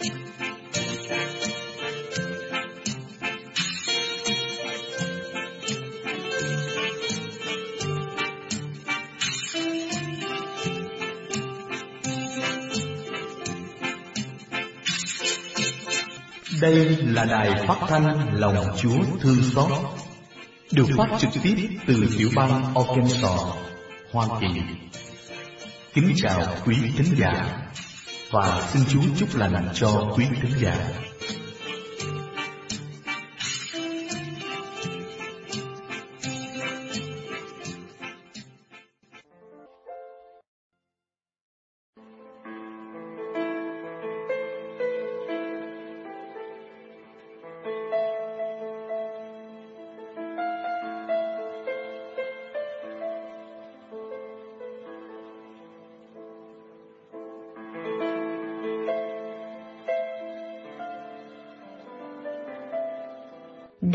Đây là đài phát thanh Lòng Chúa Thương Xót, được phát trực tiếp từ tiểu bang Arkansas, Hoa Kỳ. Kính chào quý khán giả và xin Chúa chúc lành cho quý thính giả.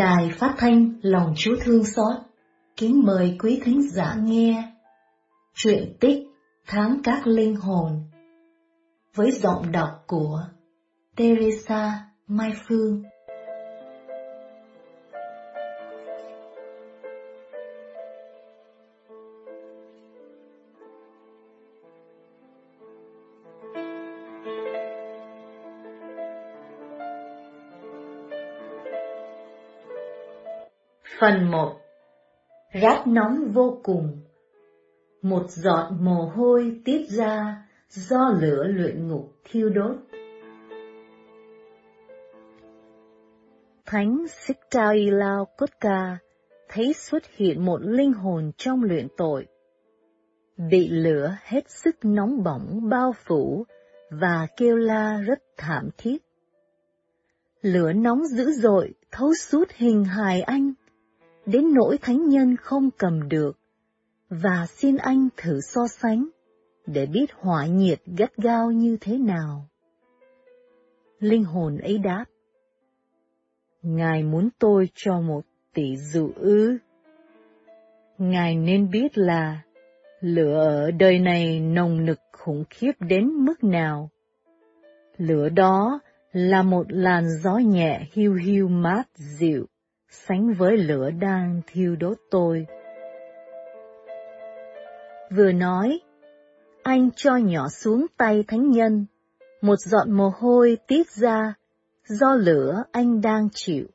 Đài phát thanh Lòng Chúa Thương Xót kính mời quý thính giả nghe Truyện tích Tháng Các Linh Hồn với giọng đọc của Teresa Mai Phương. Phần 1 Rát nóng vô cùng Một giọt mồ hôi tiết ra do lửa luyện ngục thiêu đốt. Thánh Siktailao Kotka thấy xuất hiện một linh hồn trong luyện tội. Bị lửa hết sức nóng bỏng bao phủ và kêu la rất thảm thiết. Lửa nóng dữ dội thấu suốt hình hài anh đến nỗi thánh nhân không cầm được, và xin anh thử so sánh, để biết hỏa nhiệt gắt gao như thế nào. Linh hồn ấy đáp, Ngài muốn tôi cho một tỷ dụ ư. Ngài nên biết là lửa ở đời này nồng nực khủng khiếp đến mức nào. Lửa đó là một làn gió nhẹ hiu hiu mát dịu, sánh với lửa đang thiêu đốt tôi. Vừa nói, anh cho nhỏ xuống tay thánh nhân, một giọt mồ hôi tiết ra do lửa anh đang chịu.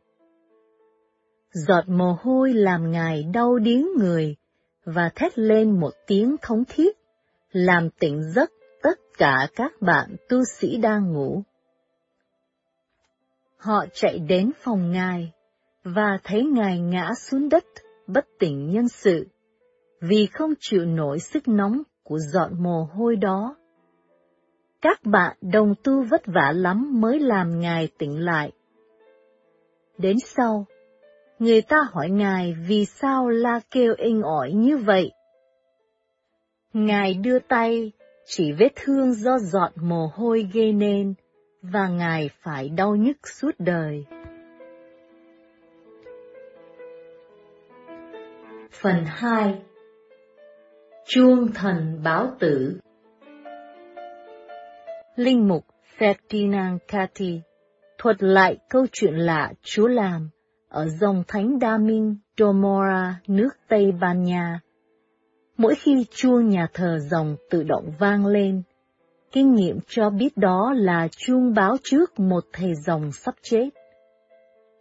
Giọt mồ hôi làm ngài đau điếng người và thét lên một tiếng thống thiết, làm tỉnh giấc tất cả các bạn tu sĩ đang ngủ. Họ chạy đến phòng ngài, và thấy Ngài ngã xuống đất, bất tỉnh nhân sự, vì không chịu nổi sức nóng của giọt mồ hôi đó. Các bạn đồng tu vất vả lắm mới làm Ngài tỉnh lại. Đến sau, người ta hỏi Ngài vì sao la kêu inh ỏi như vậy. Ngài đưa tay, chỉ vết thương do giọt mồ hôi gây nên, và Ngài phải đau nhức suốt đời. Phần 2 Chuông thần báo tử Linh mục Ferdinand Cati thuật lại câu chuyện lạ Chúa làm ở dòng Thánh Đa Minh Domora, nước Tây Ban Nha. Mỗi khi chuông nhà thờ dòng tự động vang lên, kinh nghiệm cho biết đó là chuông báo trước một thầy dòng sắp chết.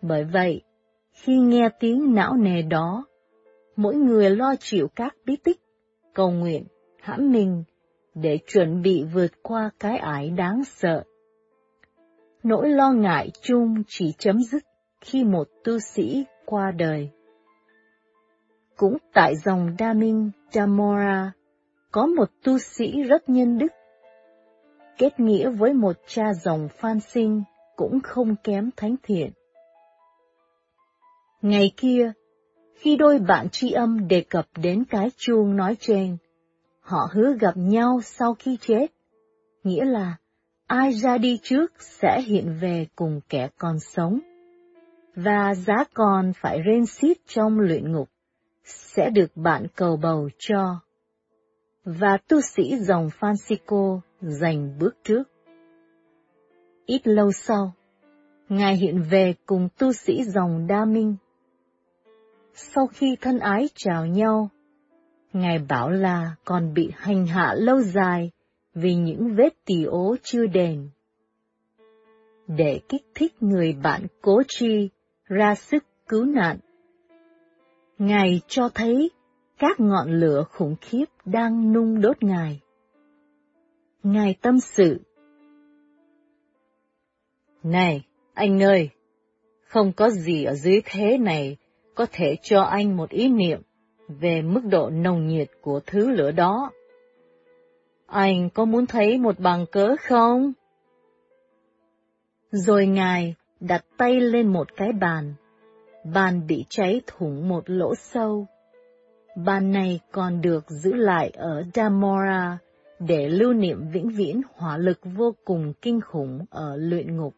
Bởi vậy, khi nghe tiếng não nề đó, mỗi người lo chịu các bí tích, cầu nguyện, hãm mình, để chuẩn bị vượt qua cái ải đáng sợ. Nỗi lo ngại chung chỉ chấm dứt khi một tu sĩ qua đời. Cũng tại dòng Damin Damora, có một tu sĩ rất nhân đức. Kết nghĩa với một cha dòng Phan Sinh cũng không kém thánh thiện. Ngày kia, khi đôi bạn tri âm đề cập đến cái chuông nói trên, họ hứa gặp nhau sau khi chết, nghĩa là ai ra đi trước sẽ hiện về cùng kẻ còn sống, và giá còn phải rên xít trong luyện ngục, sẽ được bạn cầu bầu cho. Và tu sĩ dòng Francisco giành bước trước. Ít lâu sau, Ngài hiện về cùng tu sĩ dòng Đa Minh. Sau khi thân ái chào nhau, Ngài bảo là còn bị hành hạ lâu dài vì những vết tỳ ố chưa đền. Để kích thích người bạn cố chi ra sức cứu nạn, Ngài cho thấy các ngọn lửa khủng khiếp đang nung đốt Ngài. Ngài tâm sự. Này, anh ơi, không có gì ở dưới thế này có thể cho anh một ý niệm về mức độ nồng nhiệt của thứ lửa đó. Anh có muốn thấy một bằng cớ không? Rồi Ngài đặt tay lên một cái bàn. Bàn bị cháy thủng một lỗ sâu. Bàn này còn được giữ lại ở Damora để lưu niệm vĩnh viễn hỏa lực vô cùng kinh khủng ở luyện ngục.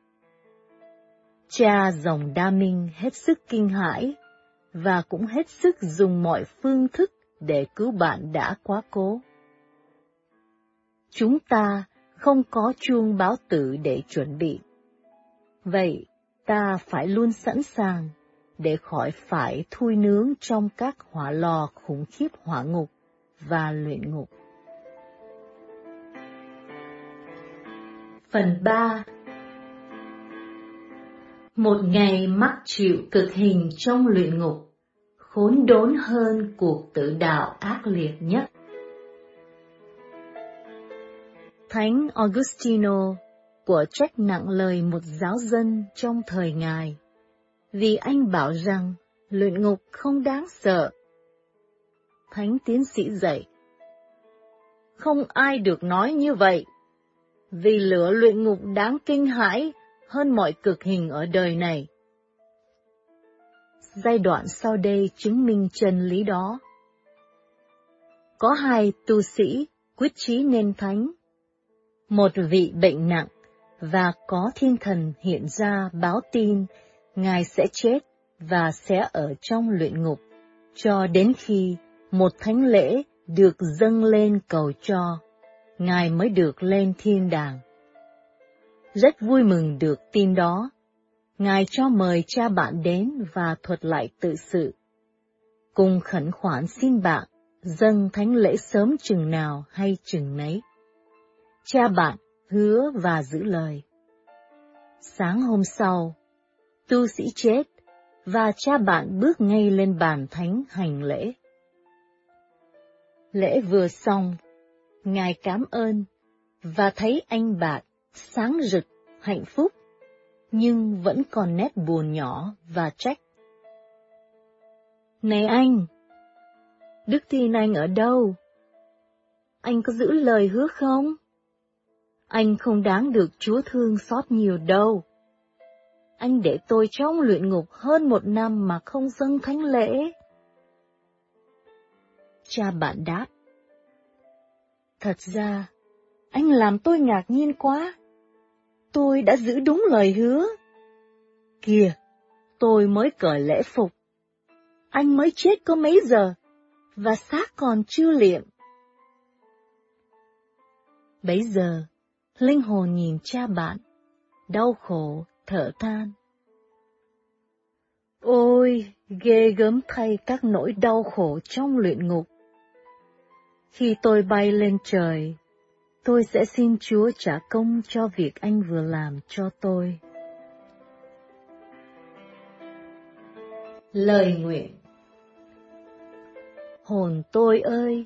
Cha dòng Đa Minh hết sức kinh hãi và cũng hết sức dùng mọi phương thức để cứu bạn đã quá cố. Chúng ta không có chuông báo tử để chuẩn bị. Vậy, ta phải luôn sẵn sàng để khỏi phải thui nướng trong các hỏa lò khủng khiếp hỏa ngục và luyện ngục. Phần 3 một ngày mắc chịu cực hình trong luyện ngục, khốn đốn hơn cuộc tự đạo ác liệt nhất. Thánh Augustino của trách nặng lời một giáo dân trong thời ngài, vì anh bảo rằng luyện ngục không đáng sợ. Thánh tiến sĩ dạy, không ai được nói như vậy, vì lửa luyện ngục đáng kinh hãi hơn mọi cực hình ở đời này. Giai đoạn sau đây chứng minh chân lý đó. Có hai tu sĩ quyết chí nên thánh. Một vị bệnh nặng và có thiên thần hiện ra báo tin Ngài sẽ chết và sẽ ở trong luyện ngục, cho đến khi một thánh lễ được dâng lên cầu cho, Ngài mới được lên thiên đàng. Rất vui mừng được tin đó, Ngài cho mời cha bạn đến và thuật lại tự sự. Cùng khẩn khoản xin bạn dâng thánh lễ sớm chừng nào hay chừng nấy. Cha bạn hứa và giữ lời. Sáng hôm sau, tu sĩ chết, và cha bạn bước ngay lên bàn thánh hành lễ. Lễ vừa xong, Ngài cảm ơn, và thấy anh bạn sáng rực, hạnh phúc, nhưng vẫn còn nét buồn nhỏ và trách. Này anh! Đức tin anh ở đâu? Anh có giữ lời hứa không? Anh không đáng được Chúa thương xót nhiều đâu anh để tôi trong luyện ngục hơn một năm mà không dâng thánh lễ. Cha bạn đáp. Thật ra, anh làm tôi ngạc nhiên quá. Tôi đã giữ đúng lời hứa. Kìa, tôi mới cởi lễ phục. Anh mới chết có mấy giờ, và xác còn chưa liệm. Bấy giờ, linh hồn nhìn cha bạn, đau khổ thở than. Ôi, ghê gớm thay các nỗi đau khổ trong luyện ngục. Khi tôi bay lên trời, tôi sẽ xin Chúa trả công cho việc anh vừa làm cho tôi. Lời nguyện Hồn tôi ơi!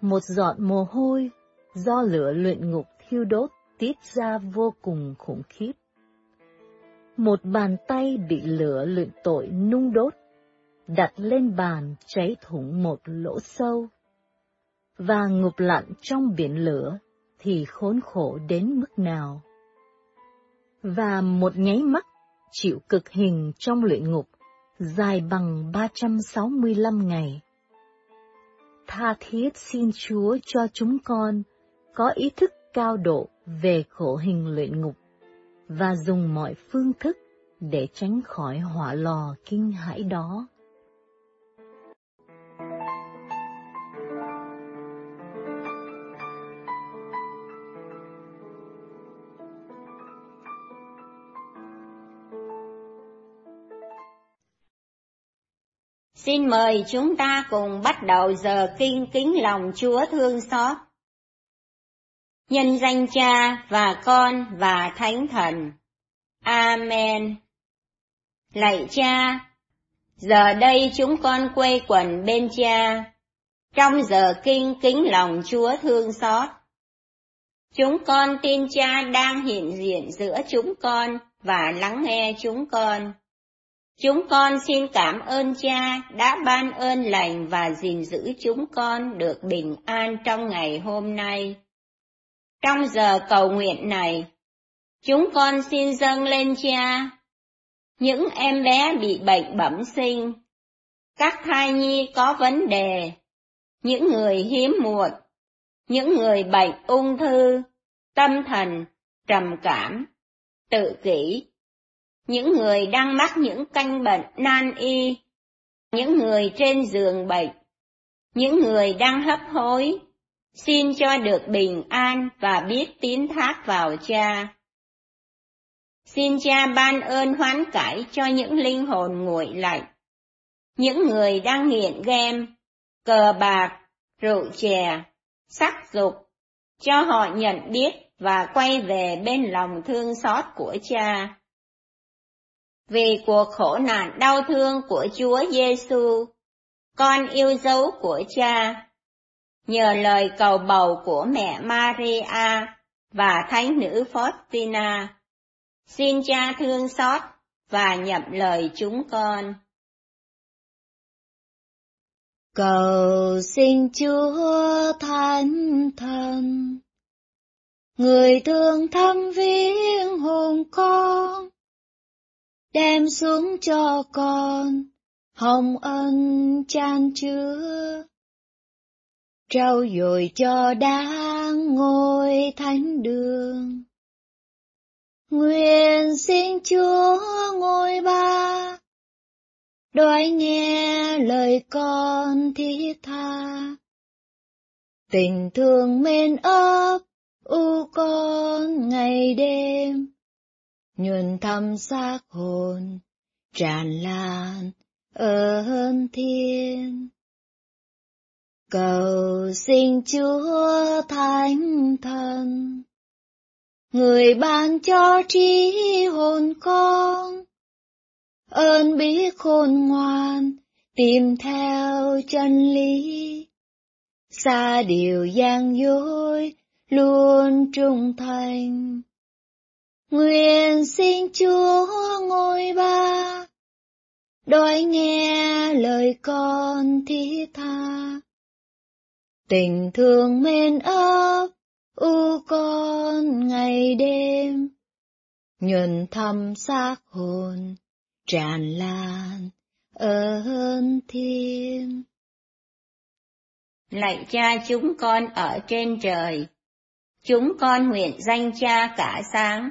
Một giọt mồ hôi do lửa luyện ngục thiêu đốt tiết ra vô cùng khủng khiếp một bàn tay bị lửa luyện tội nung đốt, đặt lên bàn cháy thủng một lỗ sâu, và ngục lặn trong biển lửa thì khốn khổ đến mức nào. Và một nháy mắt, chịu cực hình trong luyện ngục, dài bằng 365 ngày. Tha thiết xin Chúa cho chúng con có ý thức cao độ về khổ hình luyện ngục và dùng mọi phương thức để tránh khỏi hỏa lò kinh hãi đó. Xin mời chúng ta cùng bắt đầu giờ kinh kính lòng Chúa thương xót. Nhân danh Cha và Con và Thánh Thần. Amen. Lạy Cha, giờ đây chúng con quây quần bên Cha, trong giờ kinh kính lòng Chúa thương xót. Chúng con tin Cha đang hiện diện giữa chúng con và lắng nghe chúng con. Chúng con xin cảm ơn Cha đã ban ơn lành và gìn giữ chúng con được bình an trong ngày hôm nay. Trong giờ cầu nguyện này, chúng con xin dâng lên Cha những em bé bị bệnh bẩm sinh, các thai nhi có vấn đề, những người hiếm muộn, những người bệnh ung thư, tâm thần, trầm cảm, tự kỷ, những người đang mắc những căn bệnh nan y, những người trên giường bệnh, những người đang hấp hối, xin cho được bình an và biết tín thác vào cha. Xin cha ban ơn hoán cải cho những linh hồn nguội lạnh, những người đang nghiện game, cờ bạc, rượu chè, sắc dục, cho họ nhận biết và quay về bên lòng thương xót của cha. Vì cuộc khổ nạn đau thương của Chúa Giêsu, con yêu dấu của cha, nhờ lời cầu bầu của mẹ Maria và thánh nữ Faustina, xin cha thương xót và nhậm lời chúng con. Cầu xin Chúa Thánh Thần, người thương thăm viếng hồn con, đem xuống cho con. Hồng ân chan chứa. Trao dồi cho đáng ngôi thánh đường. Nguyện xin chúa ngôi ba. Đói nghe lời con thiết tha. Tình thương mến ấp u con ngày đêm nhuần thăm xác hồn, tràn lan ơn thiên. Cầu xin chúa thánh thần, người ban cho trí hồn con, ơn biết khôn ngoan tìm theo chân lý. Xa điều gian dối luôn trung thành Nguyện xin Chúa ngôi ba, đói nghe lời con thi tha. Tình thương men ấp, u con ngày đêm, nhuần thăm xác hồn, tràn lan ơn thiên. Lạy cha chúng con ở trên trời, chúng con nguyện danh cha cả sáng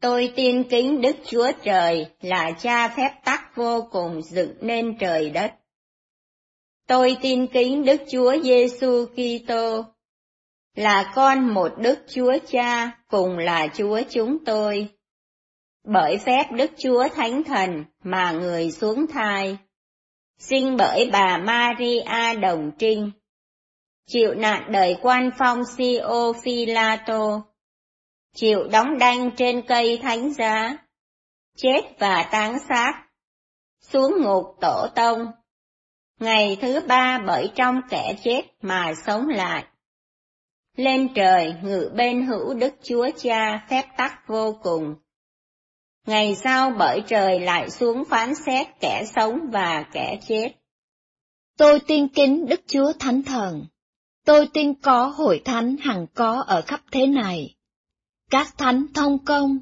Tôi tin kính Đức Chúa Trời là cha phép tắc vô cùng dựng nên trời đất. Tôi tin kính Đức Chúa Giêsu Kitô là con một Đức Chúa Cha cùng là Chúa chúng tôi. Bởi phép Đức Chúa Thánh Thần mà người xuống thai, sinh bởi bà Maria Đồng Trinh, chịu nạn đời quan phong siô Phi-la-tô, chịu đóng đanh trên cây thánh giá, chết và tán xác, xuống ngục tổ tông, ngày thứ ba bởi trong kẻ chết mà sống lại. lên trời ngự bên hữu Đức Chúa Cha phép tắc vô cùng. Ngày sau bởi trời lại xuống phán xét kẻ sống và kẻ chết. Tôi tin kính Đức Chúa Thánh Thần. Tôi tin có hội thánh hằng có ở khắp thế này. Các thánh thông công.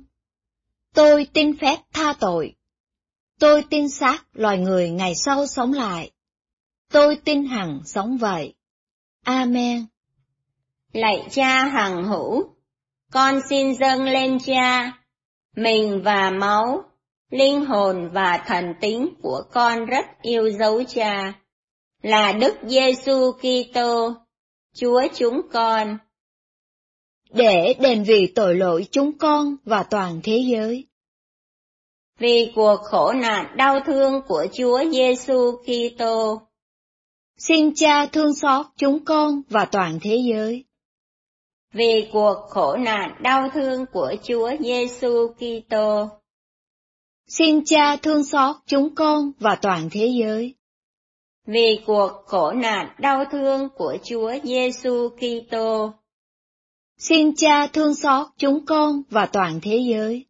Tôi tin phép tha tội. Tôi tin xác loài người ngày sau sống lại. Tôi tin hằng sống vậy. Amen. Lạy cha hằng hữu, con xin dâng lên cha, mình và máu, linh hồn và thần tính của con rất yêu dấu cha, là Đức Giêsu Kitô, Chúa chúng con. Để đền vì tội lỗi chúng con và toàn thế giới. Vì cuộc khổ nạn đau thương của Chúa Giêsu Kitô. Xin Cha thương xót chúng con và toàn thế giới. Vì cuộc khổ nạn đau thương của Chúa Giêsu Kitô. Xin Cha thương xót chúng con và toàn thế giới. Vì cuộc khổ nạn đau thương của Chúa Giêsu Kitô. Xin Cha thương xót chúng con và toàn thế giới.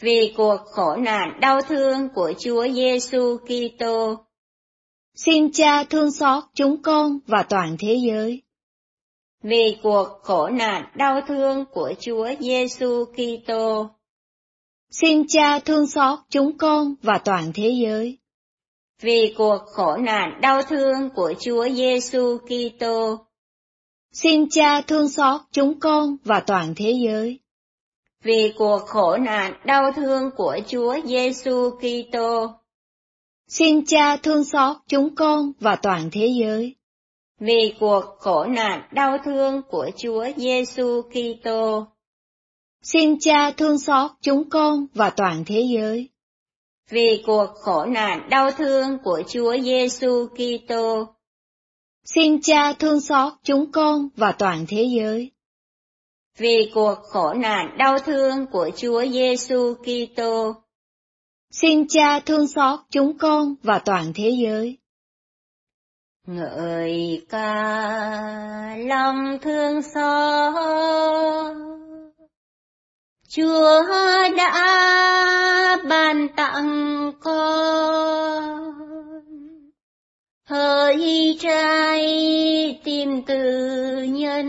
Vì cuộc khổ nạn đau thương của Chúa Giêsu Kitô. Xin Cha thương xót chúng con và toàn thế giới. Vì cuộc khổ nạn đau thương của Chúa Giêsu Kitô. Xin Cha thương xót chúng con và toàn thế giới. Vì cuộc khổ nạn đau thương của Chúa Giêsu Kitô. Xin Cha thương xót chúng con và toàn thế giới. Vì cuộc khổ nạn đau thương của Chúa Giêsu Kitô. Xin Cha thương xót chúng con và toàn thế giới. Vì cuộc khổ nạn đau thương của Chúa Giêsu Kitô. Xin Cha thương xót chúng con và toàn thế giới. Vì cuộc khổ nạn đau thương của Chúa Giêsu Kitô. Xin Cha thương xót chúng con và toàn thế giới. Vì cuộc khổ nạn đau thương của Chúa Giêsu Kitô. Xin Cha thương xót chúng con và toàn thế giới. Ngợi ca lòng thương xót. Chúa đã ban tặng con hỡi trái tim tự nhân.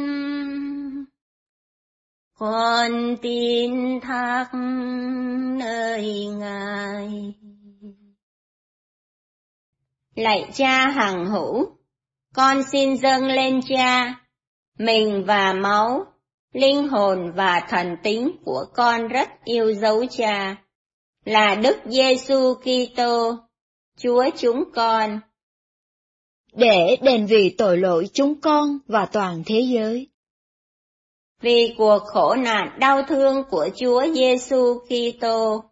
Con tin thác nơi ngài. Lạy cha hằng hữu, con xin dâng lên cha. Mình và máu, linh hồn và thần tính của con rất yêu dấu cha. Là đức giêsu kitô, chúa chúng con để đền vì tội lỗi chúng con và toàn thế giới. Vì cuộc khổ nạn đau thương của Chúa Giêsu Kitô.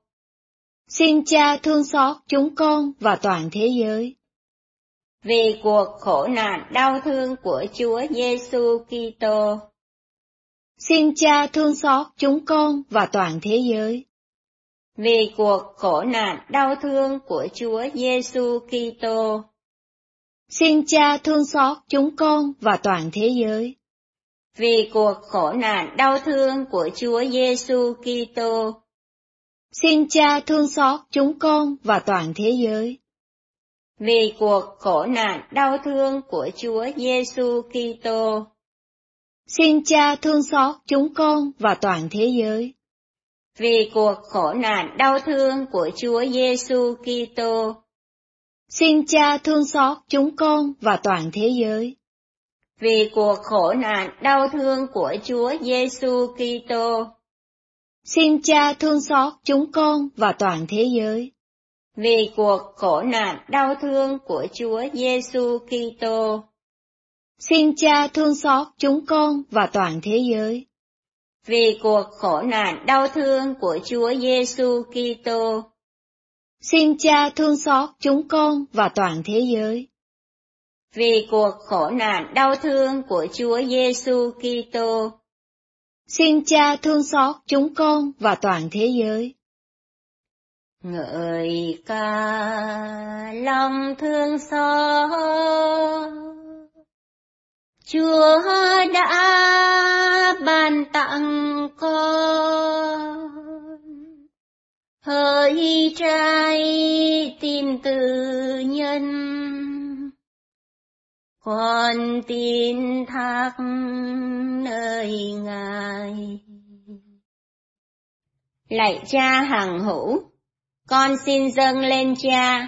Xin Cha thương xót chúng con và toàn thế giới. Vì cuộc khổ nạn đau thương của Chúa Giêsu Kitô. Xin Cha thương xót chúng con và toàn thế giới. Vì cuộc khổ nạn đau thương của Chúa Giêsu Kitô. Xin Cha thương xót chúng con và toàn thế giới. Vì cuộc khổ nạn đau thương của Chúa Giêsu Kitô. Xin Cha thương xót chúng con và toàn thế giới. Vì cuộc khổ nạn đau thương của Chúa Giêsu Kitô. Xin Cha thương xót chúng con và toàn thế giới. Vì cuộc khổ nạn đau thương của Chúa Giêsu Kitô. Xin Cha thương xót chúng con và toàn thế giới. Vì cuộc khổ nạn đau thương của Chúa Giêsu Kitô. Xin Cha thương xót chúng con và toàn thế giới. Vì cuộc khổ nạn đau thương của Chúa Giêsu Kitô. Xin Cha thương xót chúng con và toàn thế giới. Vì cuộc khổ nạn đau thương của Chúa Giêsu Kitô. Xin Cha thương xót chúng con và toàn thế giới. Vì cuộc khổ nạn đau thương của Chúa Giêsu Kitô. Xin Cha thương xót chúng con và toàn thế giới. Ngợi ca lòng thương xót. Chúa đã ban tặng con hỡi trai tin tự nhân. Con tin thác nơi ngài. Lạy cha hằng hữu con xin dâng lên cha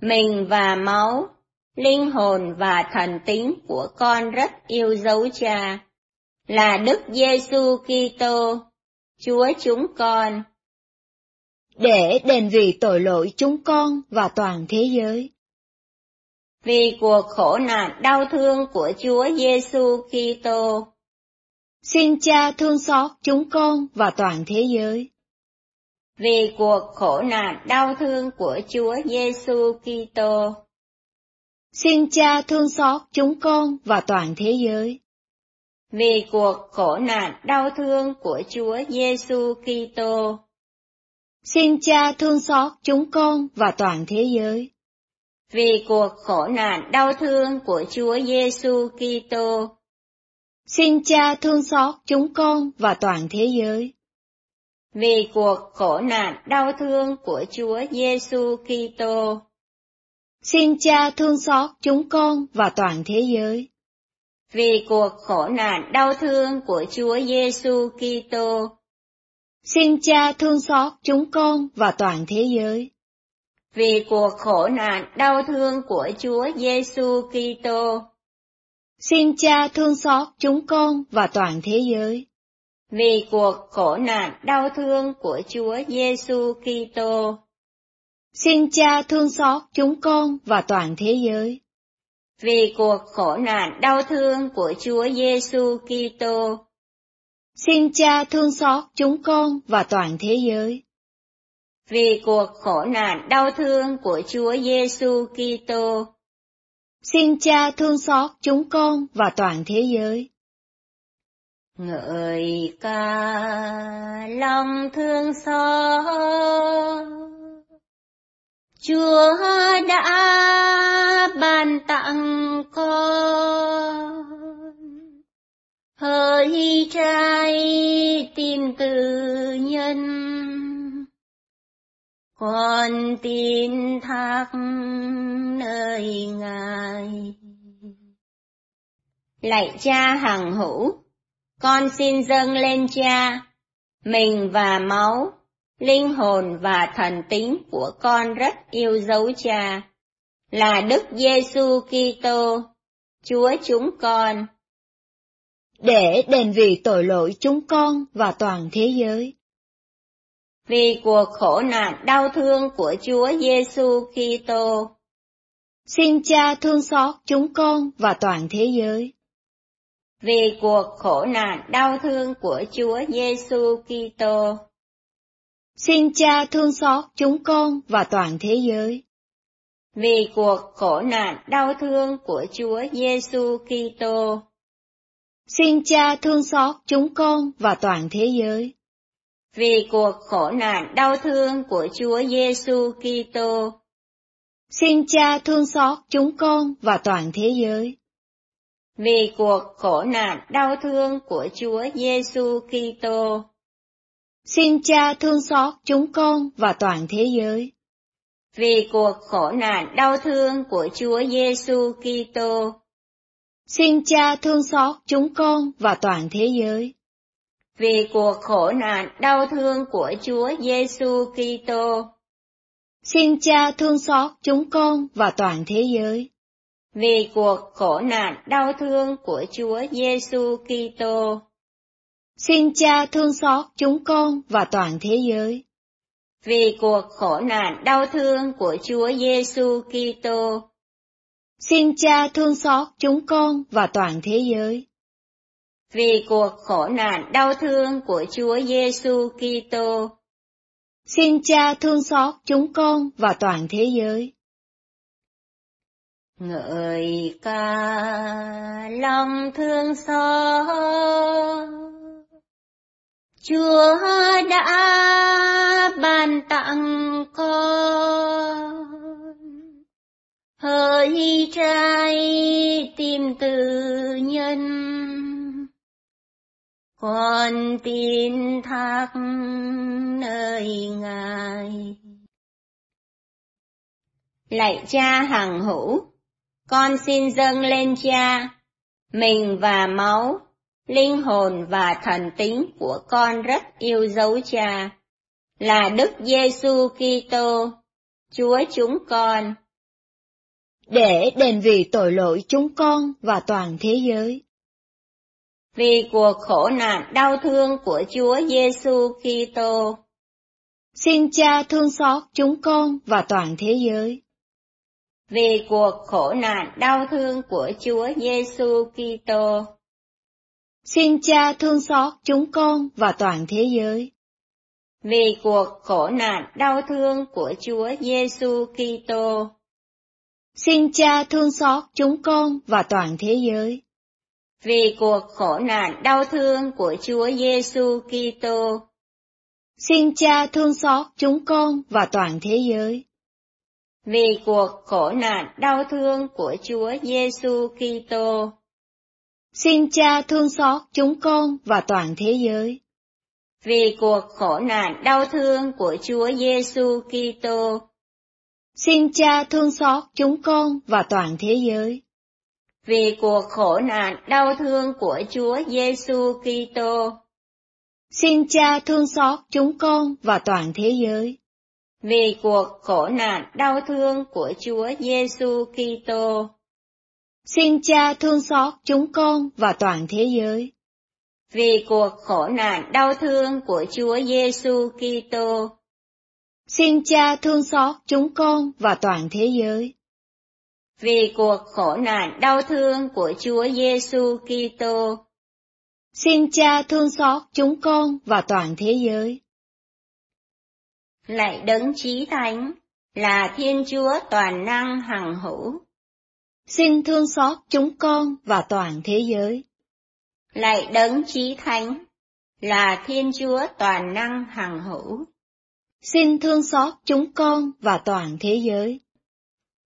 mình và máu linh hồn và thần tính của con rất yêu dấu cha. Là Đức Giêsu Kitô, Chúa chúng con. Để đền vì tội lỗi chúng con và toàn thế giới. Vì cuộc khổ nạn đau thương của Chúa Giêsu Kitô. Xin Cha thương xót chúng con và toàn thế giới. Vì cuộc khổ nạn đau thương của Chúa Giêsu Kitô. Xin Cha thương xót chúng con và toàn thế giới vì cuộc khổ nạn đau thương của Chúa Giêsu Kitô. Xin Cha thương xót chúng con và toàn thế giới. Vì cuộc khổ nạn đau thương của Chúa Giêsu Kitô. Xin Cha thương xót chúng con và toàn thế giới. Vì cuộc khổ nạn đau thương của Chúa Giêsu Kitô. Xin Cha thương xót chúng con và toàn thế giới vì cuộc khổ nạn đau thương của Chúa Giêsu Kitô. Xin Cha thương xót chúng con và toàn thế giới. Vì cuộc khổ nạn đau thương của Chúa Giêsu Kitô. Xin Cha thương xót chúng con và toàn thế giới. Vì cuộc khổ nạn đau thương của Chúa Giêsu Kitô. Xin Cha thương xót chúng con và toàn thế giới vì cuộc khổ nạn đau thương của Chúa Giêsu Kitô. Xin Cha thương xót chúng con và toàn thế giới. Vì cuộc khổ nạn đau thương của Chúa Giêsu Kitô. Xin Cha thương xót chúng con và toàn thế giới. Ngợi ca lòng thương xót Chúa đã ban tặng con hỡi trai tin tự nhân con tin thác nơi ngài lạy cha hằng hữu con xin dâng lên cha mình và máu linh hồn và thần tính của con rất yêu dấu cha, là Đức Giêsu Kitô, Chúa chúng con. Để đền vì tội lỗi chúng con và toàn thế giới. Vì cuộc khổ nạn đau thương của Chúa Giêsu Kitô. Xin Cha thương xót chúng con và toàn thế giới. Vì cuộc khổ nạn đau thương của Chúa Giêsu Kitô Xin Cha thương xót chúng con và toàn thế giới. Vì cuộc khổ nạn đau thương của Chúa Giêsu Kitô. Xin Cha thương xót chúng con và toàn thế giới. Vì cuộc khổ nạn đau thương của Chúa Giêsu Kitô. Xin Cha thương xót chúng con và toàn thế giới. Vì cuộc khổ nạn đau thương của Chúa Giêsu Kitô. Xin Cha thương xót chúng con và toàn thế giới. Vì cuộc khổ nạn đau thương của Chúa Giêsu Kitô. Xin Cha thương xót chúng con và toàn thế giới. Vì cuộc khổ nạn đau thương của Chúa Giêsu Kitô. Xin Cha thương xót chúng con và toàn thế giới. Vì cuộc khổ nạn đau thương của Chúa Giêsu Kitô. Xin Cha thương xót chúng con và toàn thế giới. Vì cuộc khổ nạn đau thương của Chúa Giêsu Kitô. Xin Cha thương xót chúng con và toàn thế giới. Vì cuộc khổ nạn đau thương của Chúa Giêsu Kitô. Xin Cha thương xót chúng con và toàn thế giới. Ngợi ca lòng thương xót Chúa đã ban tặng con hỡi trai tim tự nhân Con tin thác nơi Ngài. Lạy cha hằng hữu, con xin dâng lên cha, mình và máu, linh hồn và thần tính của con rất yêu dấu cha, là Đức Giêsu Kitô, Chúa chúng con. Để đền vì tội lỗi chúng con và toàn thế giới. Vì cuộc khổ nạn đau thương của Chúa Giêsu Kitô. Xin Cha thương xót chúng con và toàn thế giới vì cuộc khổ nạn đau thương của Chúa Giêsu Kitô. Xin Cha thương xót chúng con và toàn thế giới. Vì cuộc khổ nạn đau thương của Chúa Giêsu Kitô. Xin Cha thương xót chúng con và toàn thế giới. Vì cuộc khổ nạn đau thương của Chúa Giêsu Kitô. Xin Cha thương xót chúng con và toàn thế giới vì cuộc khổ nạn đau thương của Chúa Giêsu Kitô. Xin Cha thương xót chúng con và toàn thế giới. Vì cuộc khổ nạn đau thương của Chúa Giêsu Kitô. Xin Cha thương xót chúng con và toàn thế giới. Vì cuộc khổ nạn đau thương của Chúa Giêsu Kitô. Xin Cha thương xót chúng con và toàn thế giới vì cuộc khổ nạn đau thương của Chúa Giêsu Kitô. Xin Cha thương xót chúng con và toàn thế giới. Vì cuộc khổ nạn đau thương của Chúa Giêsu Kitô. Xin Cha thương xót chúng con và toàn thế giới. Vì cuộc khổ nạn đau thương của Chúa Giêsu Kitô. Xin Cha thương xót chúng con và toàn thế giới lại đấng trí thánh, là Thiên Chúa toàn năng hằng hữu. Xin thương xót chúng con và toàn thế giới. Lại đấng trí thánh, là Thiên Chúa toàn năng hằng hữu. Xin thương xót chúng con và toàn thế giới.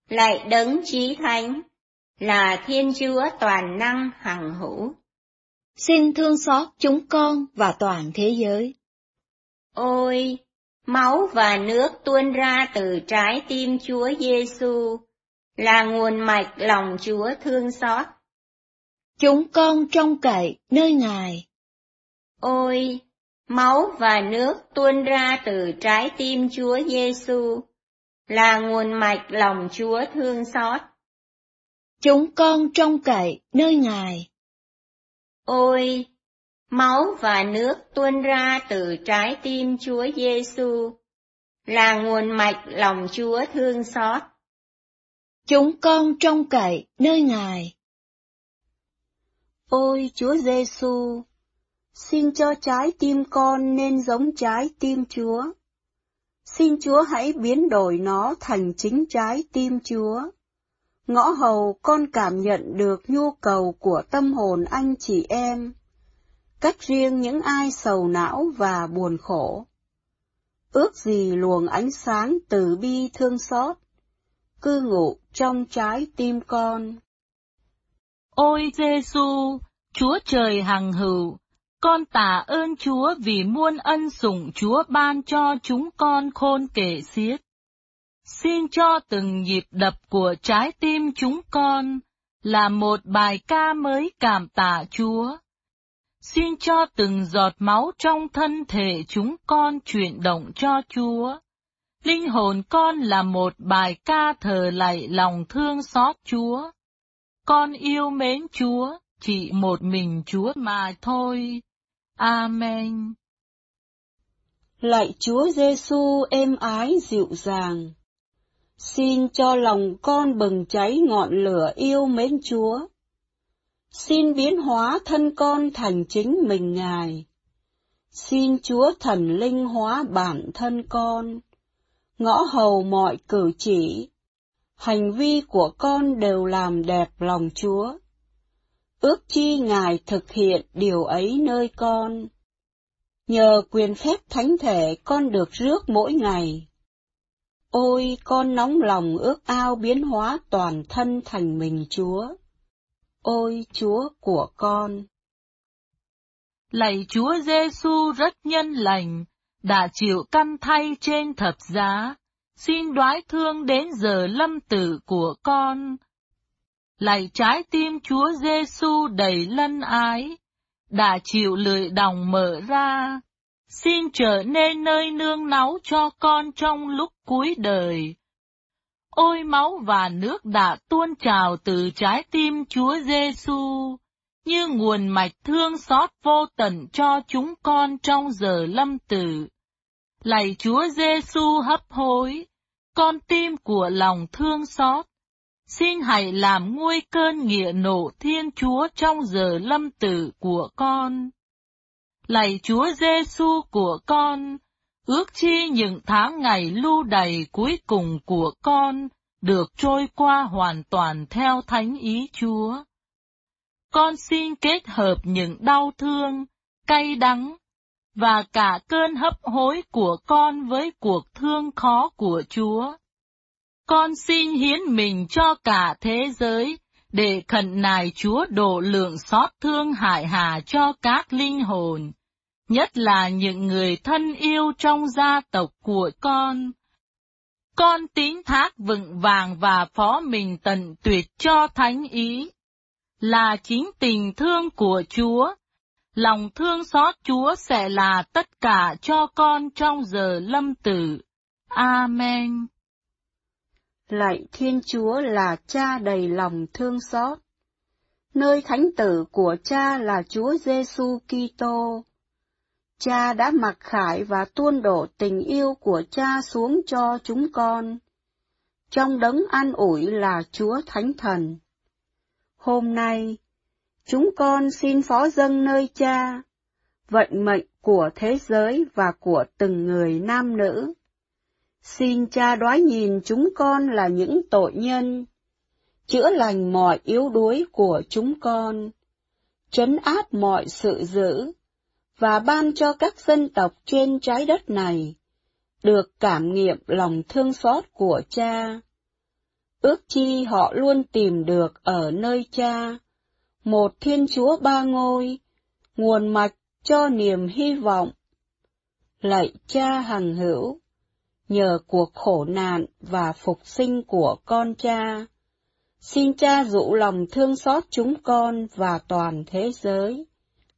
Lại đấng trí thánh, là Thiên Chúa toàn năng hằng hữu. Xin thương xót chúng con và toàn thế giới. Ôi, Máu và nước tuôn ra từ trái tim Chúa Giêsu là nguồn mạch lòng Chúa thương xót. Chúng con trông cậy nơi Ngài. Ôi, máu và nước tuôn ra từ trái tim Chúa Giêsu là nguồn mạch lòng Chúa thương xót. Chúng con trông cậy nơi Ngài. Ôi, Máu và nước tuôn ra từ trái tim Chúa Giêsu là nguồn mạch lòng Chúa thương xót. Chúng con trông cậy nơi Ngài. Ôi Chúa Giêsu, xin cho trái tim con nên giống trái tim Chúa. Xin Chúa hãy biến đổi nó thành chính trái tim Chúa. Ngõ hầu con cảm nhận được nhu cầu của tâm hồn anh chị em cách riêng những ai sầu não và buồn khổ. Ước gì luồng ánh sáng từ bi thương xót, cư ngụ trong trái tim con. Ôi Giêsu, Chúa trời hằng hữu, con tạ ơn Chúa vì muôn ân sủng Chúa ban cho chúng con khôn kể xiết. Xin cho từng nhịp đập của trái tim chúng con là một bài ca mới cảm tạ Chúa xin cho từng giọt máu trong thân thể chúng con chuyển động cho Chúa. Linh hồn con là một bài ca thờ lạy lòng thương xót Chúa. Con yêu mến Chúa, chỉ một mình Chúa mà thôi. Amen. Lạy Chúa Giêsu êm ái dịu dàng. Xin cho lòng con bừng cháy ngọn lửa yêu mến Chúa xin biến hóa thân con thành chính mình Ngài. Xin Chúa Thần Linh hóa bản thân con, ngõ hầu mọi cử chỉ, hành vi của con đều làm đẹp lòng Chúa. Ước chi Ngài thực hiện điều ấy nơi con. Nhờ quyền phép thánh thể con được rước mỗi ngày. Ôi, con nóng lòng ước ao biến hóa toàn thân thành mình Chúa ôi Chúa của con. Lạy Chúa Giêsu rất nhân lành, đã chịu căn thay trên thập giá, xin đoái thương đến giờ lâm tử của con. Lạy trái tim Chúa Giêsu đầy lân ái, đã chịu lưỡi đồng mở ra, xin trở nên nơi nương náu cho con trong lúc cuối đời. Ôi máu và nước đã tuôn trào từ trái tim Chúa Giêsu, như nguồn mạch thương xót vô tận cho chúng con trong giờ lâm tử. Lạy Chúa Giêsu hấp hối, con tim của lòng thương xót, xin hãy làm nguôi cơn nghĩa nộ Thiên Chúa trong giờ lâm tử của con. Lạy Chúa Giêsu của con, ước chi những tháng ngày lưu đầy cuối cùng của con được trôi qua hoàn toàn theo thánh ý Chúa. Con xin kết hợp những đau thương, cay đắng, và cả cơn hấp hối của con với cuộc thương khó của Chúa. Con xin hiến mình cho cả thế giới, để khẩn nài Chúa độ lượng xót thương hại hà cho các linh hồn, nhất là những người thân yêu trong gia tộc của con. Con tín thác vững vàng và phó mình tận tuyệt cho thánh ý, là chính tình thương của Chúa. Lòng thương xót Chúa sẽ là tất cả cho con trong giờ lâm tử. Amen. Lạy Thiên Chúa là cha đầy lòng thương xót. Nơi thánh tử của cha là Chúa Giêsu Kitô. Cha đã mặc khải và tuôn đổ tình yêu của cha xuống cho chúng con. Trong đấng an ủi là Chúa Thánh Thần. Hôm nay, chúng con xin phó dâng nơi cha, vận mệnh của thế giới và của từng người nam nữ. Xin cha đoái nhìn chúng con là những tội nhân, chữa lành mọi yếu đuối của chúng con, trấn áp mọi sự dữ, và ban cho các dân tộc trên trái đất này được cảm nghiệm lòng thương xót của cha. Ước chi họ luôn tìm được ở nơi cha, một Thiên Chúa ba ngôi, nguồn mạch cho niềm hy vọng. Lạy cha hằng hữu, nhờ cuộc khổ nạn và phục sinh của con cha, xin cha dụ lòng thương xót chúng con và toàn thế giới.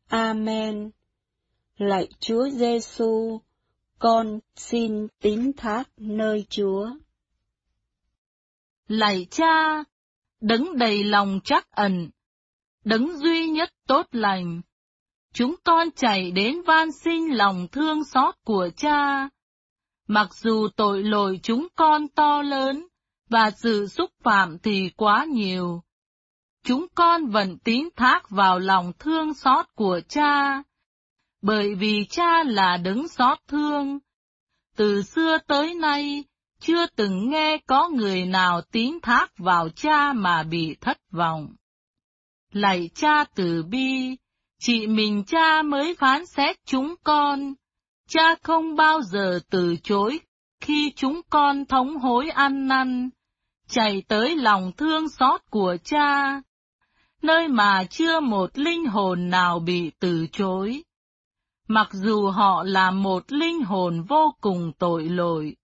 Amen. Lạy Chúa Giêsu, con xin tín thác nơi Chúa. Lạy Cha, đấng đầy lòng chắc ẩn, đấng duy nhất tốt lành, chúng con chạy đến van xin lòng thương xót của Cha. Mặc dù tội lỗi chúng con to lớn, và sự xúc phạm thì quá nhiều, chúng con vẫn tín thác vào lòng thương xót của Cha bởi vì cha là đấng xót thương. Từ xưa tới nay, chưa từng nghe có người nào tín thác vào cha mà bị thất vọng. Lạy cha từ bi, chỉ mình cha mới phán xét chúng con. Cha không bao giờ từ chối khi chúng con thống hối ăn năn, chảy tới lòng thương xót của cha, nơi mà chưa một linh hồn nào bị từ chối mặc dù họ là một linh hồn vô cùng tội lỗi.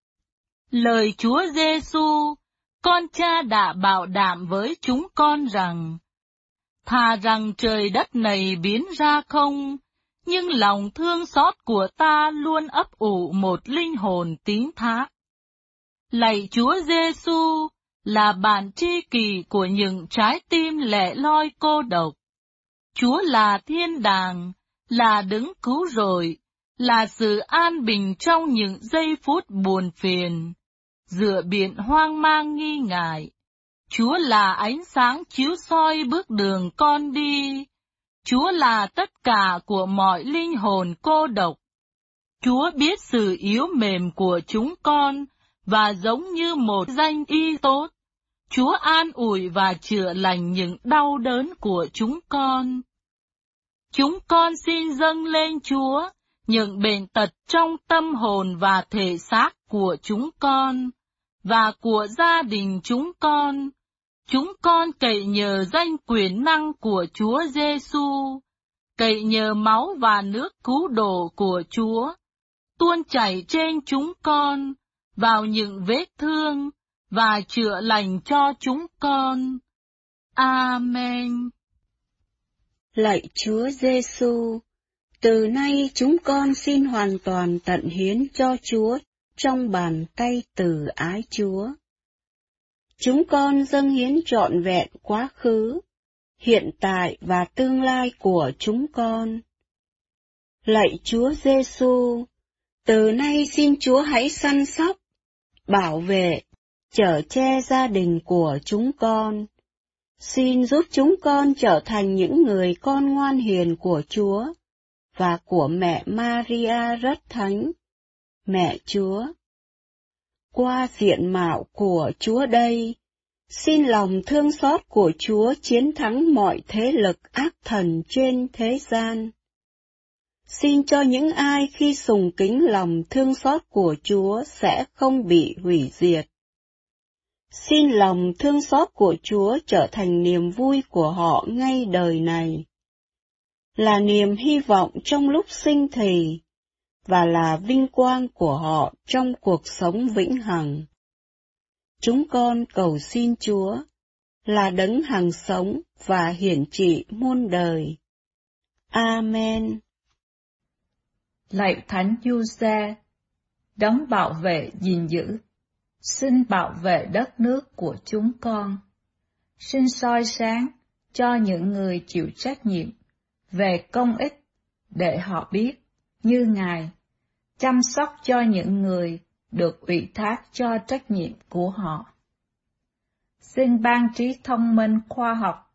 Lời Chúa Giêsu, con cha đã bảo đảm với chúng con rằng, thà rằng trời đất này biến ra không, nhưng lòng thương xót của ta luôn ấp ủ một linh hồn tín thác. Lạy Chúa Giêsu là bạn tri kỷ của những trái tim lẻ loi cô độc. Chúa là thiên đàng, là đứng cứu rồi, là sự an bình trong những giây phút buồn phiền, dựa biển hoang mang nghi ngại. Chúa là ánh sáng chiếu soi bước đường con đi. Chúa là tất cả của mọi linh hồn cô độc. Chúa biết sự yếu mềm của chúng con, và giống như một danh y tốt, Chúa an ủi và chữa lành những đau đớn của chúng con. Chúng con xin dâng lên Chúa những bệnh tật trong tâm hồn và thể xác của chúng con và của gia đình chúng con. Chúng con cậy nhờ danh quyền năng của Chúa Giêsu, cậy nhờ máu và nước cứu độ của Chúa, tuôn chảy trên chúng con, vào những vết thương, và chữa lành cho chúng con. Amen. Lạy Chúa Giêsu, từ nay chúng con xin hoàn toàn tận hiến cho Chúa trong bàn tay từ ái Chúa. Chúng con dâng hiến trọn vẹn quá khứ, hiện tại và tương lai của chúng con. Lạy Chúa Giêsu, từ nay xin Chúa hãy săn sóc, bảo vệ, chở che gia đình của chúng con. Xin giúp chúng con trở thành những người con ngoan hiền của Chúa và của mẹ Maria rất thánh, mẹ Chúa. Qua diện mạo của Chúa đây, xin lòng thương xót của Chúa chiến thắng mọi thế lực ác thần trên thế gian. Xin cho những ai khi sùng kính lòng thương xót của Chúa sẽ không bị hủy diệt. Xin lòng thương xót của Chúa trở thành niềm vui của họ ngay đời này. Là niềm hy vọng trong lúc sinh thì, và là vinh quang của họ trong cuộc sống vĩnh hằng. Chúng con cầu xin Chúa, là đấng hằng sống và hiển trị muôn đời. Amen. Lạy Thánh Giuse, đấng bảo vệ gìn giữ xin bảo vệ đất nước của chúng con. Xin soi sáng cho những người chịu trách nhiệm về công ích để họ biết, như Ngài, chăm sóc cho những người được ủy thác cho trách nhiệm của họ. Xin ban trí thông minh khoa học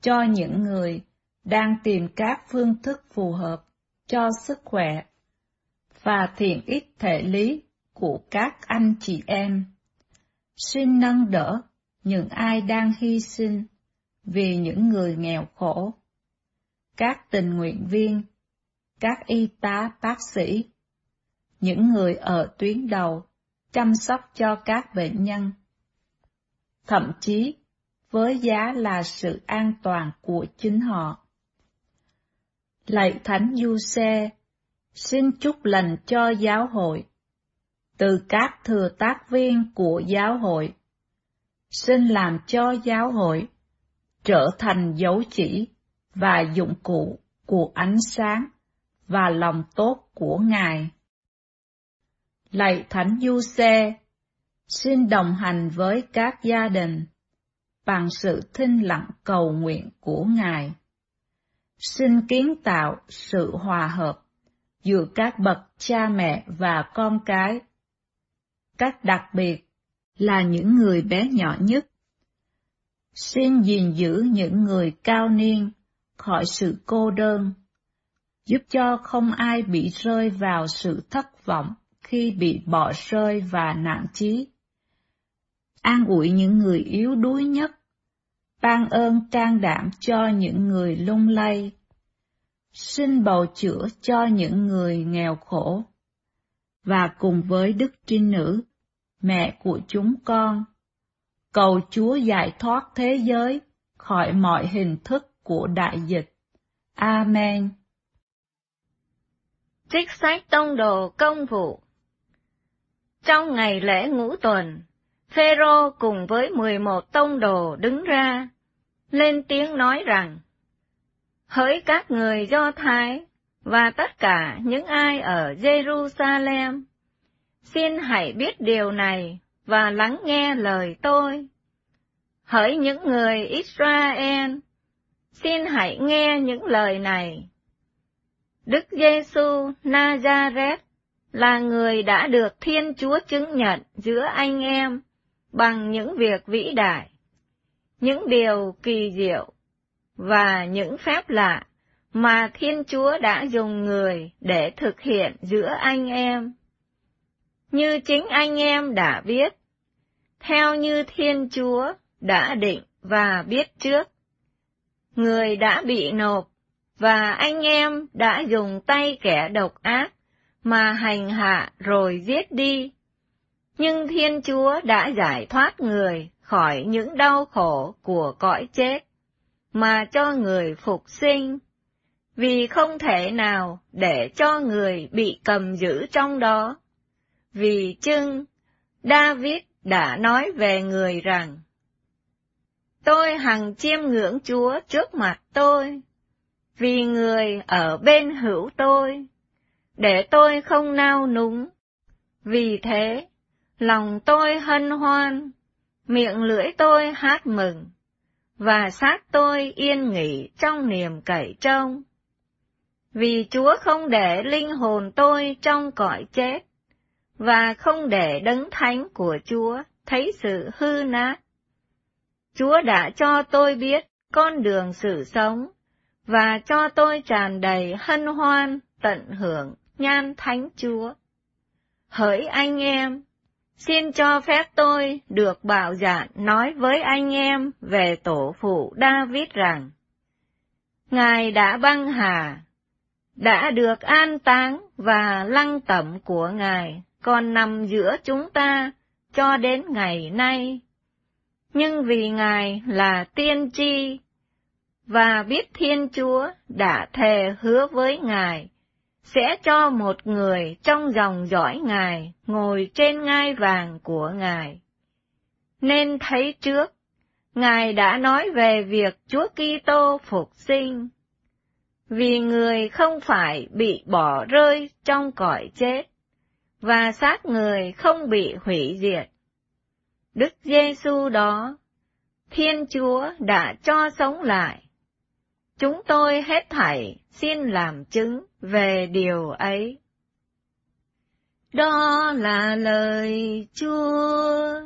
cho những người đang tìm các phương thức phù hợp cho sức khỏe và thiện ích thể lý của các anh chị em. Xin nâng đỡ những ai đang hy sinh vì những người nghèo khổ. Các tình nguyện viên, các y tá bác sĩ, những người ở tuyến đầu chăm sóc cho các bệnh nhân. Thậm chí, với giá là sự an toàn của chính họ. Lạy Thánh Du Xe, xin chúc lành cho giáo hội từ các thừa tác viên của giáo hội. Xin làm cho giáo hội trở thành dấu chỉ và dụng cụ của ánh sáng và lòng tốt của Ngài. Lạy Thánh Du Xe, xin đồng hành với các gia đình bằng sự thinh lặng cầu nguyện của Ngài. Xin kiến tạo sự hòa hợp giữa các bậc cha mẹ và con cái cách đặc biệt là những người bé nhỏ nhất. Xin gìn giữ những người cao niên khỏi sự cô đơn, giúp cho không ai bị rơi vào sự thất vọng khi bị bỏ rơi và nản chí. An ủi những người yếu đuối nhất, ban ơn trang đảm cho những người lung lay, xin bầu chữa cho những người nghèo khổ, và cùng với Đức Trinh Nữ, mẹ của chúng con. Cầu Chúa giải thoát thế giới khỏi mọi hình thức của đại dịch. Amen. Trích sách tông đồ công vụ Trong ngày lễ ngũ tuần, Phêrô cùng với mười một tông đồ đứng ra, lên tiếng nói rằng, Hỡi các người Do Thái và tất cả những ai ở Jerusalem, Xin hãy biết điều này và lắng nghe lời tôi. Hỡi những người Israel, xin hãy nghe những lời này. Đức Giêsu Nazareth là người đã được Thiên Chúa chứng nhận giữa anh em bằng những việc vĩ đại, những điều kỳ diệu và những phép lạ mà Thiên Chúa đã dùng người để thực hiện giữa anh em như chính anh em đã biết, theo như Thiên Chúa đã định và biết trước. Người đã bị nộp, và anh em đã dùng tay kẻ độc ác mà hành hạ rồi giết đi. Nhưng Thiên Chúa đã giải thoát người khỏi những đau khổ của cõi chết, mà cho người phục sinh. vì không thể nào để cho người bị cầm giữ trong đó. Vì chưng, David đã nói về người rằng, Tôi hằng chiêm ngưỡng Chúa trước mặt tôi, vì người ở bên hữu tôi, để tôi không nao núng. Vì thế, lòng tôi hân hoan, miệng lưỡi tôi hát mừng, và xác tôi yên nghỉ trong niềm cậy trông. Vì Chúa không để linh hồn tôi trong cõi chết, và không để đấng thánh của Chúa thấy sự hư nát. Chúa đã cho tôi biết con đường sự sống, và cho tôi tràn đầy hân hoan, tận hưởng nhan thánh Chúa. Hỡi anh em, xin cho phép tôi được bảo dạn nói với anh em về tổ phụ David rằng, Ngài đã băng hà, đã được an táng và lăng tẩm của Ngài còn nằm giữa chúng ta cho đến ngày nay. Nhưng vì Ngài là tiên tri, và biết Thiên Chúa đã thề hứa với Ngài, sẽ cho một người trong dòng dõi Ngài ngồi trên ngai vàng của Ngài. Nên thấy trước, Ngài đã nói về việc Chúa Kitô phục sinh, vì người không phải bị bỏ rơi trong cõi chết, và xác người không bị hủy diệt. Đức Giêsu đó, Thiên Chúa đã cho sống lại. Chúng tôi hết thảy xin làm chứng về điều ấy. Đó là lời Chúa.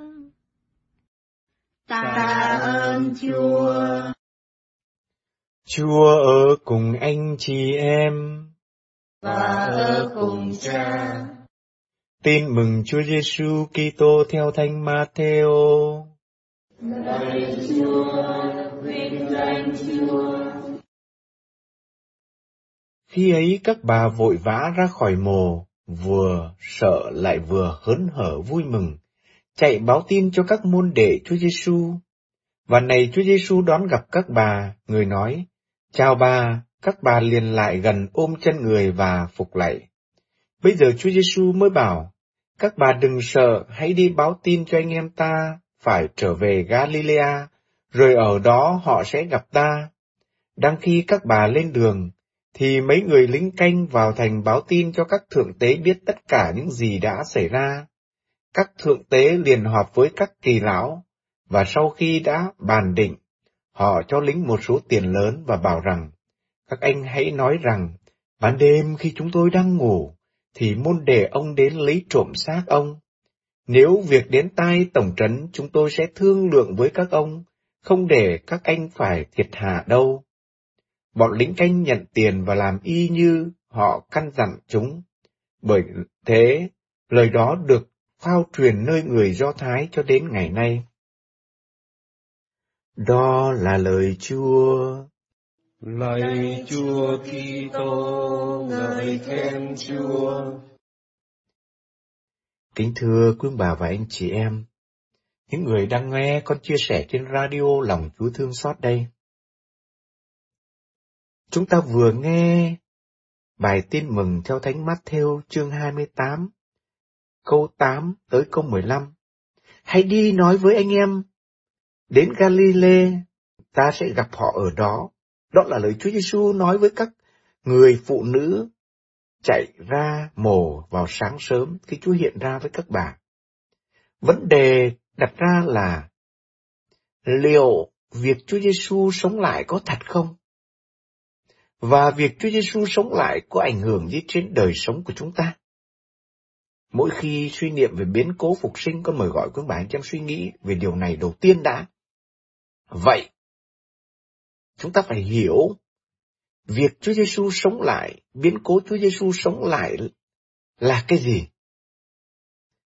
Ta ơn Chúa. Chúa ở cùng anh chị em. Và ở cùng cha. Tin mừng Chúa Giêsu Kitô theo Thánh Matthew. Lạy Chúa, vinh danh Chúa. Khi ấy các bà vội vã ra khỏi mồ, vừa sợ lại vừa hớn hở vui mừng, chạy báo tin cho các môn đệ Chúa Giêsu. Và này Chúa Giêsu đón gặp các bà, người nói, Chào bà, các bà liền lại gần ôm chân người và phục lạy. Bây giờ Chúa Giêsu mới bảo, các bà đừng sợ, hãy đi báo tin cho anh em ta, phải trở về Galilea, rồi ở đó họ sẽ gặp ta. Đang khi các bà lên đường, thì mấy người lính canh vào thành báo tin cho các thượng tế biết tất cả những gì đã xảy ra. Các thượng tế liền họp với các kỳ lão, và sau khi đã bàn định, họ cho lính một số tiền lớn và bảo rằng, các anh hãy nói rằng, ban đêm khi chúng tôi đang ngủ, thì môn đệ ông đến lấy trộm xác ông. Nếu việc đến tai tổng trấn, chúng tôi sẽ thương lượng với các ông, không để các anh phải thiệt hạ đâu. Bọn lính canh nhận tiền và làm y như họ căn dặn chúng. Bởi thế, lời đó được phao truyền nơi người Do Thái cho đến ngày nay. Đó là lời Chúa. Lạy Chúa Kitô, ngợi khen Chúa. Kính thưa quý bà và anh chị em, những người đang nghe con chia sẻ trên radio lòng Chúa thương xót đây. Chúng ta vừa nghe bài tin mừng theo Thánh Matthew chương 28, câu 8 tới câu 15. Hãy đi nói với anh em, đến Galilee, ta sẽ gặp họ ở đó. Đó là lời Chúa Giêsu nói với các người phụ nữ chạy ra mồ vào sáng sớm khi Chúa hiện ra với các bà. Vấn đề đặt ra là liệu việc Chúa Giêsu sống lại có thật không? Và việc Chúa Giêsu sống lại có ảnh hưởng gì trên đời sống của chúng ta? Mỗi khi suy niệm về biến cố phục sinh, con mời gọi quý bà anh em suy nghĩ về điều này đầu tiên đã. Vậy, chúng ta phải hiểu việc Chúa Giêsu sống lại, biến cố Chúa Giêsu sống lại là cái gì?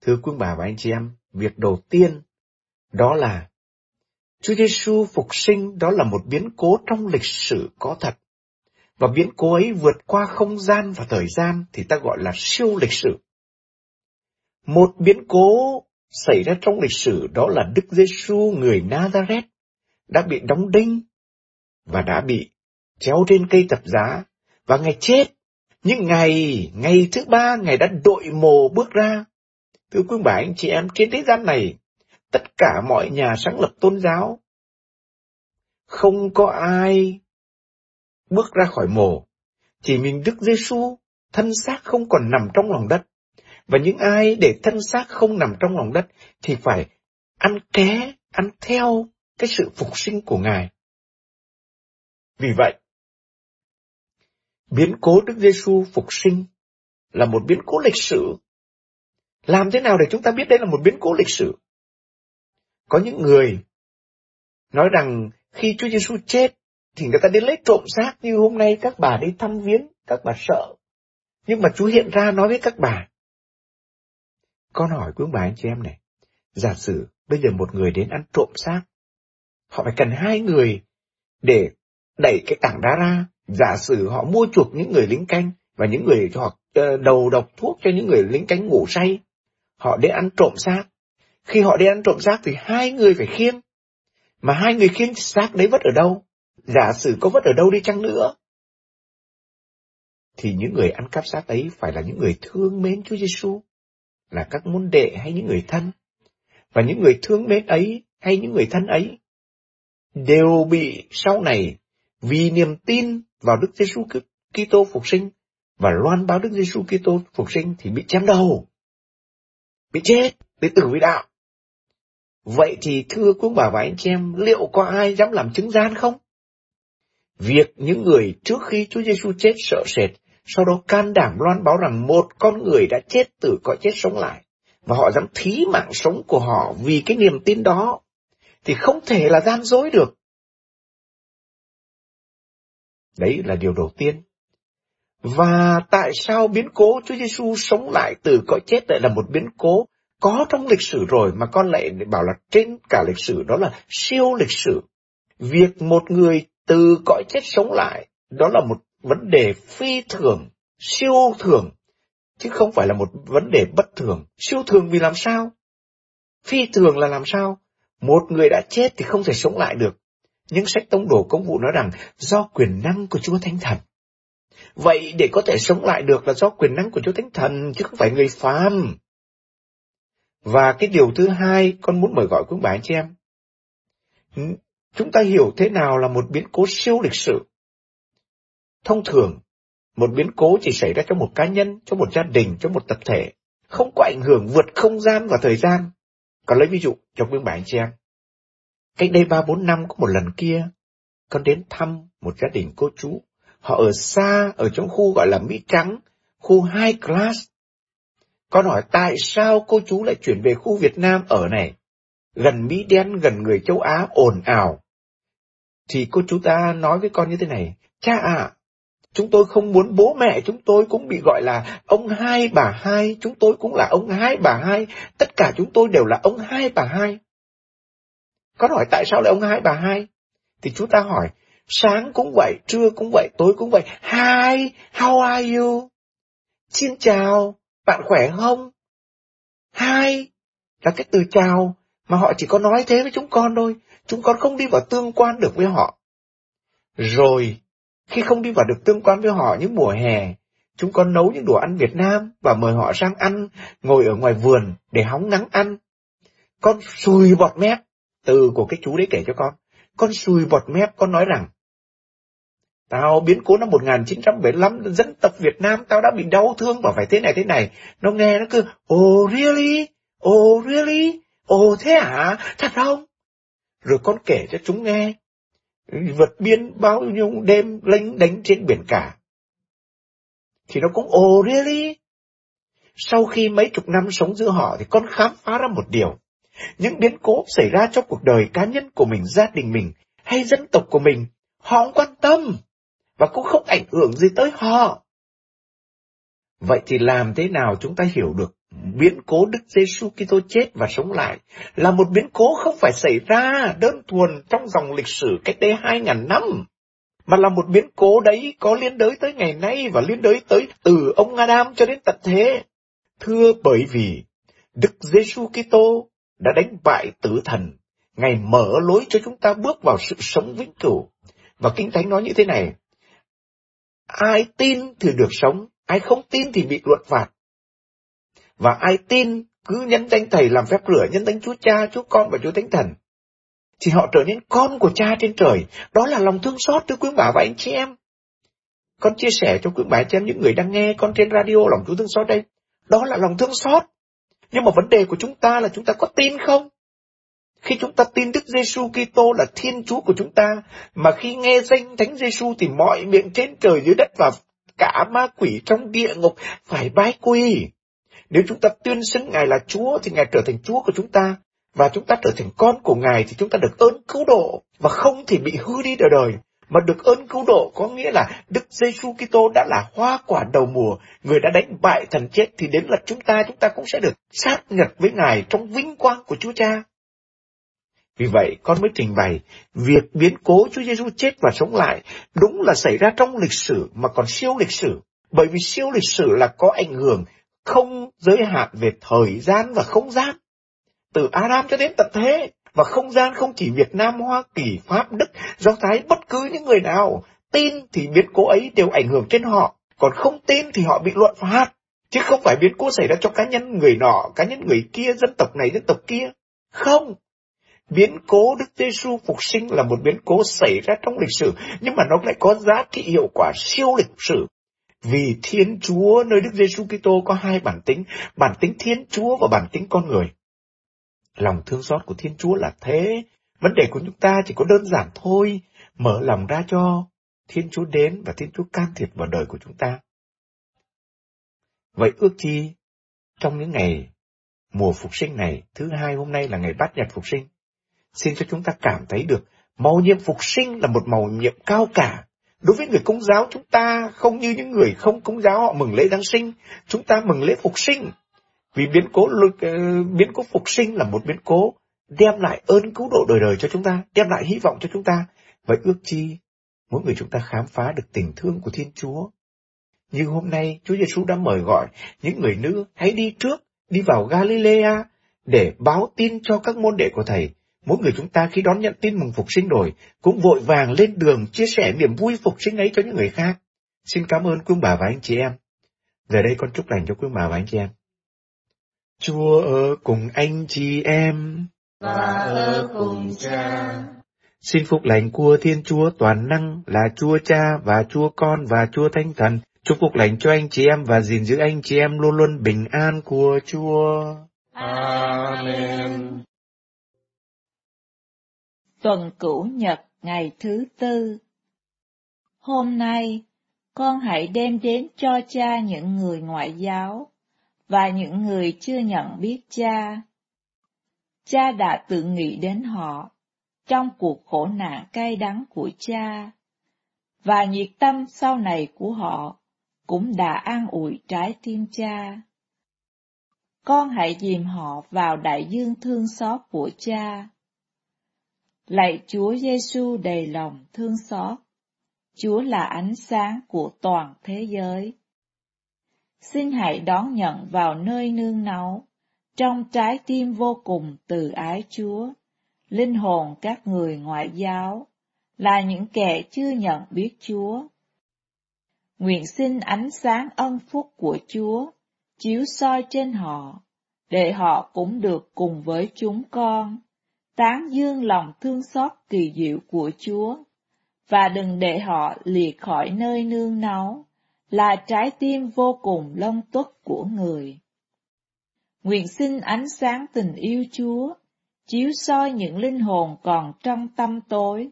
Thưa quý bà và anh chị em, việc đầu tiên đó là Chúa Giêsu phục sinh đó là một biến cố trong lịch sử có thật. Và biến cố ấy vượt qua không gian và thời gian thì ta gọi là siêu lịch sử. Một biến cố xảy ra trong lịch sử đó là Đức Giêsu người Nazareth đã bị đóng đinh và đã bị treo trên cây thập giá và ngày chết. Nhưng ngày, ngày thứ ba, ngày đã đội mồ bước ra. Thưa quý bà anh chị em, trên thế gian này, tất cả mọi nhà sáng lập tôn giáo, không có ai bước ra khỏi mồ. Chỉ mình Đức Giêsu thân xác không còn nằm trong lòng đất. Và những ai để thân xác không nằm trong lòng đất thì phải ăn ké, ăn theo cái sự phục sinh của Ngài. Vì vậy, biến cố Đức Giêsu phục sinh là một biến cố lịch sử. Làm thế nào để chúng ta biết đây là một biến cố lịch sử? Có những người nói rằng khi Chúa Giêsu chết thì người ta đến lấy trộm xác như hôm nay các bà đi thăm viếng, các bà sợ. Nhưng mà Chúa hiện ra nói với các bà. Con hỏi quý bà anh chị em này, giả sử bây giờ một người đến ăn trộm xác, họ phải cần hai người để đẩy cái tảng đá ra. Giả sử họ mua chuộc những người lính canh và những người hoặc ờ, đầu độc thuốc cho những người lính canh ngủ say. Họ đến ăn trộm xác. Khi họ đi ăn trộm xác thì hai người phải khiêng. Mà hai người khiêng xác đấy vất ở đâu? Giả sử có mất ở đâu đi chăng nữa? Thì những người ăn cắp xác ấy phải là những người thương mến Chúa Giêsu, là các môn đệ hay những người thân. Và những người thương mến ấy hay những người thân ấy đều bị sau này vì niềm tin vào Đức Giêsu Kitô phục sinh và loan báo Đức Giêsu Kitô phục sinh thì bị chém đầu, bị chết, bị tử vì đạo. Vậy thì thưa quý bà và anh chị em, liệu có ai dám làm chứng gian không? Việc những người trước khi Chúa Giêsu chết sợ sệt, sau đó can đảm loan báo rằng một con người đã chết từ cõi chết sống lại, và họ dám thí mạng sống của họ vì cái niềm tin đó, thì không thể là gian dối được. Đấy là điều đầu tiên. Và tại sao biến cố Chúa Giêsu sống lại từ cõi chết lại là một biến cố có trong lịch sử rồi mà con lại bảo là trên cả lịch sử đó là siêu lịch sử. Việc một người từ cõi chết sống lại đó là một vấn đề phi thường, siêu thường, chứ không phải là một vấn đề bất thường. Siêu thường vì làm sao? Phi thường là làm sao? Một người đã chết thì không thể sống lại được. Nhưng sách tông đồ công vụ nói rằng do quyền năng của Chúa Thánh Thần. Vậy để có thể sống lại được là do quyền năng của Chúa Thánh Thần chứ không phải người phàm. Và cái điều thứ hai con muốn mời gọi quý bà anh chị em. Chúng ta hiểu thế nào là một biến cố siêu lịch sử. Thông thường, một biến cố chỉ xảy ra cho một cá nhân, cho một gia đình, cho một tập thể, không có ảnh hưởng vượt không gian và thời gian. Còn lấy ví dụ cho quý bà anh chị em. Cách đây ba bốn năm có một lần kia, con đến thăm một gia đình cô chú. Họ ở xa, ở trong khu gọi là Mỹ Trắng, khu high class. Con hỏi tại sao cô chú lại chuyển về khu Việt Nam ở này? Gần Mỹ đen, gần người châu Á ồn ào. Thì cô chú ta nói với con như thế này, cha ạ, chúng tôi không muốn bố mẹ chúng tôi cũng bị gọi là ông hai bà hai, chúng tôi cũng là ông hai bà hai, tất cả chúng tôi đều là ông hai bà hai. Con hỏi tại sao lại ông hai bà hai? Thì chúng ta hỏi, sáng cũng vậy, trưa cũng vậy, tối cũng vậy. Hi, how are you? Xin chào, bạn khỏe không? Hi, là cái từ chào mà họ chỉ có nói thế với chúng con thôi. Chúng con không đi vào tương quan được với họ. Rồi, khi không đi vào được tương quan với họ những mùa hè, chúng con nấu những đồ ăn Việt Nam và mời họ sang ăn, ngồi ở ngoài vườn để hóng nắng ăn. Con xùi bọt mép, từ của cái chú đấy kể cho con. Con xùi bọt mép, con nói rằng, Tao biến cố năm 1975 dân tộc Việt Nam tao đã bị đau thương và phải thế này thế này. Nó nghe nó cứ, oh really? Oh really? Oh thế hả? Thật không? Rồi con kể cho chúng nghe. Vượt biên bao nhiêu đêm lênh đánh trên biển cả. Thì nó cũng, ồ oh really? Sau khi mấy chục năm sống giữa họ thì con khám phá ra một điều. Những biến cố xảy ra trong cuộc đời cá nhân của mình, gia đình mình hay dân tộc của mình, họ không quan tâm và cũng không ảnh hưởng gì tới họ. Vậy thì làm thế nào chúng ta hiểu được biến cố Đức Giêsu Kitô chết và sống lại là một biến cố không phải xảy ra đơn thuần trong dòng lịch sử cách đây hai ngàn năm, mà là một biến cố đấy có liên đới tới ngày nay và liên đới tới từ ông Adam cho đến tận thế. Thưa bởi vì Đức Giêsu Kitô đã đánh bại tử thần, Ngài mở lối cho chúng ta bước vào sự sống vĩnh cửu. Và Kinh Thánh nói như thế này, Ai tin thì được sống, ai không tin thì bị luật phạt. Và ai tin cứ nhân danh Thầy làm phép rửa, nhân danh Chúa Cha, Chúa Con và Chúa Thánh Thần. Thì họ trở nên con của Cha trên trời. Đó là lòng thương xót thưa quý bà và anh chị em. Con chia sẻ cho quý bà chị em những người đang nghe con trên radio lòng Chúa thương xót đây. Đó là lòng thương xót. Nhưng mà vấn đề của chúng ta là chúng ta có tin không? Khi chúng ta tin Đức Giêsu Kitô là Thiên Chúa của chúng ta, mà khi nghe danh Thánh Giêsu thì mọi miệng trên trời dưới đất và cả ma quỷ trong địa ngục phải bái quỳ nếu chúng ta tuyên xưng Ngài là Chúa thì Ngài trở thành Chúa của chúng ta, và chúng ta trở thành con của Ngài thì chúng ta được ơn cứu độ, và không thì bị hư đi đời đời. Mà được ơn cứu độ có nghĩa là Đức Giêsu Kitô đã là hoa quả đầu mùa, người đã đánh bại thần chết thì đến lượt chúng ta chúng ta cũng sẽ được sát nhập với Ngài trong vinh quang của Chúa Cha. Vì vậy, con mới trình bày, việc biến cố Chúa Giêsu chết và sống lại đúng là xảy ra trong lịch sử mà còn siêu lịch sử. Bởi vì siêu lịch sử là có ảnh hưởng không giới hạn về thời gian và không gian. Từ Adam cho đến tận thế, và không gian không chỉ Việt Nam, Hoa Kỳ, Pháp, Đức, Do Thái, bất cứ những người nào tin thì biến cố ấy đều ảnh hưởng trên họ, còn không tin thì họ bị luận phạt. Chứ không phải biến cố xảy ra cho cá nhân người nọ, cá nhân người kia, dân tộc này, dân tộc kia. Không, Biến cố Đức Giêsu phục sinh là một biến cố xảy ra trong lịch sử, nhưng mà nó lại có giá trị hiệu quả siêu lịch sử. Vì Thiên Chúa nơi Đức Giêsu Kitô có hai bản tính, bản tính Thiên Chúa và bản tính con người. Lòng thương xót của Thiên Chúa là thế, vấn đề của chúng ta chỉ có đơn giản thôi, mở lòng ra cho Thiên Chúa đến và Thiên Chúa can thiệp vào đời của chúng ta. Vậy ước chi trong những ngày mùa phục sinh này, thứ hai hôm nay là ngày bát nhật phục sinh, xin cho chúng ta cảm thấy được màu nhiệm phục sinh là một màu nhiệm cao cả. Đối với người công giáo chúng ta không như những người không công giáo họ mừng lễ Giáng sinh, chúng ta mừng lễ phục sinh. Vì biến cố ờ, biến cố phục sinh là một biến cố đem lại ơn cứu độ đời đời cho chúng ta, đem lại hy vọng cho chúng ta. Vậy ước chi mỗi người chúng ta khám phá được tình thương của Thiên Chúa. Như hôm nay Chúa Giêsu đã mời gọi những người nữ hãy đi trước, đi vào Galilea để báo tin cho các môn đệ của Thầy Mỗi người chúng ta khi đón nhận tin mừng phục sinh rồi, cũng vội vàng lên đường chia sẻ niềm vui phục sinh ấy cho những người khác. Xin cảm ơn quý bà và anh chị em. Giờ đây con chúc lành cho quý bà và anh chị em. Chúa ở cùng anh chị em. Và ở cùng cha. Xin phúc lành của Thiên Chúa toàn năng là Chúa Cha và Chúa Con và Chúa Thánh Thần. Chúc phúc lành cho anh chị em và gìn giữ anh chị em luôn luôn bình an của Chúa. Amen. Tuần Cửu Nhật ngày thứ tư Hôm nay, con hãy đem đến cho cha những người ngoại giáo và những người chưa nhận biết cha. Cha đã tự nghĩ đến họ trong cuộc khổ nạn cay đắng của cha, và nhiệt tâm sau này của họ cũng đã an ủi trái tim cha. Con hãy dìm họ vào đại dương thương xót của cha Lạy Chúa Giêsu đầy lòng thương xót. Chúa là ánh sáng của toàn thế giới. Xin hãy đón nhận vào nơi nương náu, trong trái tim vô cùng từ ái Chúa, linh hồn các người ngoại giáo, là những kẻ chưa nhận biết Chúa. Nguyện xin ánh sáng ân phúc của Chúa chiếu soi trên họ, để họ cũng được cùng với chúng con tán dương lòng thương xót kỳ diệu của Chúa, và đừng để họ liệt khỏi nơi nương náu, là trái tim vô cùng long tuất của người. Nguyện xin ánh sáng tình yêu Chúa, chiếu soi những linh hồn còn trong tâm tối.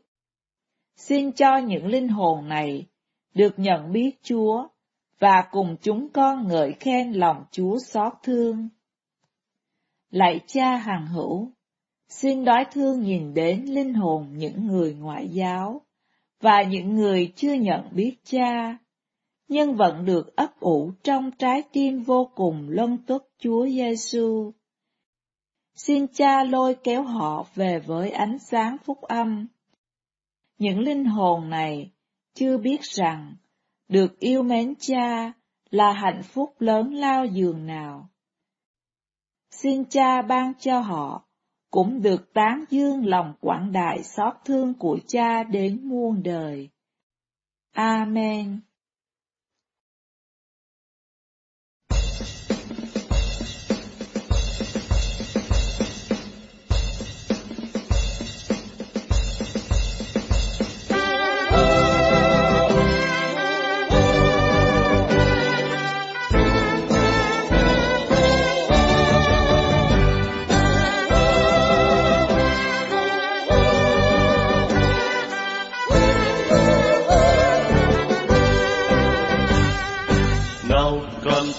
Xin cho những linh hồn này được nhận biết Chúa, và cùng chúng con ngợi khen lòng Chúa xót thương. Lạy cha hằng hữu, xin đói thương nhìn đến linh hồn những người ngoại giáo và những người chưa nhận biết cha, nhưng vẫn được ấp ủ trong trái tim vô cùng lân tuất Chúa Giêsu. Xin cha lôi kéo họ về với ánh sáng phúc âm. Những linh hồn này chưa biết rằng được yêu mến cha là hạnh phúc lớn lao dường nào. Xin cha ban cho họ cũng được tán dương lòng quảng đại xót thương của cha đến muôn đời. Amen.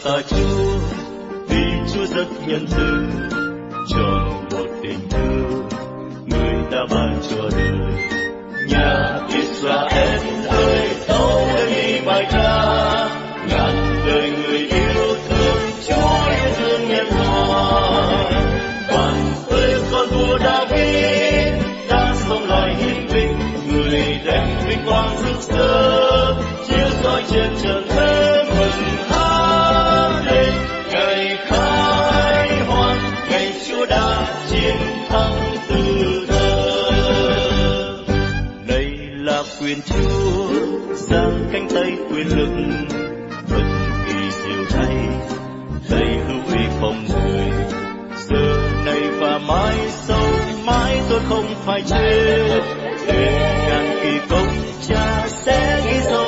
Ta chúa, vì chúa dắt nhân từ tròn một tình thương người đã ban cho đời nhà Israel ơi tôi đã đi bài ca. Ngàn đời người yêu thương Chúa yêu thương nhân loại bạn ơi con vua David đã sống lại hiến vinh người đem vinh quang rực rỡ chiếu soi trên trần thế chiến thắng từ thơ. Đây là quyền Chúa giang cánh tay quyền lực, bất kỳ chiều thay đầy hữu ý không người, giờ này và mai sau, mãi tôi không phải chết. Để ngàn kỳ công cha sẽ ghi dấu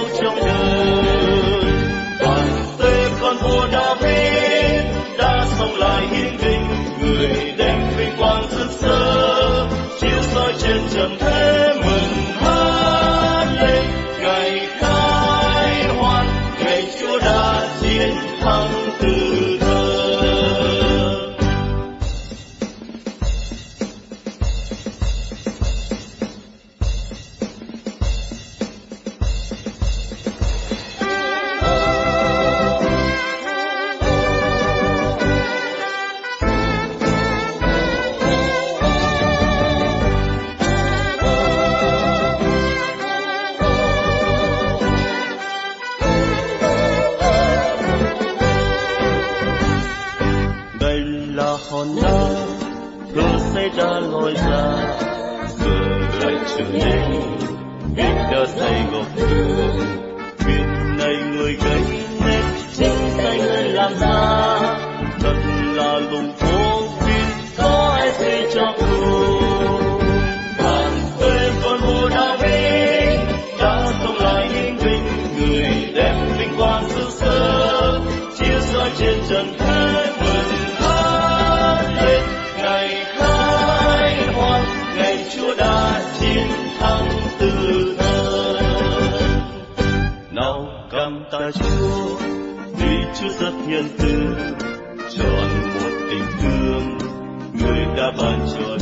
người đã ban cho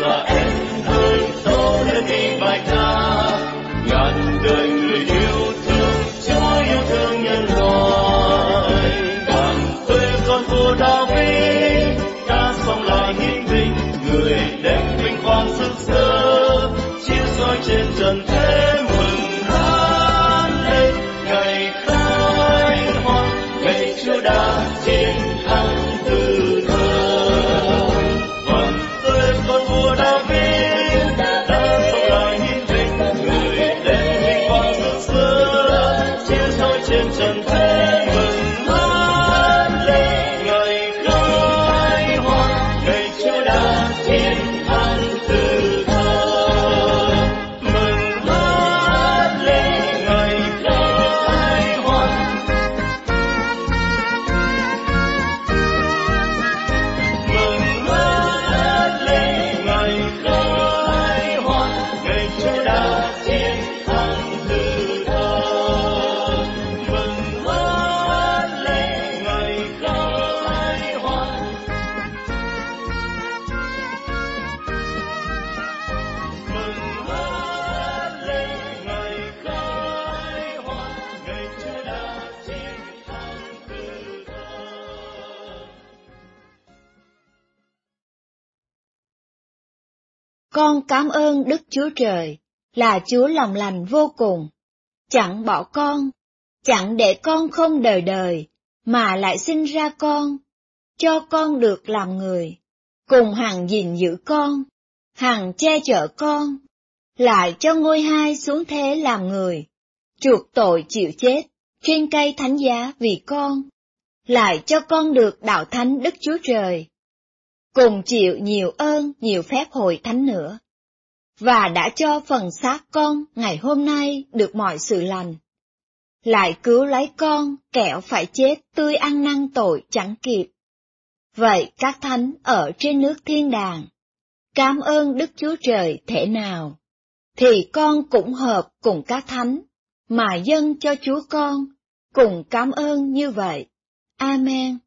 đời Trời, là Chúa lòng lành vô cùng. Chẳng bỏ con, chẳng để con không đời đời, mà lại sinh ra con, cho con được làm người, cùng hằng gìn giữ con, hằng che chở con, lại cho ngôi hai xuống thế làm người, chuộc tội chịu chết, trên cây thánh giá vì con, lại cho con được đạo thánh Đức Chúa Trời, cùng chịu nhiều ơn, nhiều phép hồi thánh nữa, và đã cho phần xác con ngày hôm nay được mọi sự lành. Lại cứu lấy con, kẻo phải chết tươi ăn năn tội chẳng kịp. Vậy các thánh ở trên nước thiên đàng, cảm ơn Đức Chúa Trời thể nào, thì con cũng hợp cùng các thánh, mà dâng cho Chúa con, cùng cảm ơn như vậy. Amen.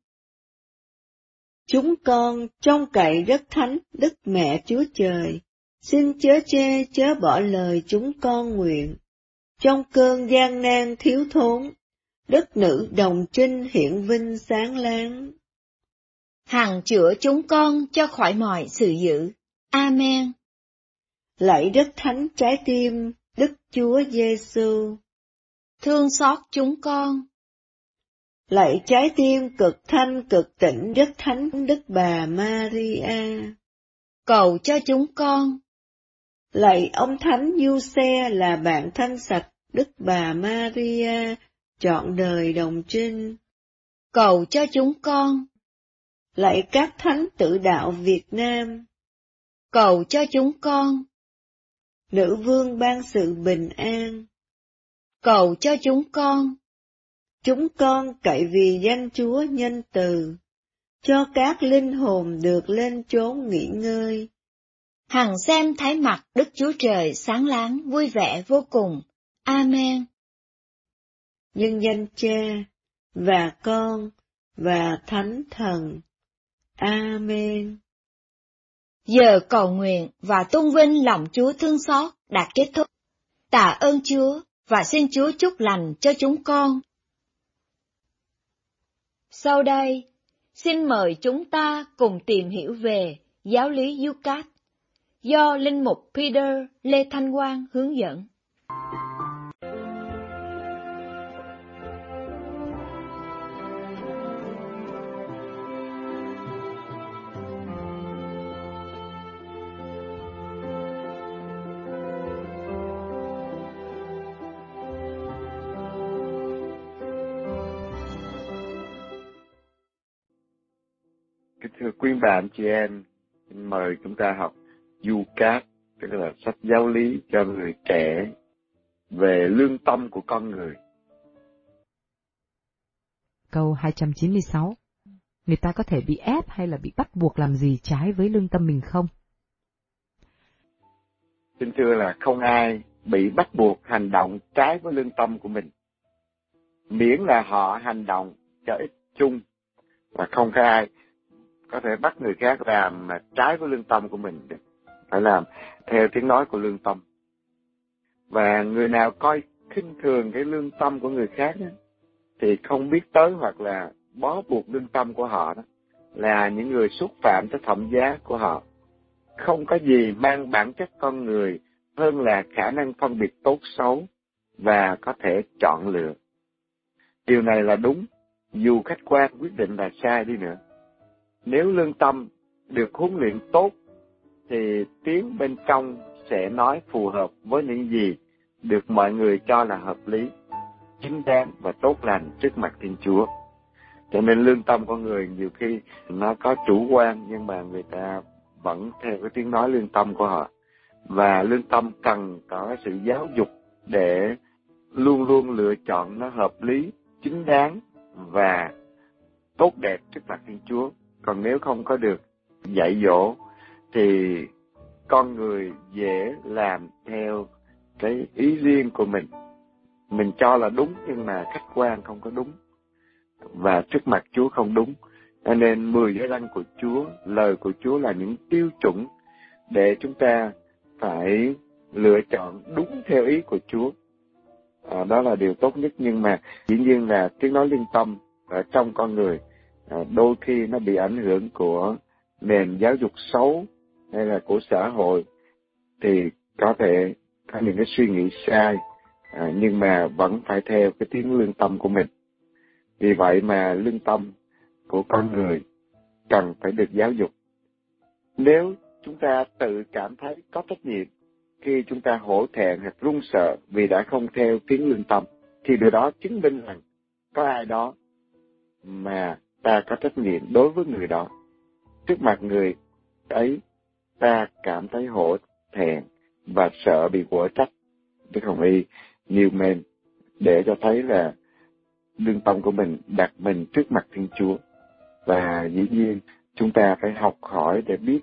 Chúng con trông cậy rất thánh Đức Mẹ Chúa Trời, xin chớ chê chớ bỏ lời chúng con nguyện. Trong cơn gian nan thiếu thốn, đất nữ đồng trinh hiện vinh sáng láng. Hằng chữa chúng con cho khỏi mọi sự dữ. Amen. Lạy đất thánh trái tim, Đức Chúa Giêsu, thương xót chúng con. Lạy trái tim cực thanh cực tịnh Đức Thánh Đức Bà Maria, cầu cho chúng con. Lạy ông Thánh Du Xe là bạn thanh sạch Đức Bà Maria, chọn đời đồng trinh. Cầu cho chúng con. Lạy các thánh tự đạo Việt Nam. Cầu cho chúng con. Nữ vương ban sự bình an. Cầu cho chúng con. Chúng con cậy vì danh Chúa nhân từ, cho các linh hồn được lên chốn nghỉ ngơi. Hằng xem thái mặt Đức Chúa Trời sáng láng vui vẻ vô cùng. Amen. Nhân danh Cha và Con và Thánh Thần. Amen. Giờ cầu nguyện và tôn vinh lòng Chúa thương xót đã kết thúc. Tạ ơn Chúa và xin Chúa chúc lành cho chúng con. Sau đây, xin mời chúng ta cùng tìm hiểu về giáo lý Yucat do Linh Mục Peter Lê Thanh Quang hướng dẫn. Thưa quý bà anh chị em, xin mời chúng ta học Du Cát, tức là sách giáo lý cho người trẻ về lương tâm của con người. Câu 296 Người ta có thể bị ép hay là bị bắt buộc làm gì trái với lương tâm mình không? Xin thưa là không ai bị bắt buộc hành động trái với lương tâm của mình. Miễn là họ hành động cho ích chung và không có ai có thể bắt người khác làm mà trái với lương tâm của mình phải làm theo tiếng nói của lương tâm. Và người nào coi khinh thường cái lương tâm của người khác đó, thì không biết tới hoặc là bó buộc lương tâm của họ đó là những người xúc phạm tới thẩm giá của họ. Không có gì mang bản chất con người hơn là khả năng phân biệt tốt xấu và có thể chọn lựa. Điều này là đúng dù khách quan quyết định là sai đi nữa. Nếu lương tâm được huấn luyện tốt, thì tiếng bên trong sẽ nói phù hợp với những gì được mọi người cho là hợp lý, chính đáng và tốt lành trước mặt Thiên Chúa. Cho nên lương tâm con người nhiều khi nó có chủ quan nhưng mà người ta vẫn theo cái tiếng nói lương tâm của họ. Và lương tâm cần có sự giáo dục để luôn luôn lựa chọn nó hợp lý, chính đáng và tốt đẹp trước mặt Thiên Chúa còn nếu không có được dạy dỗ thì con người dễ làm theo cái ý riêng của mình. Mình cho là đúng nhưng mà khách quan không có đúng và trước mặt Chúa không đúng. Cho nên mười giới răng của Chúa lời của Chúa là những tiêu chuẩn để chúng ta phải lựa chọn đúng theo ý của Chúa. À, đó là điều tốt nhất nhưng mà dĩ nhiên là tiếng nói liên tâm ở trong con người à, đôi khi nó bị ảnh hưởng của nền giáo dục xấu hay là của xã hội thì có thể có những cái suy nghĩ sai à, nhưng mà vẫn phải theo cái tiếng lương tâm của mình vì vậy mà lương tâm của con người cần phải được giáo dục nếu chúng ta tự cảm thấy có trách nhiệm khi chúng ta hổ thẹn hoặc run sợ vì đã không theo tiếng lương tâm thì điều đó chứng minh rằng có ai đó mà ta có trách nhiệm đối với người đó. Trước mặt người ấy, ta cảm thấy hổ thẹn và sợ bị quở trách. Đức Hồng Y Newman để cho thấy là lương tâm của mình đặt mình trước mặt Thiên Chúa. Và dĩ nhiên, chúng ta phải học hỏi để biết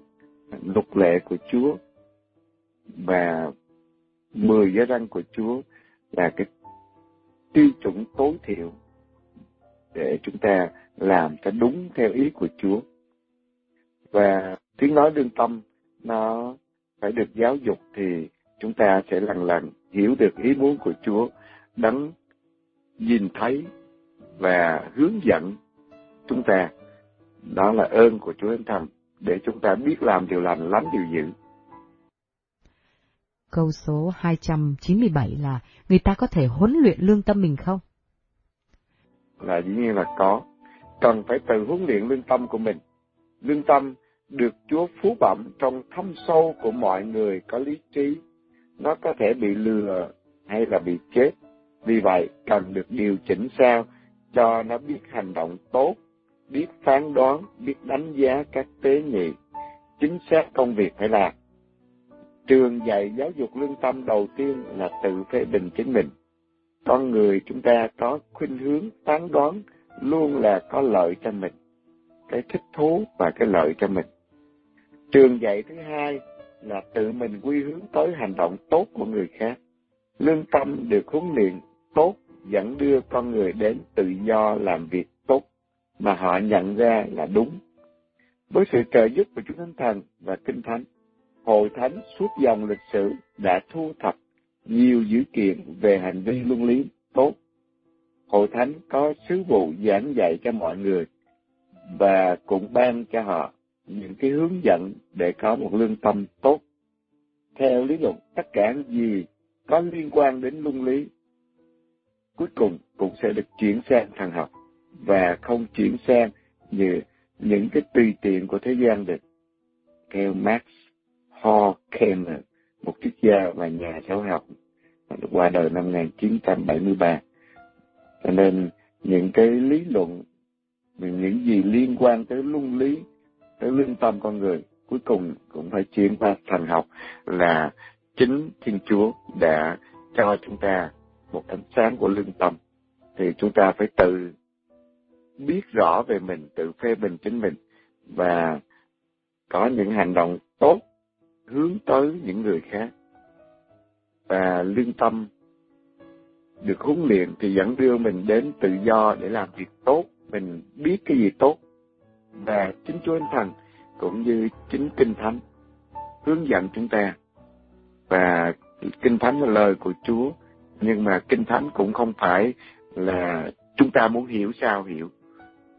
luật lệ của Chúa và mười giới răng của Chúa là cái tiêu chuẩn tối thiểu để chúng ta làm cho đúng theo ý của Chúa. và tiếng nói lương tâm nó phải được giáo dục thì chúng ta sẽ lần lần hiểu được ý muốn của Chúa, đấng nhìn thấy và hướng dẫn chúng ta. Đó là ơn của Chúa Thánh Thần để chúng ta biết làm điều lành, lắm điều dữ. Câu số 297 là người ta có thể huấn luyện lương tâm mình không? Là dĩ nhiên là có. Cần phải tự huấn luyện lương tâm của mình. Lương tâm được Chúa phú bẩm trong thâm sâu của mọi người có lý trí. Nó có thể bị lừa hay là bị chết. Vì vậy, cần được điều chỉnh sao cho nó biết hành động tốt, biết phán đoán, biết đánh giá các tế nhị, chính xác công việc phải làm. Trường dạy giáo dục lương tâm đầu tiên là tự phê bình chính mình. Con người chúng ta có khuynh hướng phán đoán luôn là có lợi cho mình, cái thích thú và cái lợi cho mình. Trường dạy thứ hai là tự mình quy hướng tới hành động tốt của người khác. Lương tâm được huấn luyện tốt dẫn đưa con người đến tự do làm việc tốt mà họ nhận ra là đúng. Với sự trợ giúp của Chúa Thánh Thần và Kinh Thánh, Hội Thánh suốt dòng lịch sử đã thu thập nhiều dữ kiện về hành vi luân lý tốt. Hội Thánh có sứ vụ giảng dạy cho mọi người và cũng ban cho họ những cái hướng dẫn để có một lương tâm tốt. Theo lý luận, tất cả gì có liên quan đến luân lý cuối cùng cũng sẽ được chuyển sang thần học và không chuyển sang như những cái tùy tiện của thế gian được. Theo Max Horkheimer, một triết gia và nhà giáo học qua đời năm 1973. Cho nên những cái lý luận, những gì liên quan tới luân lý, tới lương tâm con người, cuối cùng cũng phải chuyển qua thần học là chính Thiên Chúa đã cho chúng ta một ánh sáng của lương tâm thì chúng ta phải tự biết rõ về mình, tự phê bình chính mình và có những hành động tốt hướng tới những người khác. Và lương tâm được huấn luyện thì dẫn đưa mình đến tự do để làm việc tốt, mình biết cái gì tốt. Và chính Chúa Anh Thần, cũng như chính Kinh Thánh, hướng dẫn chúng ta. Và Kinh Thánh là lời của Chúa, nhưng mà kinh thánh cũng không phải là chúng ta muốn hiểu sao hiểu,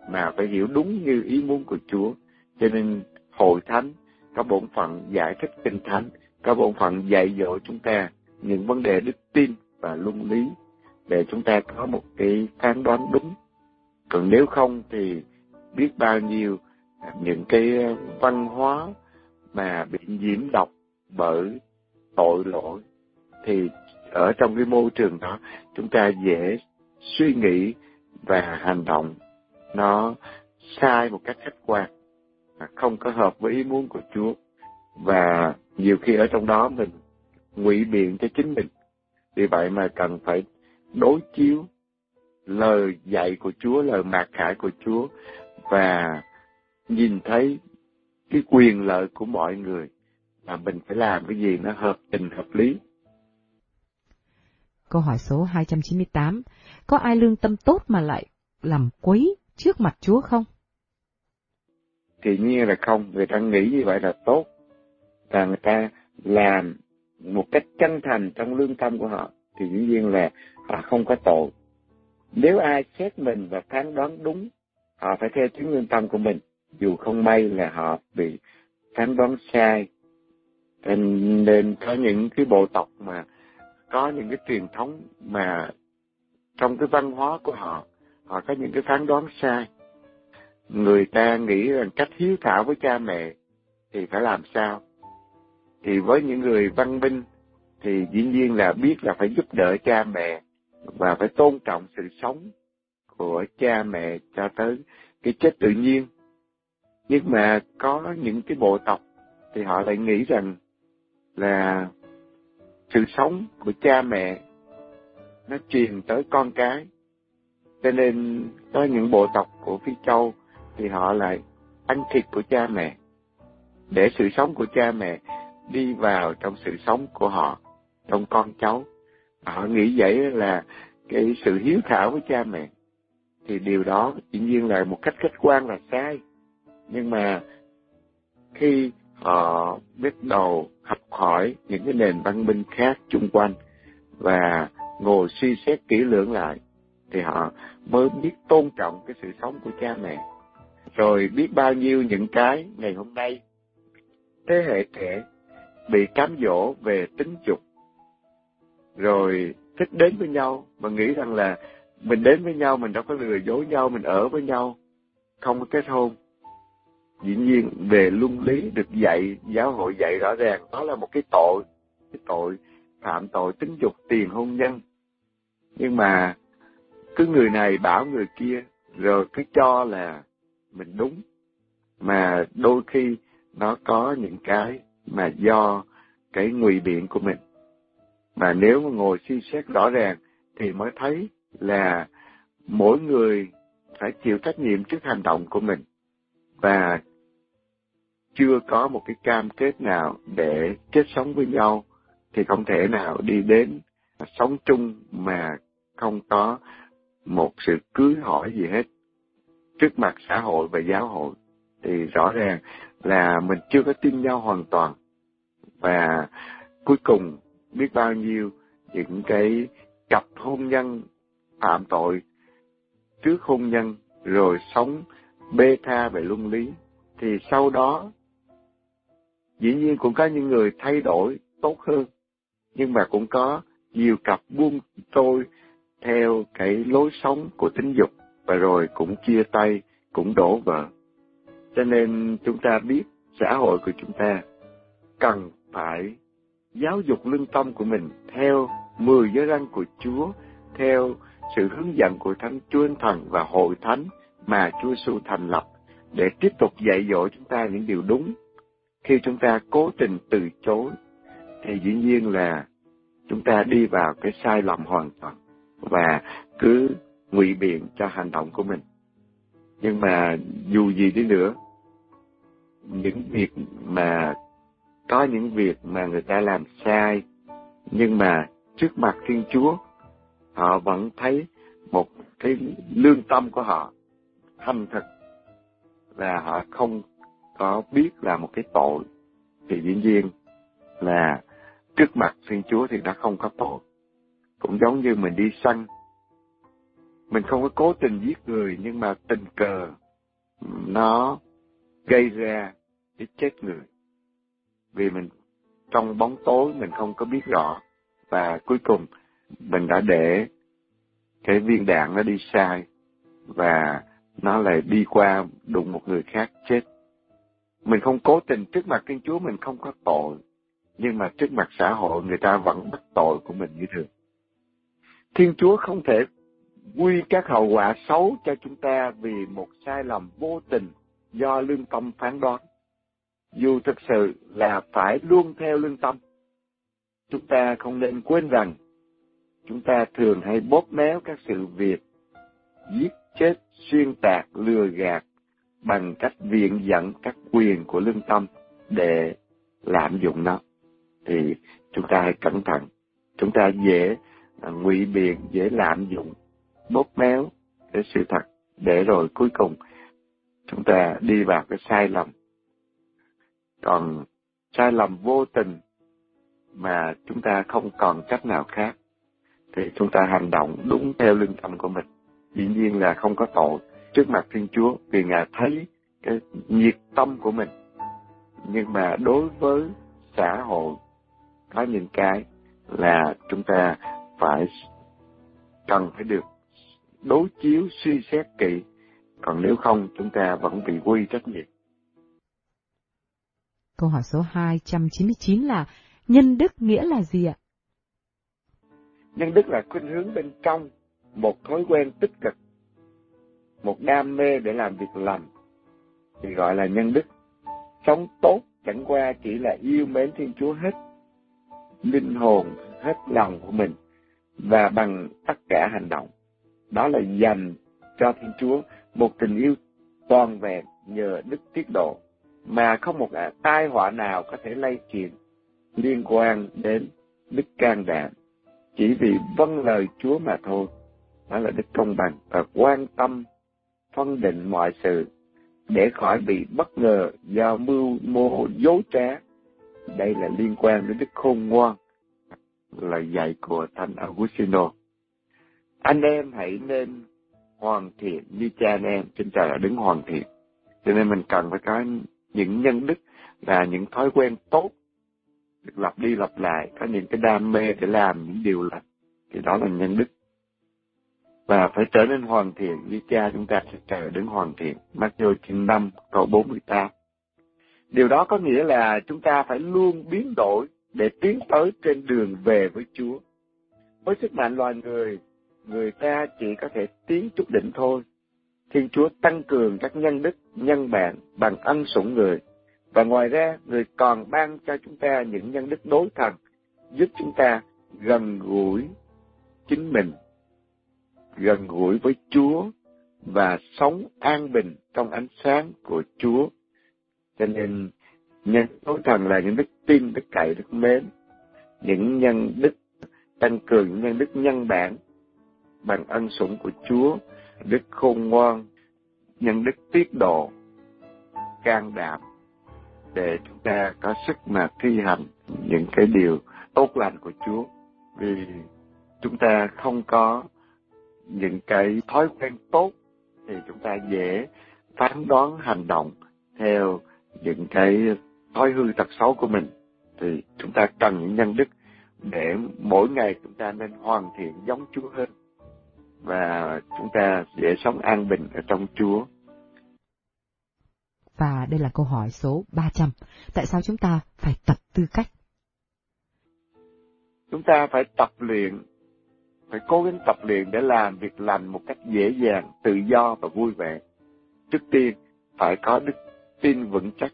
mà phải hiểu đúng như ý muốn của Chúa cho nên hội thánh có bổn phận giải thích kinh thánh, có bổn phận dạy dỗ chúng ta những vấn đề đức tin và luân lý, để chúng ta có một cái phán đoán đúng còn nếu không thì biết bao nhiêu à, những cái à, văn hóa mà bị nhiễm độc bởi tội lỗi. Thì ở trong cái môi trường đó, chúng ta dễ suy nghĩ và hành động nó sai một cách khách quan à, không có hợp với ý muốn của Chúa. Và nhiều khi ở trong đó mình ngụy biện cho chính mình. Vì vậy mà cần phải đối chiếu lời dạy của Chúa, lời mạc khải của Chúa và nhìn thấy cái quyền lợi của mọi người mà mình phải làm cái gì nó hợp tình hợp lý Câu hỏi số 298. Có ai lương tâm tốt mà lại làm quấy trước mặt Chúa không? Thì nhiên là không. Người ta nghĩ như vậy là tốt. Và người ta làm một cách chân thành trong lương tâm của họ. Thì dĩ nhiên là họ không có tội. Nếu ai xét mình và phán đoán đúng, họ phải theo chính lương tâm của mình. Dù không may là họ bị phán đoán sai. Nên có những cái bộ tộc mà có những cái truyền thống mà trong cái văn hóa của họ, họ có những cái phán đoán sai. Người ta nghĩ rằng cách hiếu thảo với cha mẹ thì phải làm sao? Thì với những người văn minh thì dĩ nhiên là biết là phải giúp đỡ cha mẹ và phải tôn trọng sự sống của cha mẹ cho tới cái chết tự nhiên. Nhưng mà có những cái bộ tộc thì họ lại nghĩ rằng là sự sống của cha mẹ nó truyền tới con cái. Cho nên có những bộ tộc của phi châu thì họ lại ăn thịt của cha mẹ để sự sống của cha mẹ đi vào trong sự sống của họ, trong con cháu. Họ nghĩ vậy là cái sự hiếu thảo với cha mẹ thì điều đó dĩ nhiên là một cách khách quan là sai. Nhưng mà khi họ bắt đầu học hỏi những cái nền văn minh khác chung quanh và ngồi suy xét kỹ lưỡng lại, thì họ mới biết tôn trọng cái sự sống của cha mẹ. Rồi biết bao nhiêu những cái ngày hôm nay thế hệ trẻ bị cám dỗ về tính dục, rồi thích đến với nhau mà nghĩ rằng là mình đến với nhau, mình đâu có lừa dối nhau, mình ở với nhau. Không có kết hôn. Dĩ nhiên, về luân lý được dạy, giáo hội dạy rõ ràng, đó là một cái tội cái tội phạm tội tính dục tiền hôn nhân. Nhưng mà cứ người này bảo người kia, rồi cứ cho là mình đúng. Mà đôi khi nó có những cái mà do cái ngụy biện của mình. Mà nếu mà ngồi suy xét rõ ràng thì mới thấy là mỗi người phải chịu trách nhiệm trước hành động của mình. Và chưa có một cái cam kết nào để kết sống với nhau, thì không thể nào đi đến sống chung mà không có một sự cưới hỏi gì hết. Trước mặt xã hội và giáo hội thì rõ ràng là mình chưa có tin nhau hoàn toàn. Và cuối cùng biết bao nhiêu những cái cặp hôn nhân phạm tội trước hôn nhân rồi sống bê tha về luân lý thì sau đó dĩ nhiên cũng có những người thay đổi tốt hơn. Nhưng mà cũng có nhiều cặp buông trôi theo cái lối sống của tính dục và rồi cũng chia tay cũng đổ vỡ cho nên chúng ta biết xã hội của chúng ta cần phải giáo dục lương tâm của mình theo mười giới răn của Chúa, theo sự hướng dẫn của Thánh Chúa Thần và Hội Thánh mà Chúa Giêsu thành lập để tiếp tục dạy dỗ chúng ta những điều đúng. Khi chúng ta cố tình từ chối, thì dĩ nhiên là chúng ta đi vào cái sai lầm hoàn toàn và cứ ngụy biện cho hành động của mình. Nhưng mà dù gì đi nữa, những việc mà có những việc mà người ta làm sai nhưng mà trước mặt Thiên Chúa họ vẫn thấy một cái lương tâm của họ thành thật là họ không có biết là một cái tội thì dĩ nhiên là trước mặt Thiên Chúa thì đã không có tội. Cũng giống như mình đi săn, mình không có cố tình giết người nhưng mà tình cờ nó gây ra cái chết người. Vì mình trong bóng tối mình không có biết rõ và cuối cùng mình đã để cái viên đạn nó đi sai và nó lại đi qua đụng một người khác chết. Mình không cố tình trước mặt Thiên Chúa mình không có tội, nhưng mà trước mặt xã hội người ta vẫn bắt tội của mình như thường. Thiên Chúa không thể quy các hậu quả xấu cho chúng ta vì một sai lầm vô tình do lương tâm phán đoán. Dù thực sự là phải luôn theo lương tâm. Chúng ta không nên quên rằng chúng ta thường hay bóp méo các sự việc, giết chết, xuyên tạc, lừa gạt bằng cách viện dẫn các quyền của lương tâm để lạm dụng nó. Thì chúng ta hãy cẩn thận. Chúng ta dễ à, ngụy biện, dễ lạm dụng, bóp méo cái sự thật để rồi cuối cùng chúng ta đi vào cái sai lầm. Còn sai lầm vô tình mà chúng ta không còn cách nào khác thì chúng ta hành động đúng theo lương tâm của mình dĩ nhiên là không có tội trước mặt Thiên Chúa, vì Ngài thấy cái nhiệt tâm của mình. Nhưng mà đối với xã hội có những cái là chúng ta phải cần phải được đối chiếu, suy xét kỹ còn nếu không, chúng ta vẫn bị quy trách nhiệm. Câu hỏi số 299 là nhân đức nghĩa là gì ạ? Nhân đức là khuynh hướng bên trong, một thói quen tích cực, một đam mê để làm việc lành, thì gọi là nhân đức. Sống tốt chẳng qua chỉ là yêu mến Thiên Chúa hết linh hồn, hết lòng của mình và bằng tất cả hành động. Đó là dành cho Thiên Chúa một tình yêu toàn vẹn nhờ đức tiết độ mà không một tai họa nào có thể lây truyền liên quan đến đức can đảm chỉ vì vâng lời Chúa mà thôi. Đó là đức công bằng và quan tâm phân định mọi sự để khỏi bị bất ngờ do mưu mô dối trá. Đây là liên quan đến đức khôn ngoan, là dạy của Thánh Augustino. Anh em hãy nên hoàn thiện như cha anh em trên trời là đứng hoàn thiện. Cho nên mình cần phải có những nhân đức là những thói quen tốt được lặp đi lặp lại, có những cái đam mê để làm những điều lành. Thì đó là nhân đức và phải trở nên hoàn thiện như cha chúng ta sẽ trở đến hoàn thiện. Matthew chương 5 câu 48. Điều đó có nghĩa là chúng ta phải luôn biến đổi để tiến tới trên đường về với Chúa. Với sức mạnh loài người, người ta chỉ có thể tiến chút đỉnh thôi. Thiên Chúa tăng cường các nhân đức, nhân bản bằng ân sủng người. Và ngoài ra, người còn ban cho chúng ta những nhân đức đối thần, giúp chúng ta gần gũi chính mình gần gũi với Chúa và sống an bình trong ánh sáng của Chúa. Cho nên nhân đối thần là những đức tin, đức cậy, đức mến, những nhân đức tăng cường những nhân đức nhân bản bằng ân sủng của Chúa, đức khôn ngoan, nhân đức tiết độ, can đảm để chúng ta có sức mà thi hành những cái điều tốt lành của Chúa. Vì chúng ta không có những cái thói quen tốt, thì chúng ta dễ phán đoán hành động theo những cái thói hư tật xấu của mình thì chúng ta cần những nhân đức để mỗi ngày chúng ta nên hoàn thiện giống Chúa hơn và chúng ta dễ sống an bình ở trong Chúa. Và đây là câu hỏi số 300. Tại sao chúng ta phải tập tư cách? Chúng ta phải tập luyện phải cố gắng tập luyện để làm việc lành một cách dễ dàng, tự do và vui vẻ. Trước tiên, phải có đức tin vững chắc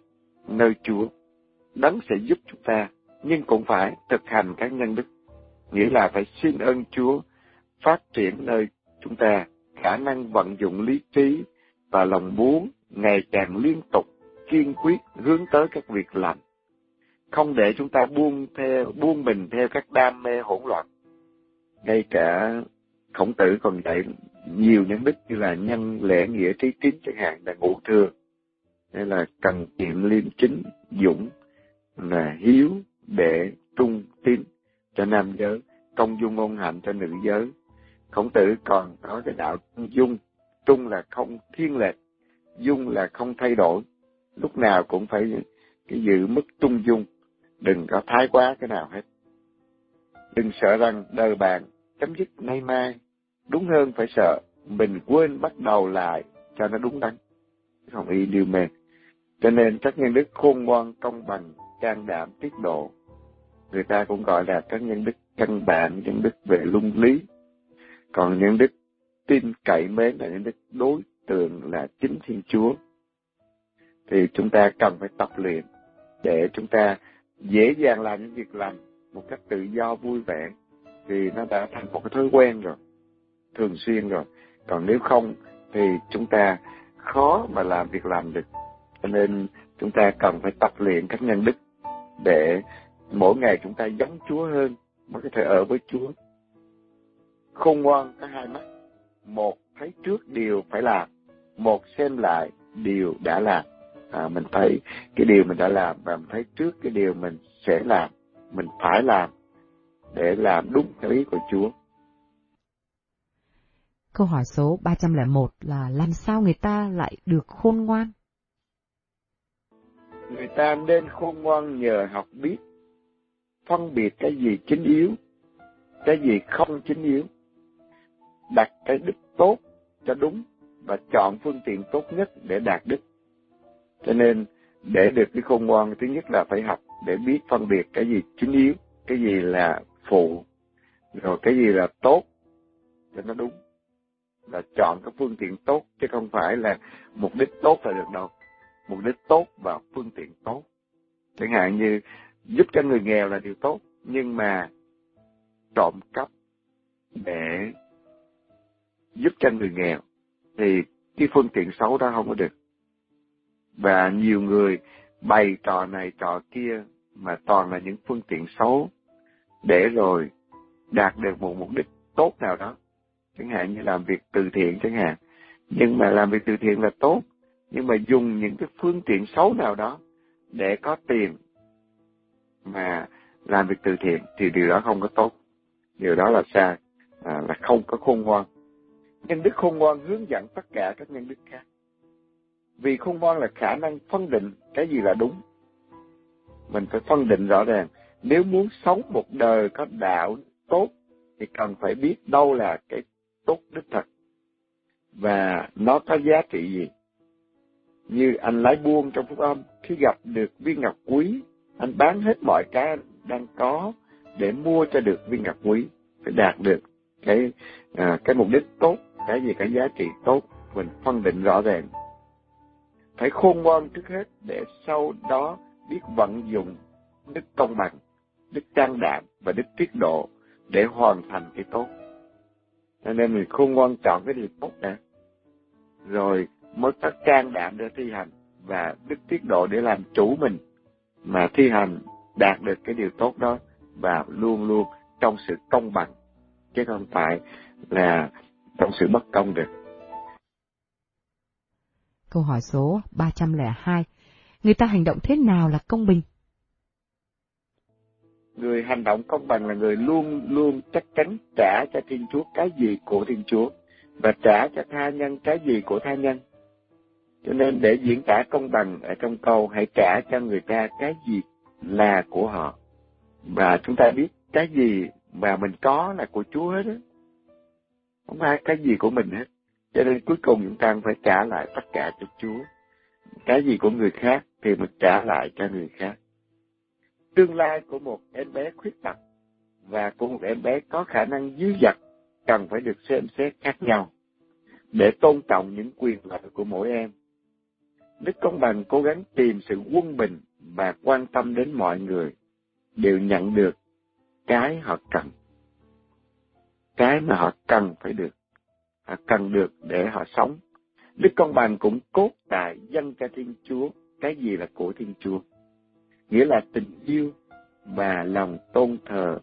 nơi Chúa. Đấng sẽ giúp chúng ta, nhưng cũng phải thực hành các nhân đức. Nghĩa là phải xin ơn Chúa phát triển nơi chúng ta khả năng vận dụng lý trí và lòng muốn ngày càng liên tục, kiên quyết hướng tới các việc lành. Không để chúng ta buông theo buông mình theo các đam mê hỗn loạn. Ngay cả khổng tử còn dạy nhiều nhân đức như là nhân lễ nghĩa trí tín chẳng hạn là ngũ thừa. Hay là cần kiệm liêm chính dũng là hiếu để trung tín cho nam giới công dung ngôn hạnh cho nữ giới. Khổng tử còn có cái đạo dung trung là không thiên lệch dung là không thay đổi lúc nào cũng phải cái giữ mức trung dung đừng có thái quá cái nào hết đừng sợ rằng đời bạn chấm dứt nay mai. Đúng hơn phải sợ, mình quên bắt đầu lại cho nó đúng đắn. Không y điều mềm. Cho nên các nhân đức khôn ngoan, công bằng, can đảm, tiết độ. Người ta cũng gọi là các nhân đức căn bản, nhân đức về luân lý. Còn nhân đức tin cậy mến là nhân đức đối tượng là chính Thiên Chúa. Thì chúng ta cần phải tập luyện để chúng ta dễ dàng làm những việc lành một cách tự do vui vẻ thì nó đã thành một cái thói quen rồi, thường xuyên rồi. Còn nếu không thì chúng ta khó mà làm việc làm được. Cho nên chúng ta cần phải tập luyện các nhân đức để mỗi ngày chúng ta giống Chúa hơn mới có thể ở với Chúa. Khôn ngoan có hai mắt. Một thấy trước điều phải làm, một xem lại điều đã làm. À, mình thấy cái điều mình đã làm và mình thấy trước cái điều mình sẽ làm, mình phải làm để làm đúng theo ý của Chúa. Câu hỏi số 301 là làm sao người ta lại được khôn ngoan? Người ta nên khôn ngoan nhờ học biết, phân biệt cái gì chính yếu, cái gì không chính yếu, đặt cái đức tốt cho đúng và chọn phương tiện tốt nhất để đạt đức. Cho nên, để được cái khôn ngoan, thứ nhất là phải học để biết phân biệt cái gì chính yếu, cái gì là phụ rồi cái gì là tốt cho nó đúng. Là chọn cái phương tiện tốt chứ không phải là mục đích tốt là được đâu. Mục đích tốt và phương tiện tốt. Chẳng hạn như giúp cho người nghèo là điều tốt nhưng mà trộm cắp để giúp cho người nghèo thì cái phương tiện xấu đó không có được. Và nhiều người bày trò này trò kia mà toàn là những phương tiện xấu để rồi đạt được một mục đích tốt nào đó. Chẳng hạn như làm việc từ thiện chẳng hạn. Nhưng mà làm việc từ thiện là tốt nhưng mà dùng những cái phương tiện xấu nào đó để có tiền mà làm việc từ thiện thì điều đó không có tốt. Điều đó là sai à, là không có khôn ngoan nhân đức khôn ngoan hướng dẫn tất cả các nhân đức khác. Vì khôn ngoan là khả năng phân định cái gì là đúng. Mình phải phân định rõ ràng. Nếu muốn sống một đời có đạo tốt thì cần phải biết đâu là cái tốt đích thật. Và nó có giá trị gì? Như anh lái buôn trong phúc âm khi gặp được viên ngọc quý anh bán hết mọi cái đang có để mua cho được viên ngọc quý phải đạt được cái à, cái mục đích tốt cái gì cái giá trị tốt, mình phân định rõ ràng. Phải khôn ngoan trước hết để sau đó biết vận dụng đức công bằng, đức trang đảm và đức tiết độ để hoàn thành cái tốt. Cho nên mình khôn ngoan chọn cái điều tốt đã. Rồi mới có trang đảm để thi hành và đức tiết độ để làm chủ mình mà thi hành đạt được cái điều tốt đó và luôn luôn trong sự công bằng. Chứ không phải là trong sự bất công được. Câu hỏi số 302. Người ta hành động thế nào là công bình? Người hành động công bằng là người luôn luôn chắc chắn trả cho Thiên Chúa cái gì của Thiên Chúa và trả cho tha nhân cái gì của tha nhân. Cho nên để diễn tả công bằng ở trong câu hãy trả cho người ta cái gì là của họ. Và chúng ta biết cái gì mà mình có là của Chúa hết á. Không ai cái gì của mình hết. Cho nên cuối cùng chúng ta phải trả lại tất cả cho Chúa. Cái gì của người khác thì mình trả lại cho người khác. Tương lai của một em bé khuyết tật và của một em bé có khả năng dư dật cần phải được xem xét khác nhau để tôn trọng những quyền lợi của mỗi em. Đức Công Bằng cố gắng tìm sự quân bình và quan tâm đến mọi người đều nhận được cái họ cần. Cái mà họ cần phải được. Họ cần được để họ sống. Đức Công Bằng cũng cốt tại dân cho Thiên Chúa cái gì là của Thiên Chúa. Nghĩa là tình yêu và lòng tôn thờ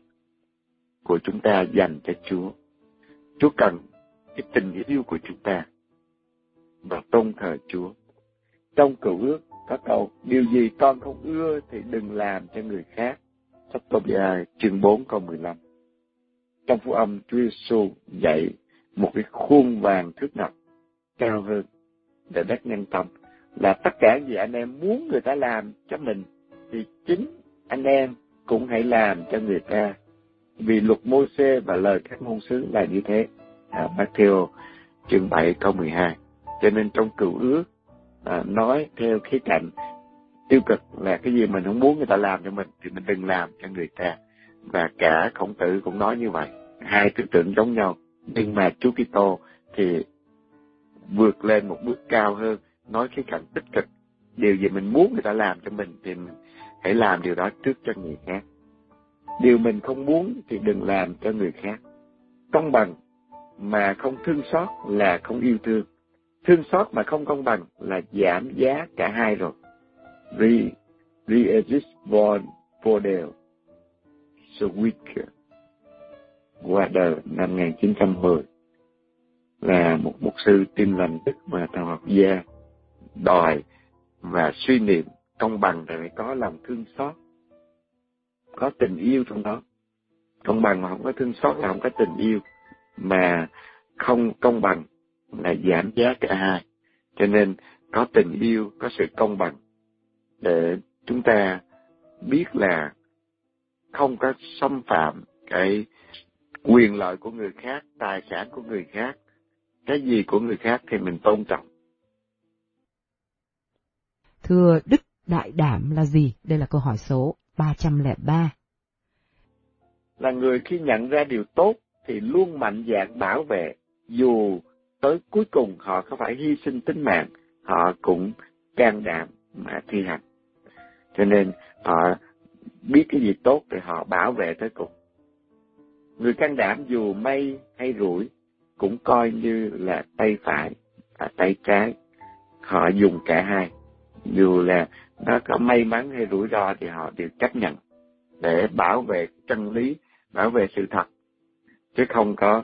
của chúng ta dành cho Chúa. Chúa cần cái tình yêu của chúng ta và tôn thờ Chúa. Trong cựu ước có câu, điều gì con không ưa thì đừng làm cho người khác. Sách Tô Bia chương 4 câu 15. Trong phúc âm Chúa Giêsu dạy một cái khuôn vàng thước ngọc cao hơn để đắc nhân tâm là tất cả gì anh em muốn người ta làm cho mình thì chính anh em cũng hãy làm cho người ta. Vì luật mô xê và lời các ngôn sứ là như thế. À, Matthew chương 7 câu 12 cho nên trong cựu ước à, nói theo khía cạnh tiêu cực là cái gì mình không muốn người ta làm cho mình thì mình đừng làm cho người ta và cả khổng tử cũng nói như vậy. Hai tư tưởng giống nhau. Nhưng mà Chúa Kitô thì vượt lên một bước cao hơn, nói cái cạnh tích cực. Điều gì mình muốn người ta làm cho mình thì mình hãy làm điều đó trước cho người khác. Điều mình không muốn thì đừng làm cho người khác. Công bằng mà không thương xót là không yêu thương. Thương xót mà không công bằng là giảm giá cả hai rồi. Re, re-exist for đều Swick qua đời năm 1910 là một mục sư tin lành đức mà thần học gia đòi và suy niệm công bằng để có lòng thương xót, có tình yêu trong đó. Công bằng mà không có thương xót là không có tình yêu, mà không công bằng là giảm giá cả hai. Cho nên có tình yêu, có sự công bằng để chúng ta biết là không có xâm phạm cái quyền lợi của người khác tài sản của người khác cái gì của người khác thì mình tôn trọng. Thưa đức đại đảm là gì? Đây là câu hỏi số 303 là người khi nhận ra điều tốt thì luôn mạnh dạn bảo vệ dù tới cuối cùng họ có phải hy sinh tính mạng họ cũng can đảm mà thi hành. Cho nên họ biết cái gì tốt thì họ bảo vệ tới cùng. Người can đảm dù mây hay rủi cũng coi như là tay phải và tay trái. Họ dùng cả hai. Dù là nó có may mắn hay rủi ro thì họ đều chấp nhận để bảo vệ chân lý, bảo vệ sự thật. Chứ không có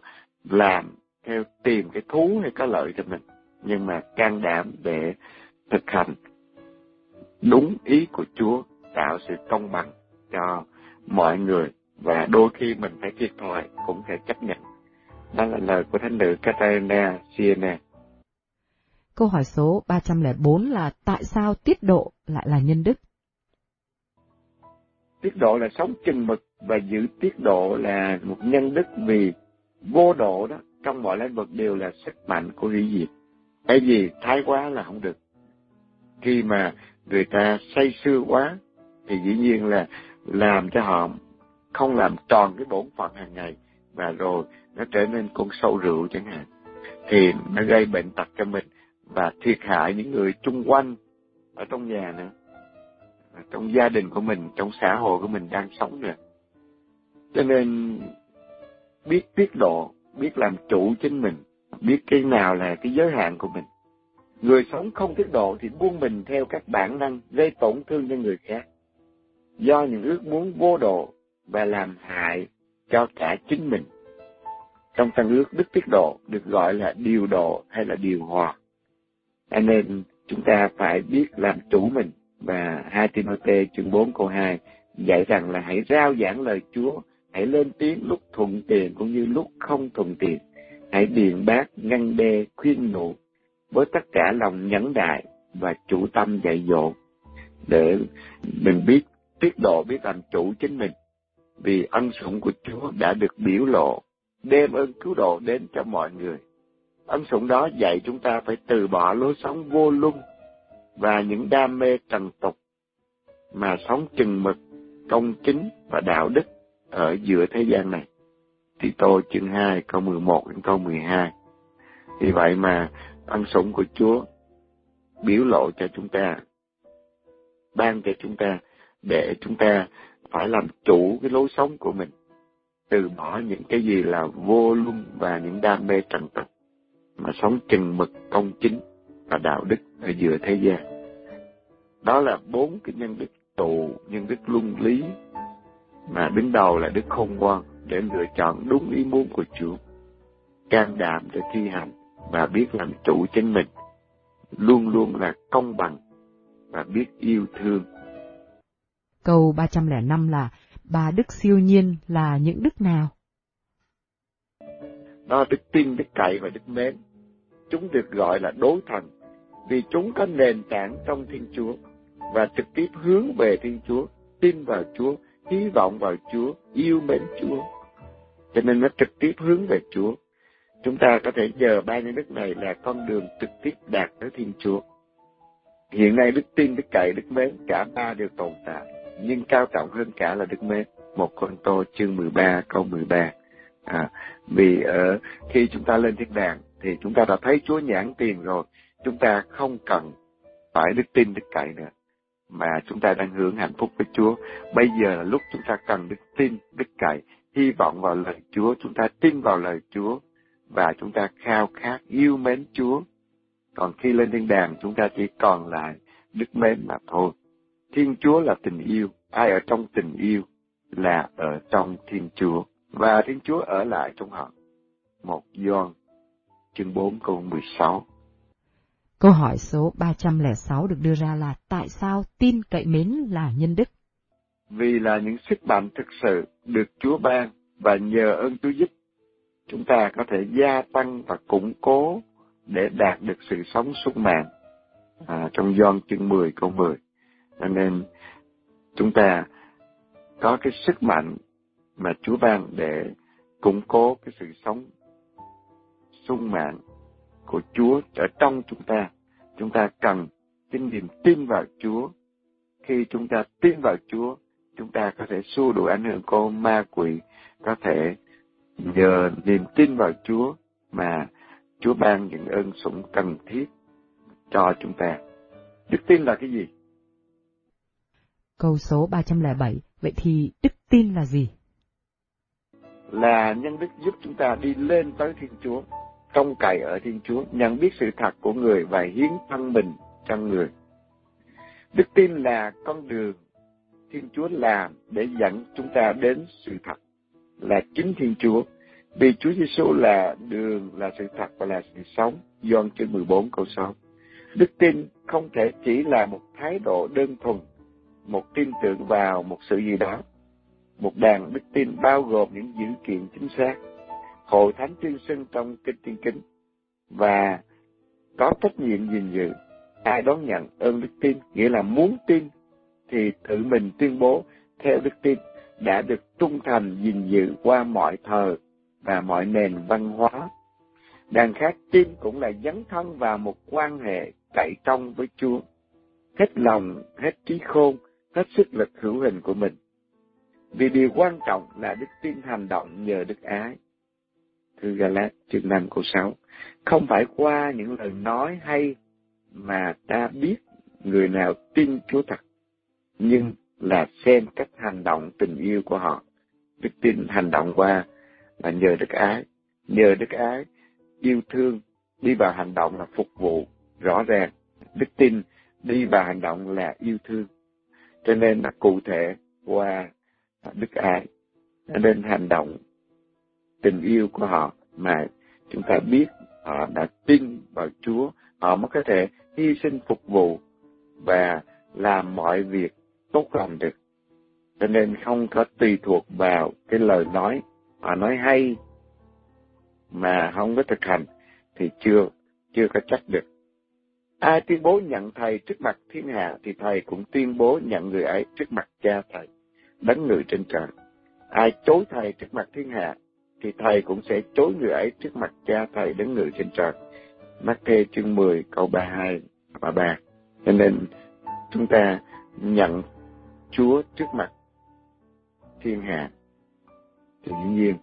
làm theo tìm cái thú hay có lợi cho mình. Nhưng mà can đảm để thực hành đúng ý của Chúa tạo sự công bằng cho mọi người và đôi khi mình phải thiệt thòi cũng phải chấp nhận. Đó là lời của Thánh nữ Katarina Siena. Câu hỏi số 304 là tại sao tiết độ lại là nhân đức? Tiết độ là sống chừng mực và giữ tiết độ là một nhân đức vì vô độ đó trong mọi lĩnh vực đều là sức mạnh của hủy diệt. Cái gì thái quá là không được. Khi mà người ta say sưa quá thì dĩ nhiên là làm cho họ không làm tròn cái bổn phận hàng ngày, và rồi nó trở nên con sâu rượu chẳng hạn. Thì nó gây bệnh tật cho mình và thiệt hại những người chung quanh ở trong nhà nữa. Trong gia đình của mình, trong xã hội của mình đang sống nữa. Cho nên biết tiết độ, biết làm chủ chính mình, biết cái nào là cái giới hạn của mình. Người sống không tiết độ thì buông mình theo các bản năng gây tổn thương cho người khác do những ước muốn vô độ và làm hại cho cả chính mình. Trong tăng ước đức tiết độ được gọi là điều độ hay là điều hòa. Anh nên chúng ta phải biết làm chủ mình và 2 Timothy chương 4 câu 2 dạy rằng là hãy rao giảng lời Chúa, hãy lên tiếng lúc thuận tiền cũng như lúc không thuận tiền. Hãy biện bác, ngăn đe, khuyên nhủ với tất cả lòng nhẫn đại và chủ tâm dạy dỗ để mình biết tiết độ biết làm chủ chính mình vì ân sủng của Chúa đã được biểu lộ, đem ơn cứu độ đến cho mọi người. Ân sủng đó dạy chúng ta phải từ bỏ lối sống vô luân và những đam mê trần tục, mà sống chừng mực, công chính và đạo đức ở giữa thế gian này. Thì tôi chương 2 câu 11 đến câu 12. Vì vậy mà ân sủng của Chúa biểu lộ cho chúng ta, ban cho chúng ta để chúng ta phải làm chủ cái lối sống của mình. Từ bỏ những cái gì là vô luân và những đam mê trần tục mà sống chừng mực công chính và đạo đức ở giữa thế gian. Đó là bốn cái nhân đức tụ, nhân đức luân lý mà đứng đầu là đức khôn ngoan để lựa chọn đúng ý muốn của Chúa, can đảm để thi hành và biết làm chủ chính mình. Luôn luôn là công bằng và biết yêu thương. Câu 305 là ba đức siêu nhiên là những đức nào? Đó đức tin, đức cậy và đức mến. Chúng được gọi là đối thần vì chúng có nền tảng trong Thiên Chúa và trực tiếp hướng về Thiên Chúa, tin vào Chúa, hy vọng vào Chúa, yêu mến Chúa. Cho nên nó trực tiếp hướng về Chúa. Chúng ta có thể nhờ ba nhân đức này là con đường trực tiếp đạt tới Thiên Chúa. Hiện nay đức tin, đức cậy, đức mến, cả ba đều tồn tại nhưng cao trọng hơn cả là Đức Mến. Một con tô chương 13 câu 13. À, vì ở uh, khi chúng ta lên thiên đàng thì chúng ta đã thấy Chúa nhãn tiền rồi. Chúng ta không cần phải đức tin, đức cậy nữa. Mà chúng ta đang hưởng hạnh phúc với Chúa. Bây giờ là lúc chúng ta cần đức tin, đức cậy, hy vọng vào lời Chúa. Chúng ta tin vào lời Chúa và chúng ta khao khát yêu mến Chúa. Còn khi lên thiên đàng chúng ta chỉ còn lại đức mến mà thôi. Thiên Chúa là tình yêu, ai ở trong tình yêu là ở trong Thiên Chúa, và Thiên Chúa ở lại trong họ. Một Gioan chương 4 câu 16 Câu hỏi số 306 được đưa ra là tại sao tin cậy mến là nhân đức? Vì là những sức mạnh thực sự được Chúa ban và nhờ ơn Chúa giúp, chúng ta có thể gia tăng và củng cố để đạt được sự sống sung mãn. À, trong Gioan chương 10 câu 10 cho nên chúng ta có cái sức mạnh mà Chúa ban để củng cố cái sự sống sung mãn của Chúa ở trong chúng ta. Chúng ta cần cái niềm tin vào Chúa. Khi chúng ta tin vào Chúa, chúng ta có thể xua đuổi ảnh hưởng của ma quỷ, có thể nhờ niềm tin vào Chúa mà Chúa ban những ơn sủng cần thiết cho chúng ta. Đức tin là cái gì? Câu số 307, vậy thì đức tin là gì? Là nhân đức giúp chúng ta đi lên tới Thiên Chúa, trông cậy ở Thiên Chúa, nhận biết sự thật của người và hiến thân mình cho người. Đức tin là con đường Thiên Chúa làm để dẫn chúng ta đến sự thật, là chính Thiên Chúa. Vì Chúa Giêsu là đường, là sự thật và là sự sống. Gioan chương 14 câu 6. Đức tin không thể chỉ là một thái độ đơn thuần, một tin tưởng vào một sự gì đó. Một đàn đức tin bao gồm những dữ kiện chính xác, hội thánh tuyên xưng trong kinh tiên kính và có trách nhiệm gìn giữ. Ai đón nhận ơn đức tin, nghĩa là muốn tin, thì tự mình tuyên bố theo đức tin đã được trung thành gìn giữ qua mọi thời và mọi nền văn hóa. Đàn khác tin cũng là dấn thân vào một quan hệ cậy trong với Chúa, hết lòng, hết trí khôn, hết sức lực hữu hình của mình. Vì điều quan trọng là đức tin hành động nhờ đức ái. Thư Galat chương 5 câu 6 Không phải qua những lời nói hay mà ta biết người nào tin Chúa thật, nhưng là xem cách hành động tình yêu của họ. Đức tin hành động qua là nhờ đức ái. Nhờ đức ái, yêu thương, đi vào hành động là phục vụ, rõ ràng. Đức tin đi vào hành động là yêu thương. Cho nên là cụ thể qua đức ái. Cho nên hành động tình yêu của họ mà chúng ta biết họ đã tin vào Chúa, họ mới có thể hy sinh phục vụ và làm mọi việc tốt lành được. Cho nên không có tùy thuộc vào cái lời nói, họ nói hay mà không có thực hành thì chưa chưa có chắc được. Ai tuyên bố nhận thầy trước mặt thiên hạ thì thầy cũng tuyên bố nhận người ấy trước mặt cha thầy, đấng người trên trời. Ai chối thầy trước mặt thiên hạ thì thầy cũng sẽ chối người ấy trước mặt cha thầy đấng người trên trời. Matthew chương 10 câu 32 và 3. Cho nên chúng ta nhận Chúa trước mặt thiên hạ thì dĩ nhiên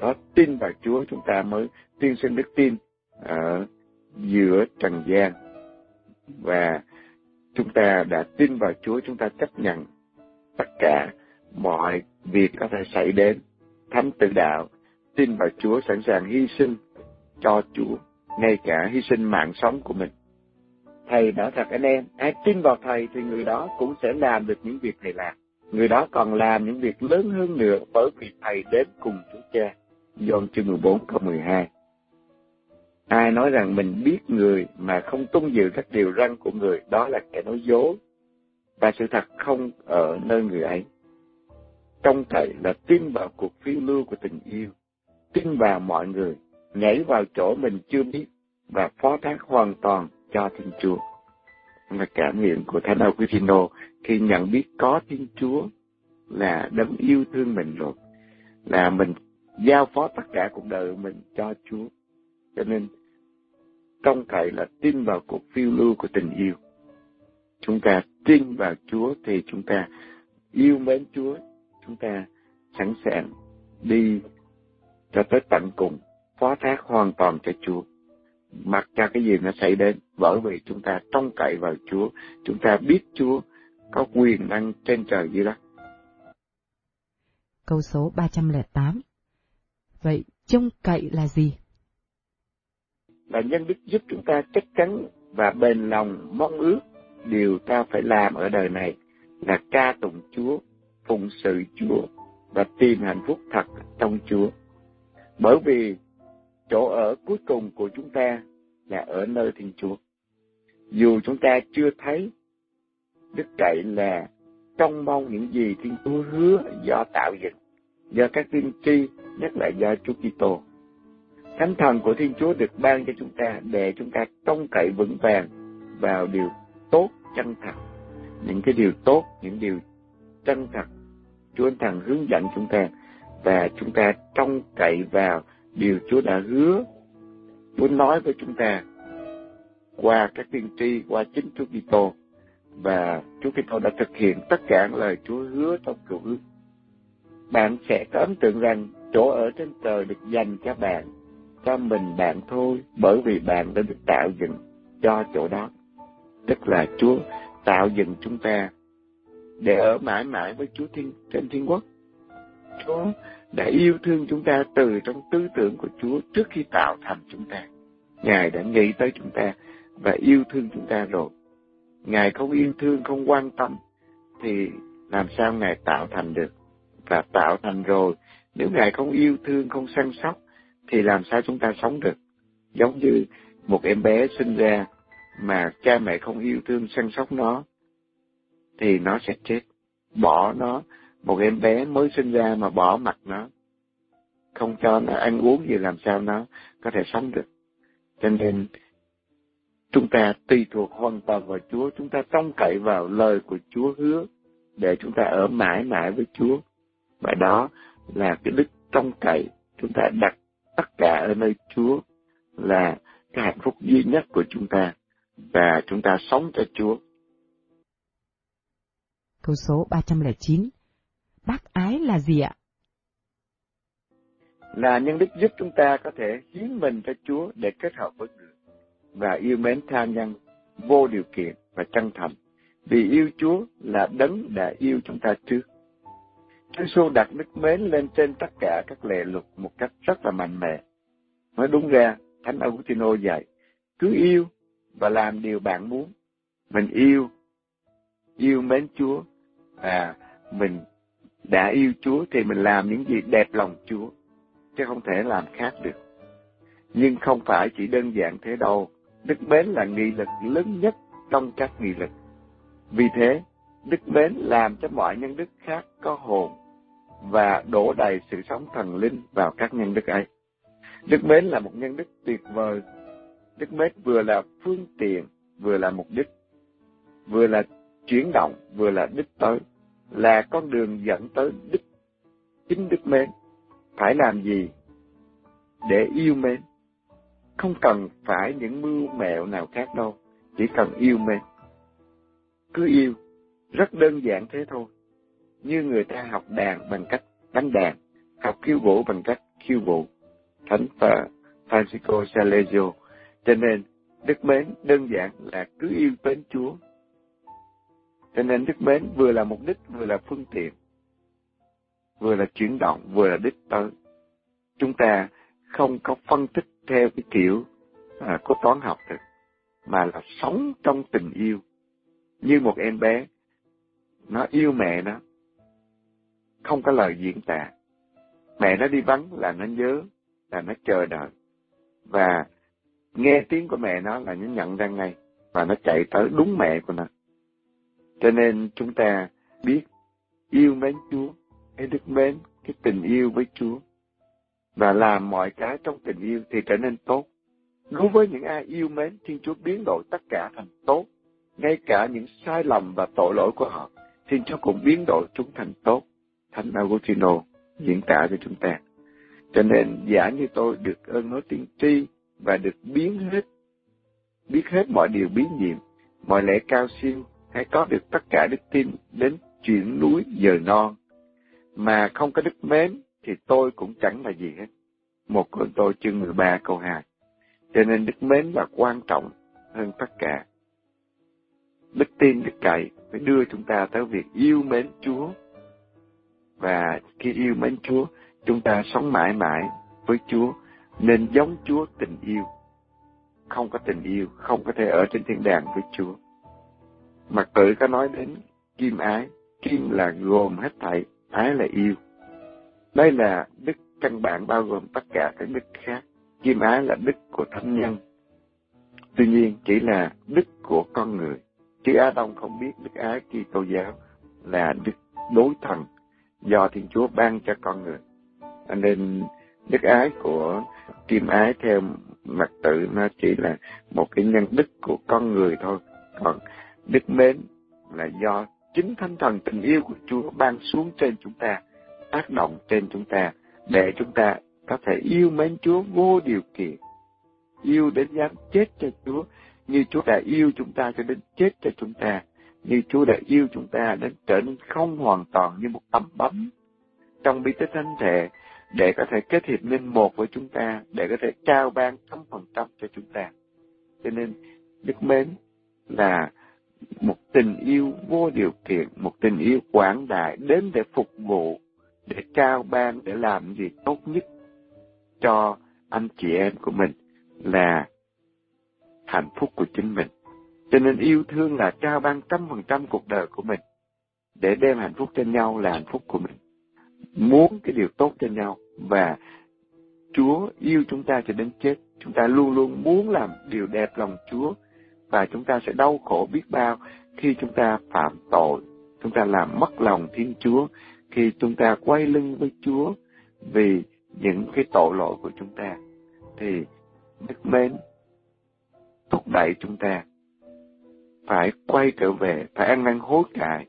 đó tin vào Chúa chúng ta mới tiên sinh đức tin ở giữa trần gian và chúng ta đã tin vào Chúa, chúng ta chấp nhận tất cả mọi việc có thể xảy đến. Thánh tự đạo tin vào Chúa, sẵn sàng hy sinh cho Chúa, ngay cả hy sinh mạng sống của mình. Thầy nói thật anh em, ai tin vào thầy thì người đó cũng sẽ làm được những việc thầy làm. Người đó còn làm những việc lớn hơn nữa bởi vì thầy đến cùng Chúa Cha. John chương 14 câu 12 Ai nói rằng mình biết người mà không tuân giữ các điều răn của người, đó là kẻ nói dối. Và sự thật không ở nơi người ấy. Trong thầy là tin vào cuộc phiêu lưu của tình yêu, tin vào mọi người, nhảy vào chỗ mình chưa biết và phó thác hoàn toàn cho Thiên Chúa. Là cảm nghiệm của Thánh Augustino khi nhận biết có Thiên Chúa là đấng yêu thương mình rồi, là mình giao phó tất cả cuộc đời mình cho Chúa. Cho nên, trong cậy là tin vào cuộc phiêu lưu của tình yêu. Chúng ta tin vào Chúa thì chúng ta yêu mến Chúa, chúng ta sẵn sàng đi cho tới tận cùng, phó thác hoàn toàn cho Chúa. Mặc cho cái gì nó xảy đến, bởi vì chúng ta trông cậy vào Chúa, chúng ta biết Chúa có quyền năng trên trời dưới đất. Câu số 308 Vậy trông cậy là gì? Và nhân đức giúp chúng ta chắc chắn và bền lòng mong ước điều ta phải làm ở đời này là ca tụng Chúa, phụng sự Chúa và tìm hạnh phúc thật trong Chúa. Bởi vì chỗ ở cuối cùng của chúng ta là ở nơi Thiên Chúa. Dù chúng ta chưa thấy, đức cậy là trông mong những gì Thiên Chúa hứa do tạo dựng, do các tiên tri, nhất là do Chúa Kitô. Thánh thần của Thiên Chúa được ban cho chúng ta để chúng ta trông cậy vững vàng vào điều tốt chân thật. Những cái điều tốt, những điều chân thật. Chúa thánh Thần hướng dẫn chúng ta và chúng ta trông cậy vào điều Chúa đã hứa muốn nói với chúng ta qua các tiên tri, qua chính Chúa Kitô và Chúa Kitô đã thực hiện tất cả lời Chúa hứa trong cựu ước. Bạn sẽ có ấn tượng rằng chỗ ở trên trời được dành cho bạn, cho mình bạn thôi, bởi vì bạn đã được tạo dựng cho chỗ đó. Tức là Chúa tạo dựng chúng ta để ở mãi mãi với Chúa thiên, trên thiên quốc. Chúa đã yêu thương chúng ta từ trong tư tưởng của Chúa trước khi tạo thành chúng ta. Ngài đã nghĩ tới chúng ta và yêu thương chúng ta rồi. Ngài không yêu thương, không quan tâm, thì làm sao Ngài tạo thành được? Và tạo thành rồi, nếu Ngài không yêu thương, không săn sóc, thì làm sao chúng ta sống được? Giống như một em bé sinh ra mà cha mẹ không yêu thương săn sóc nó thì nó sẽ chết. Bỏ nó, một em bé mới sinh ra mà bỏ mặt nó, không cho nó ăn uống gì làm sao nó có thể sống được. Cho nên chúng ta tùy thuộc hoàn toàn vào Chúa, chúng ta trông cậy vào lời của Chúa hứa để chúng ta ở mãi mãi với Chúa. Và đó là cái đức trông cậy, chúng ta đặt tất cả ở nơi Chúa là cái hạnh phúc duy nhất của chúng ta và chúng ta sống cho Chúa. Câu số 309 Bác ái là gì ạ? Là nhân đức giúp chúng ta có thể hiến mình cho Chúa để kết hợp với người và yêu mến tha nhân vô điều kiện và chân thành. Vì yêu Chúa là đấng đã yêu chúng ta trước. Chúa Giêsu đặt đức mến lên trên tất cả các lệ luật một cách rất là mạnh mẽ. Nói đúng ra, Thánh Augustino dạy, cứ yêu và làm điều bạn muốn. Mình yêu, yêu mến Chúa và mình đã yêu Chúa thì mình làm những gì đẹp lòng Chúa, chứ không thể làm khác được. Nhưng không phải chỉ đơn giản thế đâu, đức mến là nghị lực lớn nhất trong các nghị lực. Vì thế, đức mến làm cho mọi nhân đức khác có hồn và đổ đầy sự sống thần linh vào các nhân đức ấy. Đức mến là một nhân đức tuyệt vời. Đức mến vừa là phương tiện, vừa là mục đích, vừa là chuyển động, vừa là đích tới, là con đường dẫn tới đích. Chính đức mến, phải làm gì để yêu mến? Không cần phải những mưu mẹo nào khác đâu, chỉ cần yêu mến. Cứ yêu, rất đơn giản thế thôi. Như người ta học đàn bằng cách đánh đàn, học khiêu vũ bằng cách khiêu vũ Thánh Francisco Salesio. Cho nên, đức mến đơn giản là cứ yêu mến Chúa. Cho nên đức mến vừa là mục đích, vừa là phương tiện, vừa là chuyển động, vừa là đích tới. Chúng ta không có phân tích theo cái kiểu à, của toán học được, mà là sống trong tình yêu. Như một em bé, nó yêu mẹ nó, không có lời diễn tả. Mẹ nó đi vắng là nó nhớ, là nó chờ đợi. Và nghe tiếng của mẹ nó là nó nhận ra ngay, và nó chạy tới đúng mẹ của nó. Cho nên chúng ta biết yêu mến Chúa, hay đức mến, cái tình yêu với Chúa, và làm mọi cái trong tình yêu thì trở nên tốt. Đối với những ai yêu mến, Thiên Chúa biến đổi tất cả thành tốt, ngay cả những sai lầm và tội lỗi của họ, Thiên Chúa cũng biến đổi chúng thành tốt. Thánh Agostino diễn tả cho chúng ta. Cho nên giả như tôi được ơn nói tiên tri và được biến hết, biết hết mọi điều biến nhiệm, mọi lẽ cao siêu, hay có được tất cả đức tin đến chuyển núi giờ non, mà không có đức mến thì tôi cũng chẳng là gì hết. Một con tôi chương 13 câu 2. Cho nên đức mến là quan trọng hơn tất cả. Đức tin, đức cậy phải đưa chúng ta tới việc yêu mến Chúa. Và khi yêu mến Chúa, chúng ta sống mãi mãi với Chúa, nên giống Chúa tình yêu. Không có tình yêu, không có thể ở trên thiên đàng với Chúa. Mà tự có nói đến kim ái, kim là gồm hết thảy, ái là yêu. Đây là đức căn bản bao gồm tất cả các đức khác. Kim ái là đức của thánh nhân. Tuy nhiên, chỉ là đức của con người. Chứ Á Đông không biết đức ái kỳ tô giáo là đức đối thần do Thiên Chúa ban cho con người. Nên đức ái của kim ái theo mặt tự nó chỉ là một cái nhân đức của con người thôi. Còn đức mến là do chính thánh thần tình yêu của Chúa ban xuống trên chúng ta, tác động trên chúng ta, để chúng ta có thể yêu mến Chúa vô điều kiện, yêu đến dám chết cho Chúa, như Chúa đã yêu chúng ta cho đến chết cho chúng ta, như Chúa đã yêu chúng ta đến trở nên không hoàn toàn như một tấm bấm trong bí tích thánh thể, để có thể kết hiệp nên một với chúng ta, để có thể trao ban trăm phần trăm cho chúng ta. Cho nên, Đức Mến là một tình yêu vô điều kiện, một tình yêu quảng đại đến để phục vụ, để trao ban, để làm gì tốt nhất cho anh chị em của mình là hạnh phúc của chính mình. Cho nên yêu thương là trao ban trăm phần trăm cuộc đời của mình để đem hạnh phúc cho nhau là hạnh phúc của mình. Muốn cái điều tốt cho nhau và Chúa yêu chúng ta cho đến chết. Chúng ta luôn luôn muốn làm điều đẹp lòng Chúa và chúng ta sẽ đau khổ biết bao khi chúng ta phạm tội, chúng ta làm mất lòng Thiên Chúa, khi chúng ta quay lưng với Chúa vì những cái tội lỗi của chúng ta, thì Đức Mến thúc đẩy chúng ta phải quay trở về, phải ăn năn hối cải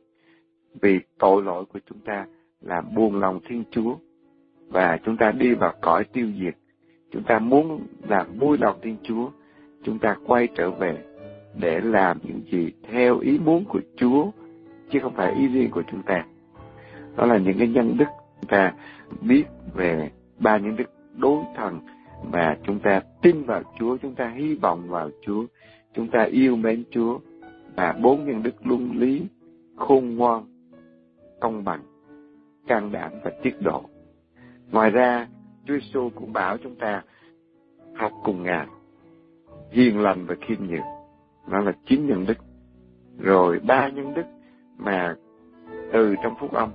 vì tội lỗi của chúng ta làm buồn lòng Thiên Chúa và chúng ta đi vào cõi tiêu diệt. Chúng ta muốn làm vui lòng Thiên Chúa, chúng ta quay trở về để làm những gì theo ý muốn của Chúa, chứ không phải ý riêng của chúng ta. Đó là những cái nhân đức chúng ta biết về ba nhân đức đối thần và chúng ta tin vào Chúa, chúng ta hy vọng vào Chúa, chúng ta yêu mến Chúa và bốn nhân đức luân lý, khôn ngoan, công bằng, can đảm và tiết độ. Ngoài ra, Chúa Giêsu cũng bảo chúng ta học cùng Ngài, hiền lành và khiêm nhường. đó là chín nhân đức. Rồi ba nhân đức mà từ trong phúc âm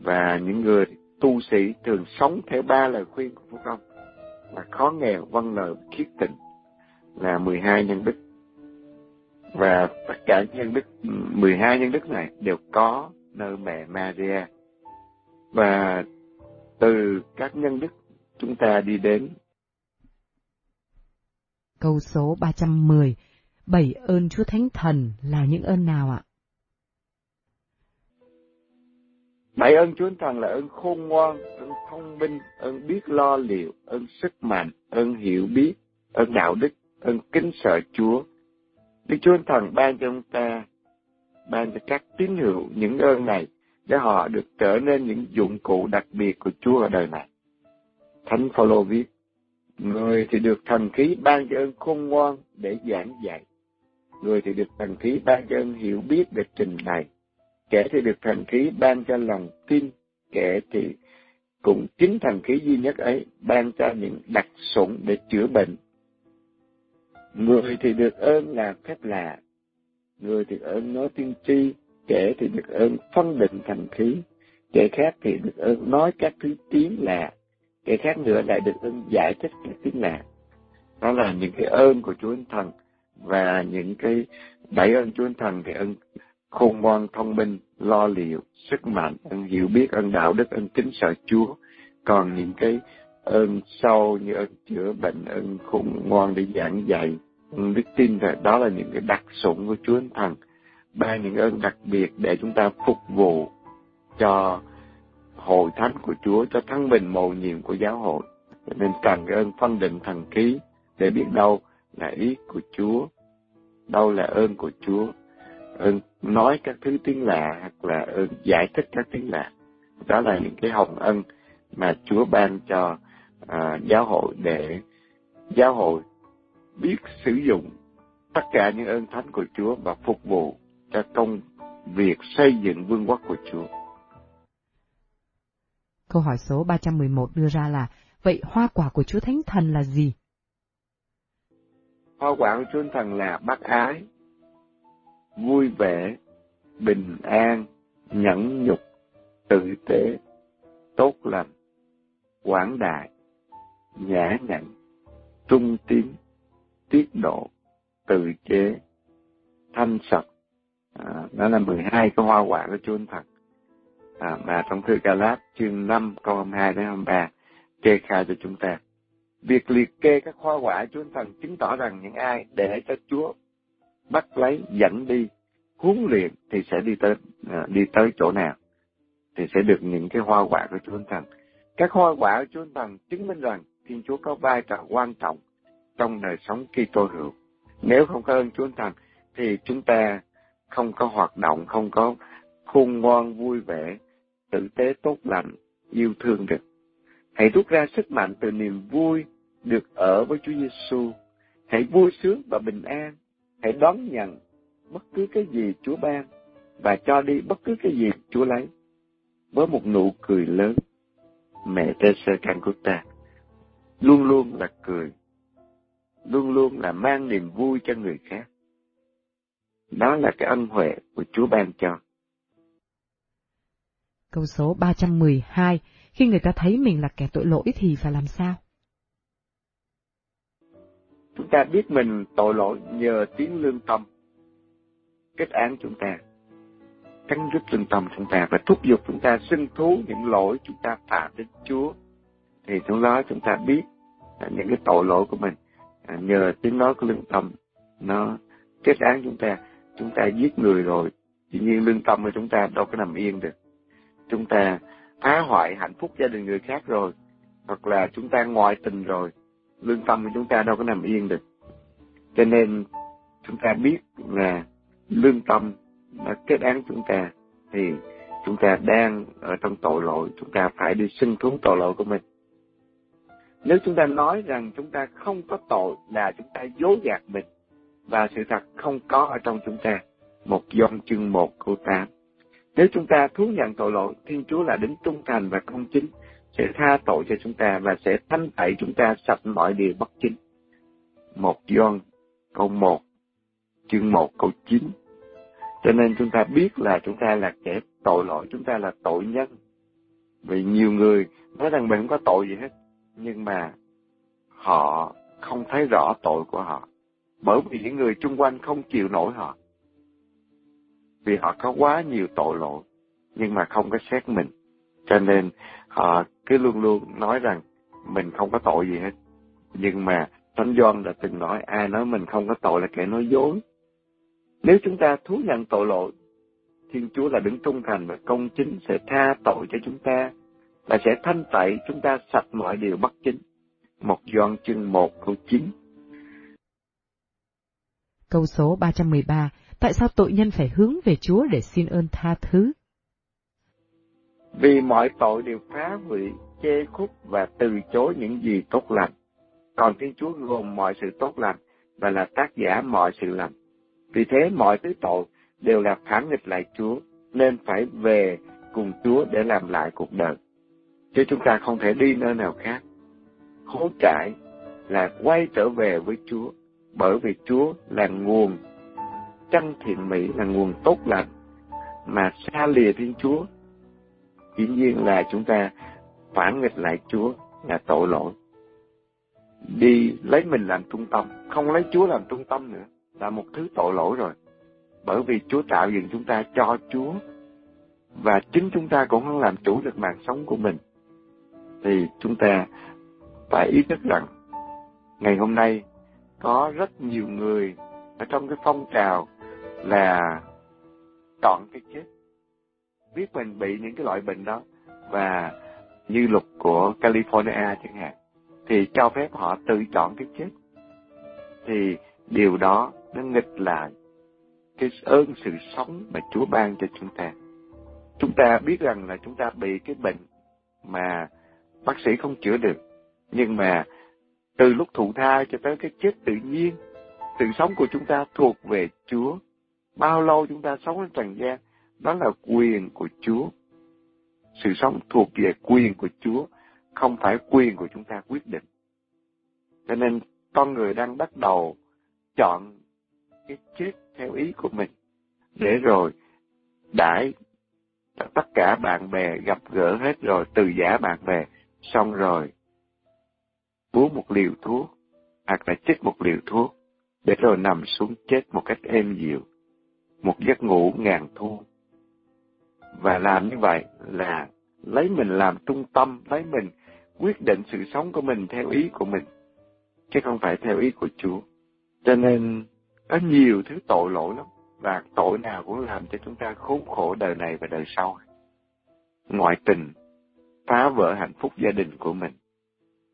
và những người tu sĩ thường sống theo ba lời khuyên của phúc âm có nghèo, vâng nợ khiết tịnh là 12 nhân đức. Và tất cả nhân đức 12 nhân đức này đều có nơi mẹ Maria. Và từ các nhân đức chúng ta đi đến Câu số 310 Bảy ơn Chúa Thánh Thần là những ơn nào ạ? Bảy ơn Chúa Thần là ơn khôn ngoan, ơn thông minh, ơn biết lo liệu, ơn sức mạnh, ơn hiểu biết, ơn đạo đức, ơn kính sợ Chúa. Đức Chúa Thần ban cho chúng ta, ban cho các tín hữu những ơn này để họ được trở nên những dụng cụ đặc biệt của Chúa ở đời này. Thánh Phaolô viết, người thì được thần khí ban cho ơn khôn ngoan để giảng dạy, người thì được thần khí ban cho ơn hiểu biết để trình bày, kẻ thì được thần khí ban cho lòng tin, kẻ thì cũng chính thần khí duy nhất ấy ban cho những đặc sủng để chữa bệnh. Người thì được ơn làm phép lạ, người thì ơn nói tiên tri, kẻ thì được ơn phân định thần khí, kẻ khác thì được ơn nói các thứ tiếng lạ, kẻ khác nữa lại được ơn giải thích các tiếng lạ. Đó là những cái ơn của Chúa Thần và những cái bảy ơn Chúa Thần thì ơn khôn ngoan thông minh, lo liệu, sức mạnh, ơn hiểu biết, ơn đạo đức, ơn kính sợ Chúa. Còn những cái ơn sâu như ơn chữa bệnh, ơn khôn ngoan để giảng dạy, ơn đức tin, đó là những cái đặc sủng của Chúa Thần ba những ơn đặc biệt để chúng ta phục vụ cho hội thánh của Chúa, cho thắng bình mầu nhiệm của giáo hội. Cho nên cần cái ơn phân định thần khí để biết đâu là ý của Chúa, đâu là ơn của Chúa, nói các thứ tiếng lạ hoặc là ơn giải thích các tiếng lạ. Đó là những cái hồng ân mà Chúa ban cho à, giáo hội để giáo hội biết sử dụng tất cả những ơn thánh của Chúa và phục vụ cho công việc xây dựng vương quốc của Chúa. Câu hỏi số 311 đưa ra là, vậy hoa quả của Chúa Thánh Thần là gì? Hoa quả của Chúa Thánh Thần là bác ái, vui vẻ, bình an, nhẫn nhục, tự tế, tốt lành, quảng đại, nhã nhặn, trung tín, tiết độ, tự chế, thanh sạch, à, đó là 12 cái hoa quả của Chúa thật. à, mà trong thư Galat chương 5 câu 22 đến 23 kê khai cho chúng ta. Việc liệt kê các hoa quả Chúa Thần chứng tỏ rằng những ai để cho Chúa bắt lấy, dẫn đi, huấn luyện thì sẽ đi tới à, đi tới chỗ nào thì sẽ được những cái hoa quả của Chúa Thần. Các hoa quả của Chúa Thần chứng minh rằng Thiên Chúa có vai trò quan trọng trong đời sống Kitô hữu. Nếu không có ơn Chúa Thần thì chúng ta không có hoạt động, không có khôn ngoan, vui vẻ, tử tế tốt lành, yêu thương được. Hãy rút ra sức mạnh từ niềm vui được ở với Chúa Giêsu. Hãy vui sướng và bình an. Hãy đón nhận bất cứ cái gì Chúa ban và cho đi bất cứ cái gì Chúa lấy. Với một nụ cười lớn, mẹ Teresa Calcutta luôn luôn là cười, luôn luôn là mang niềm vui cho người khác. Đó là cái ân huệ của Chúa ban cho. Câu số 312, khi người ta thấy mình là kẻ tội lỗi thì phải làm sao? Chúng ta biết mình tội lỗi nhờ tiếng lương tâm. Kết án chúng ta, cắn rứt lương tâm chúng ta và thúc giục chúng ta xưng thú những lỗi chúng ta phạm đến Chúa. Thì lúc đó chúng ta biết những cái tội lỗi của mình à, nhờ tiếng nói của lương tâm nó kết án chúng ta. Chúng ta giết người rồi tự nhiên lương tâm của chúng ta đâu có nằm yên được. Chúng ta phá hoại hạnh phúc gia đình người khác rồi hoặc là chúng ta ngoại tình rồi lương tâm của chúng ta đâu có nằm yên được. Cho nên chúng ta biết là lương tâm nó kết án chúng ta thì chúng ta đang ở trong tội lỗi chúng ta phải đi xưng thú tội lỗi của mình. Nếu chúng ta nói rằng chúng ta không có tội là chúng ta dối gạt mình và sự thật không có ở trong chúng ta. Một dòng chương một câu tám. Nếu chúng ta thú nhận tội lỗi, Thiên Chúa là đấng trung thành và công chính, sẽ tha tội cho chúng ta và sẽ thanh tẩy chúng ta sạch mọi điều bất chính. Một doan câu 1, chương 1 câu 9. Cho nên chúng ta biết là chúng ta là kẻ tội lỗi, chúng ta là tội nhân. Vì nhiều người nói rằng mình không có tội gì hết, nhưng mà họ không thấy rõ tội của họ bởi vì những người chung quanh không chịu nổi họ vì họ có quá nhiều tội lỗi nhưng mà không có xét mình cho nên họ cứ luôn luôn nói rằng mình không có tội gì hết nhưng mà thánh Doan đã từng nói ai nói mình không có tội là kẻ nói dối nếu chúng ta thú nhận tội lỗi Thiên Chúa là đứng trung thành và công chính sẽ tha tội cho chúng ta và sẽ thanh tẩy chúng ta sạch mọi điều bất chính. Một Doan chương 1 câu 9 Câu số 313, tại sao tội nhân phải hướng về Chúa để xin ơn tha thứ? Vì mọi tội đều phá hủy, chê khúc và từ chối những gì tốt lành. Còn Thiên Chúa gồm mọi sự tốt lành và là tác giả mọi sự lành. Vì thế mọi thứ tội đều là phản nghịch lại Chúa, nên phải về cùng Chúa để làm lại cuộc đời. Chứ chúng ta không thể đi nơi nào khác. Hối cải là quay trở về với Chúa bởi vì Chúa là nguồn chân thiện mỹ, là nguồn tốt lành, mà xa lìa Thiên Chúa, dĩ nhiên là chúng ta phản nghịch lại Chúa là tội lỗi. Đi lấy mình làm trung tâm, không lấy Chúa làm trung tâm nữa, là một thứ tội lỗi rồi. Bởi vì Chúa tạo dựng chúng ta cho Chúa, và chính chúng ta cũng không làm chủ được mạng sống của mình. Thì chúng ta phải ý thức rằng, ngày hôm nay có rất nhiều người ở trong cái phong trào là chọn cái chết biết mình bị những cái loại bệnh đó. Và như luật của California chẳng hạn thì cho phép họ tự chọn cái chết thì điều đó nó nghịch lại cái ơn sự sống mà Chúa ban cho chúng ta. Chúng ta biết rằng là chúng ta bị cái bệnh mà bác sĩ không chữa được nhưng mà từ lúc thụ thai cho tới cái chết tự nhiên, sự sống của chúng ta thuộc về Chúa. Bao lâu chúng ta sống trên trần gian, đó là quyền của Chúa. Sự sống thuộc về quyền của Chúa, không phải quyền của chúng ta quyết định. Cho nên con người đang bắt đầu chọn cái chết theo ý của mình, để rồi đãi tất cả bạn bè gặp gỡ hết rồi, từ giả bạn bè, xong rồi uống một liều thuốc, hoặc là chích một liều thuốc, để rồi nằm xuống chết một cách êm dịu, một giấc ngủ ngàn thu. Và làm như vậy là lấy mình làm trung tâm, lấy mình quyết định sự sống của mình theo ý của mình, chứ không phải theo ý của Chúa. Cho nên có nhiều thứ tội lỗi lắm, và tội nào cũng làm cho chúng ta khốn khổ đời này và đời sau. Ngoại tình, phá vỡ hạnh phúc gia đình của mình,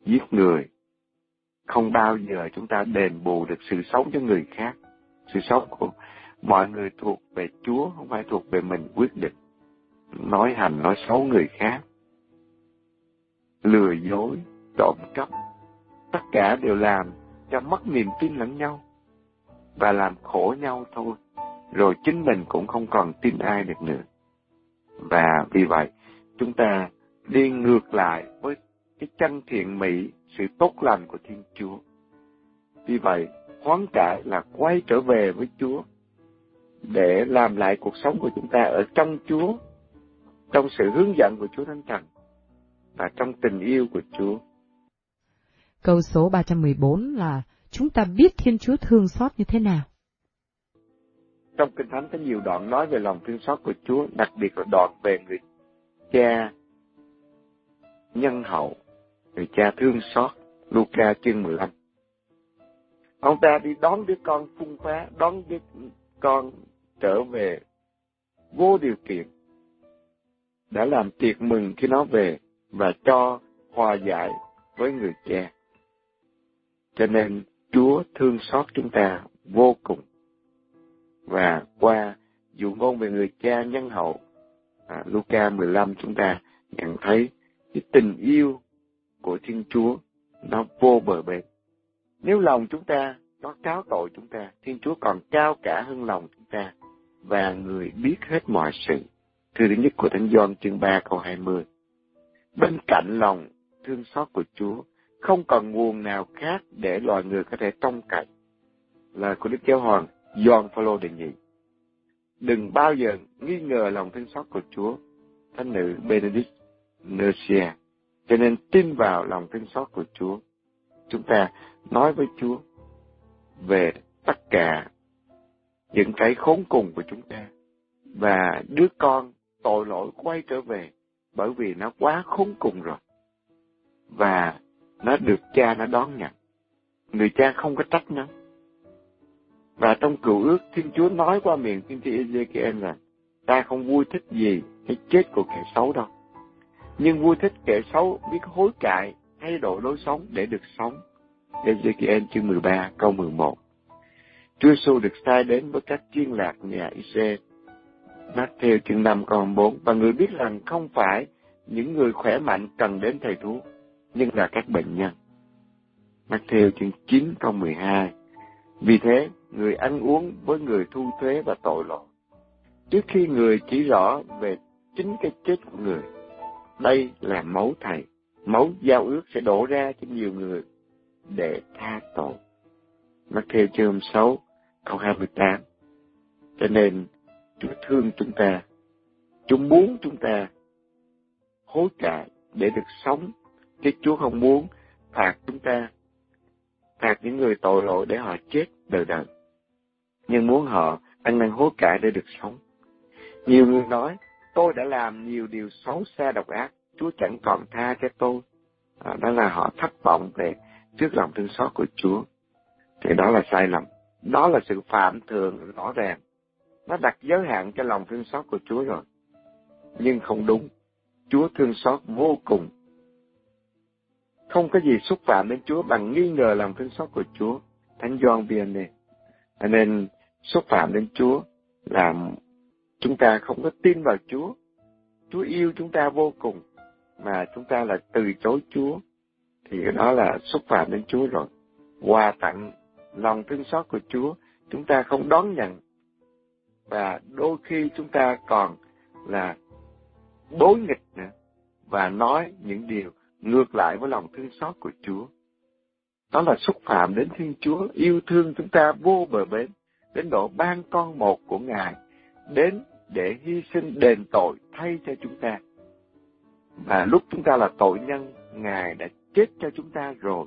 giết người, không bao giờ chúng ta đền bù được sự sống cho người khác. Sự sống của mọi người thuộc về Chúa, không phải thuộc về mình quyết định. Nói hành, nói xấu người khác. Lừa dối, trộm cắp. Tất cả đều làm cho mất niềm tin lẫn nhau. Và làm khổ nhau thôi. Rồi chính mình cũng không còn tin ai được nữa. Và vì vậy, chúng ta đi ngược lại với cái chân thiện mỹ, sự tốt lành của Thiên Chúa. Vì vậy, hoán cải là quay trở về với Chúa để làm lại cuộc sống của chúng ta ở trong Chúa, trong sự hướng dẫn của Chúa Thánh Thần và trong tình yêu của Chúa. Câu số 314 là chúng ta biết Thiên Chúa thương xót như thế nào? Trong Kinh Thánh có nhiều đoạn nói về lòng thương xót của Chúa, đặc biệt là đoạn về người cha nhân hậu, người cha thương xót, Luca chương 15. Ông ta đi đón đứa con phung phá, đón đứa con trở về vô điều kiện, đã làm tiệc mừng khi nó về và cho hòa giải với người cha. Cho nên Chúa thương xót chúng ta vô cùng. Và qua dụ ngôn về người cha nhân hậu, à, Luca 15 chúng ta nhận thấy cái tình yêu của Thiên Chúa nó vô bờ bến. Nếu lòng chúng ta có cáo tội chúng ta, Thiên Chúa còn cao cả hơn lòng chúng ta và người biết hết mọi sự. Thư thứ nhất của Thánh Gioan chương 3 câu 20. Bên cạnh lòng thương xót của Chúa, không còn nguồn nào khác để loài người có thể trông cậy. Lời của Đức Giáo Hoàng Gioan Phaolô đề nghị. Đừng bao giờ nghi ngờ lòng thương xót của Chúa. Thánh nữ Benedict Nursia. Cho nên tin vào lòng thương xót của Chúa. Chúng ta nói với Chúa về tất cả những cái khốn cùng của chúng ta. Và đứa con tội lỗi quay trở về bởi vì nó quá khốn cùng rồi. Và nó được cha nó đón nhận. Người cha không có trách nó. Và trong cựu ước, Thiên Chúa nói qua miệng tiên tri Ezekiel rằng, ta không vui thích gì cái chết của kẻ xấu đâu. Nhưng vui thích kẻ xấu biết hối cải, thay đổi lối sống để được sống. Ezekiel chương 13 câu 11 Chúa Giêsu được sai đến với các chuyên lạc nhà Israel. Matthew chương 5 câu 4 Và người biết rằng không phải những người khỏe mạnh cần đến thầy thuốc, nhưng là các bệnh nhân. Matthew chương 9 câu 12 Vì thế, người ăn uống với người thu thuế và tội lỗi. Trước khi người chỉ rõ về chính cái chết của người, đây là máu thầy. Máu giao ước sẽ đổ ra cho nhiều người để tha tội. Matthew chương 6 câu 28. Cho nên Chúa thương chúng ta. Chúa muốn chúng ta hối cải để được sống. Chứ Chúa không muốn phạt chúng ta, phạt những người tội lỗi để họ chết đời đời. Nhưng muốn họ ăn năn hối cải để được sống. Nhiều người nói, tôi đã làm nhiều điều xấu xa độc ác, Chúa chẳng còn tha cho tôi. À, đó là họ thất vọng về trước lòng thương xót của Chúa. Thì đó là sai lầm. Đó là sự phạm thường rõ ràng. Nó đặt giới hạn cho lòng thương xót của Chúa rồi. Nhưng không đúng. Chúa thương xót vô cùng. Không có gì xúc phạm đến Chúa bằng nghi ngờ lòng thương xót của Chúa. Thánh Gioan Vianney. Nên xúc phạm đến Chúa là chúng ta không có tin vào Chúa. Chúa yêu chúng ta vô cùng, mà chúng ta là từ chối Chúa, thì đó là xúc phạm đến Chúa rồi. Quà tặng lòng thương xót của Chúa, chúng ta không đón nhận. Và đôi khi chúng ta còn là đối nghịch nữa, và nói những điều ngược lại với lòng thương xót của Chúa. Đó là xúc phạm đến Thiên Chúa, yêu thương chúng ta vô bờ bến, đến độ ban con một của Ngài, đến để hy sinh đền tội thay cho chúng ta. Và lúc chúng ta là tội nhân, Ngài đã chết cho chúng ta rồi.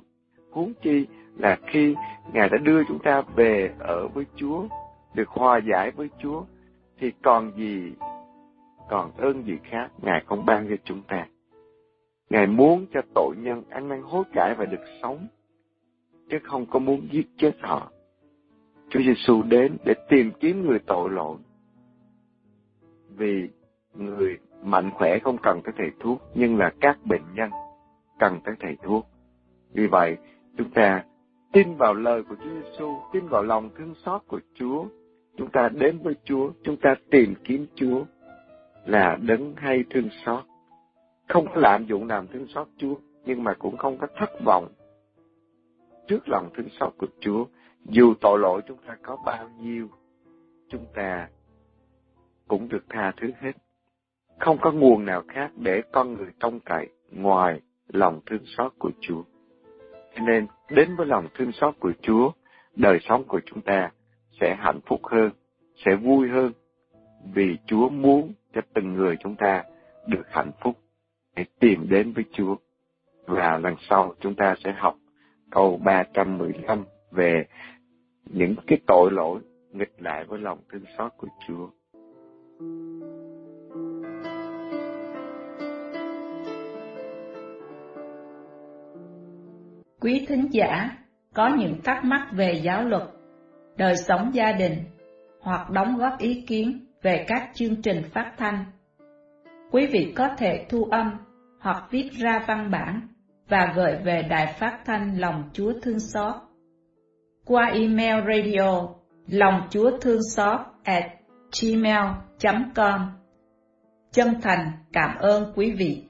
Huống chi là khi Ngài đã đưa chúng ta về ở với Chúa, được hòa giải với Chúa, thì còn gì, còn ơn gì khác Ngài không ban cho chúng ta. Ngài muốn cho tội nhân ăn năn hối cải và được sống, chứ không có muốn giết chết họ. Chúa Giêsu đến để tìm kiếm người tội lỗi. Vì người mạnh khỏe không cần tới thầy thuốc, nhưng là các bệnh nhân cần tới thầy thuốc. Vì vậy, chúng ta tin vào lời của Chúa Giêsu, tin vào lòng thương xót của Chúa. Chúng ta đến với Chúa, chúng ta tìm kiếm Chúa là đấng hay thương xót. Không có lạm dụng làm thương xót Chúa, nhưng mà cũng không có thất vọng trước lòng thương xót của Chúa. Dù tội lỗi chúng ta có bao nhiêu, chúng ta cũng được tha thứ hết. Không có nguồn nào khác để con người trông cậy ngoài lòng thương xót của Chúa. Cho nên, đến với lòng thương xót của Chúa, đời sống của chúng ta sẽ hạnh phúc hơn, sẽ vui hơn, vì Chúa muốn cho từng người chúng ta được hạnh phúc hãy tìm đến với Chúa. Và lần sau chúng ta sẽ học câu 315 về những cái tội lỗi nghịch lại với lòng thương xót của Chúa. Quý thính giả có những thắc mắc về giáo luật, đời sống gia đình, hoặc đóng góp ý kiến về các chương trình phát thanh. Quý vị có thể thu âm hoặc viết ra văn bản và gửi về Đài Phát thanh Lòng Chúa Thương Xót qua email radio lòng chúa thương xót at gmail.com. Chân thành cảm ơn quý vị.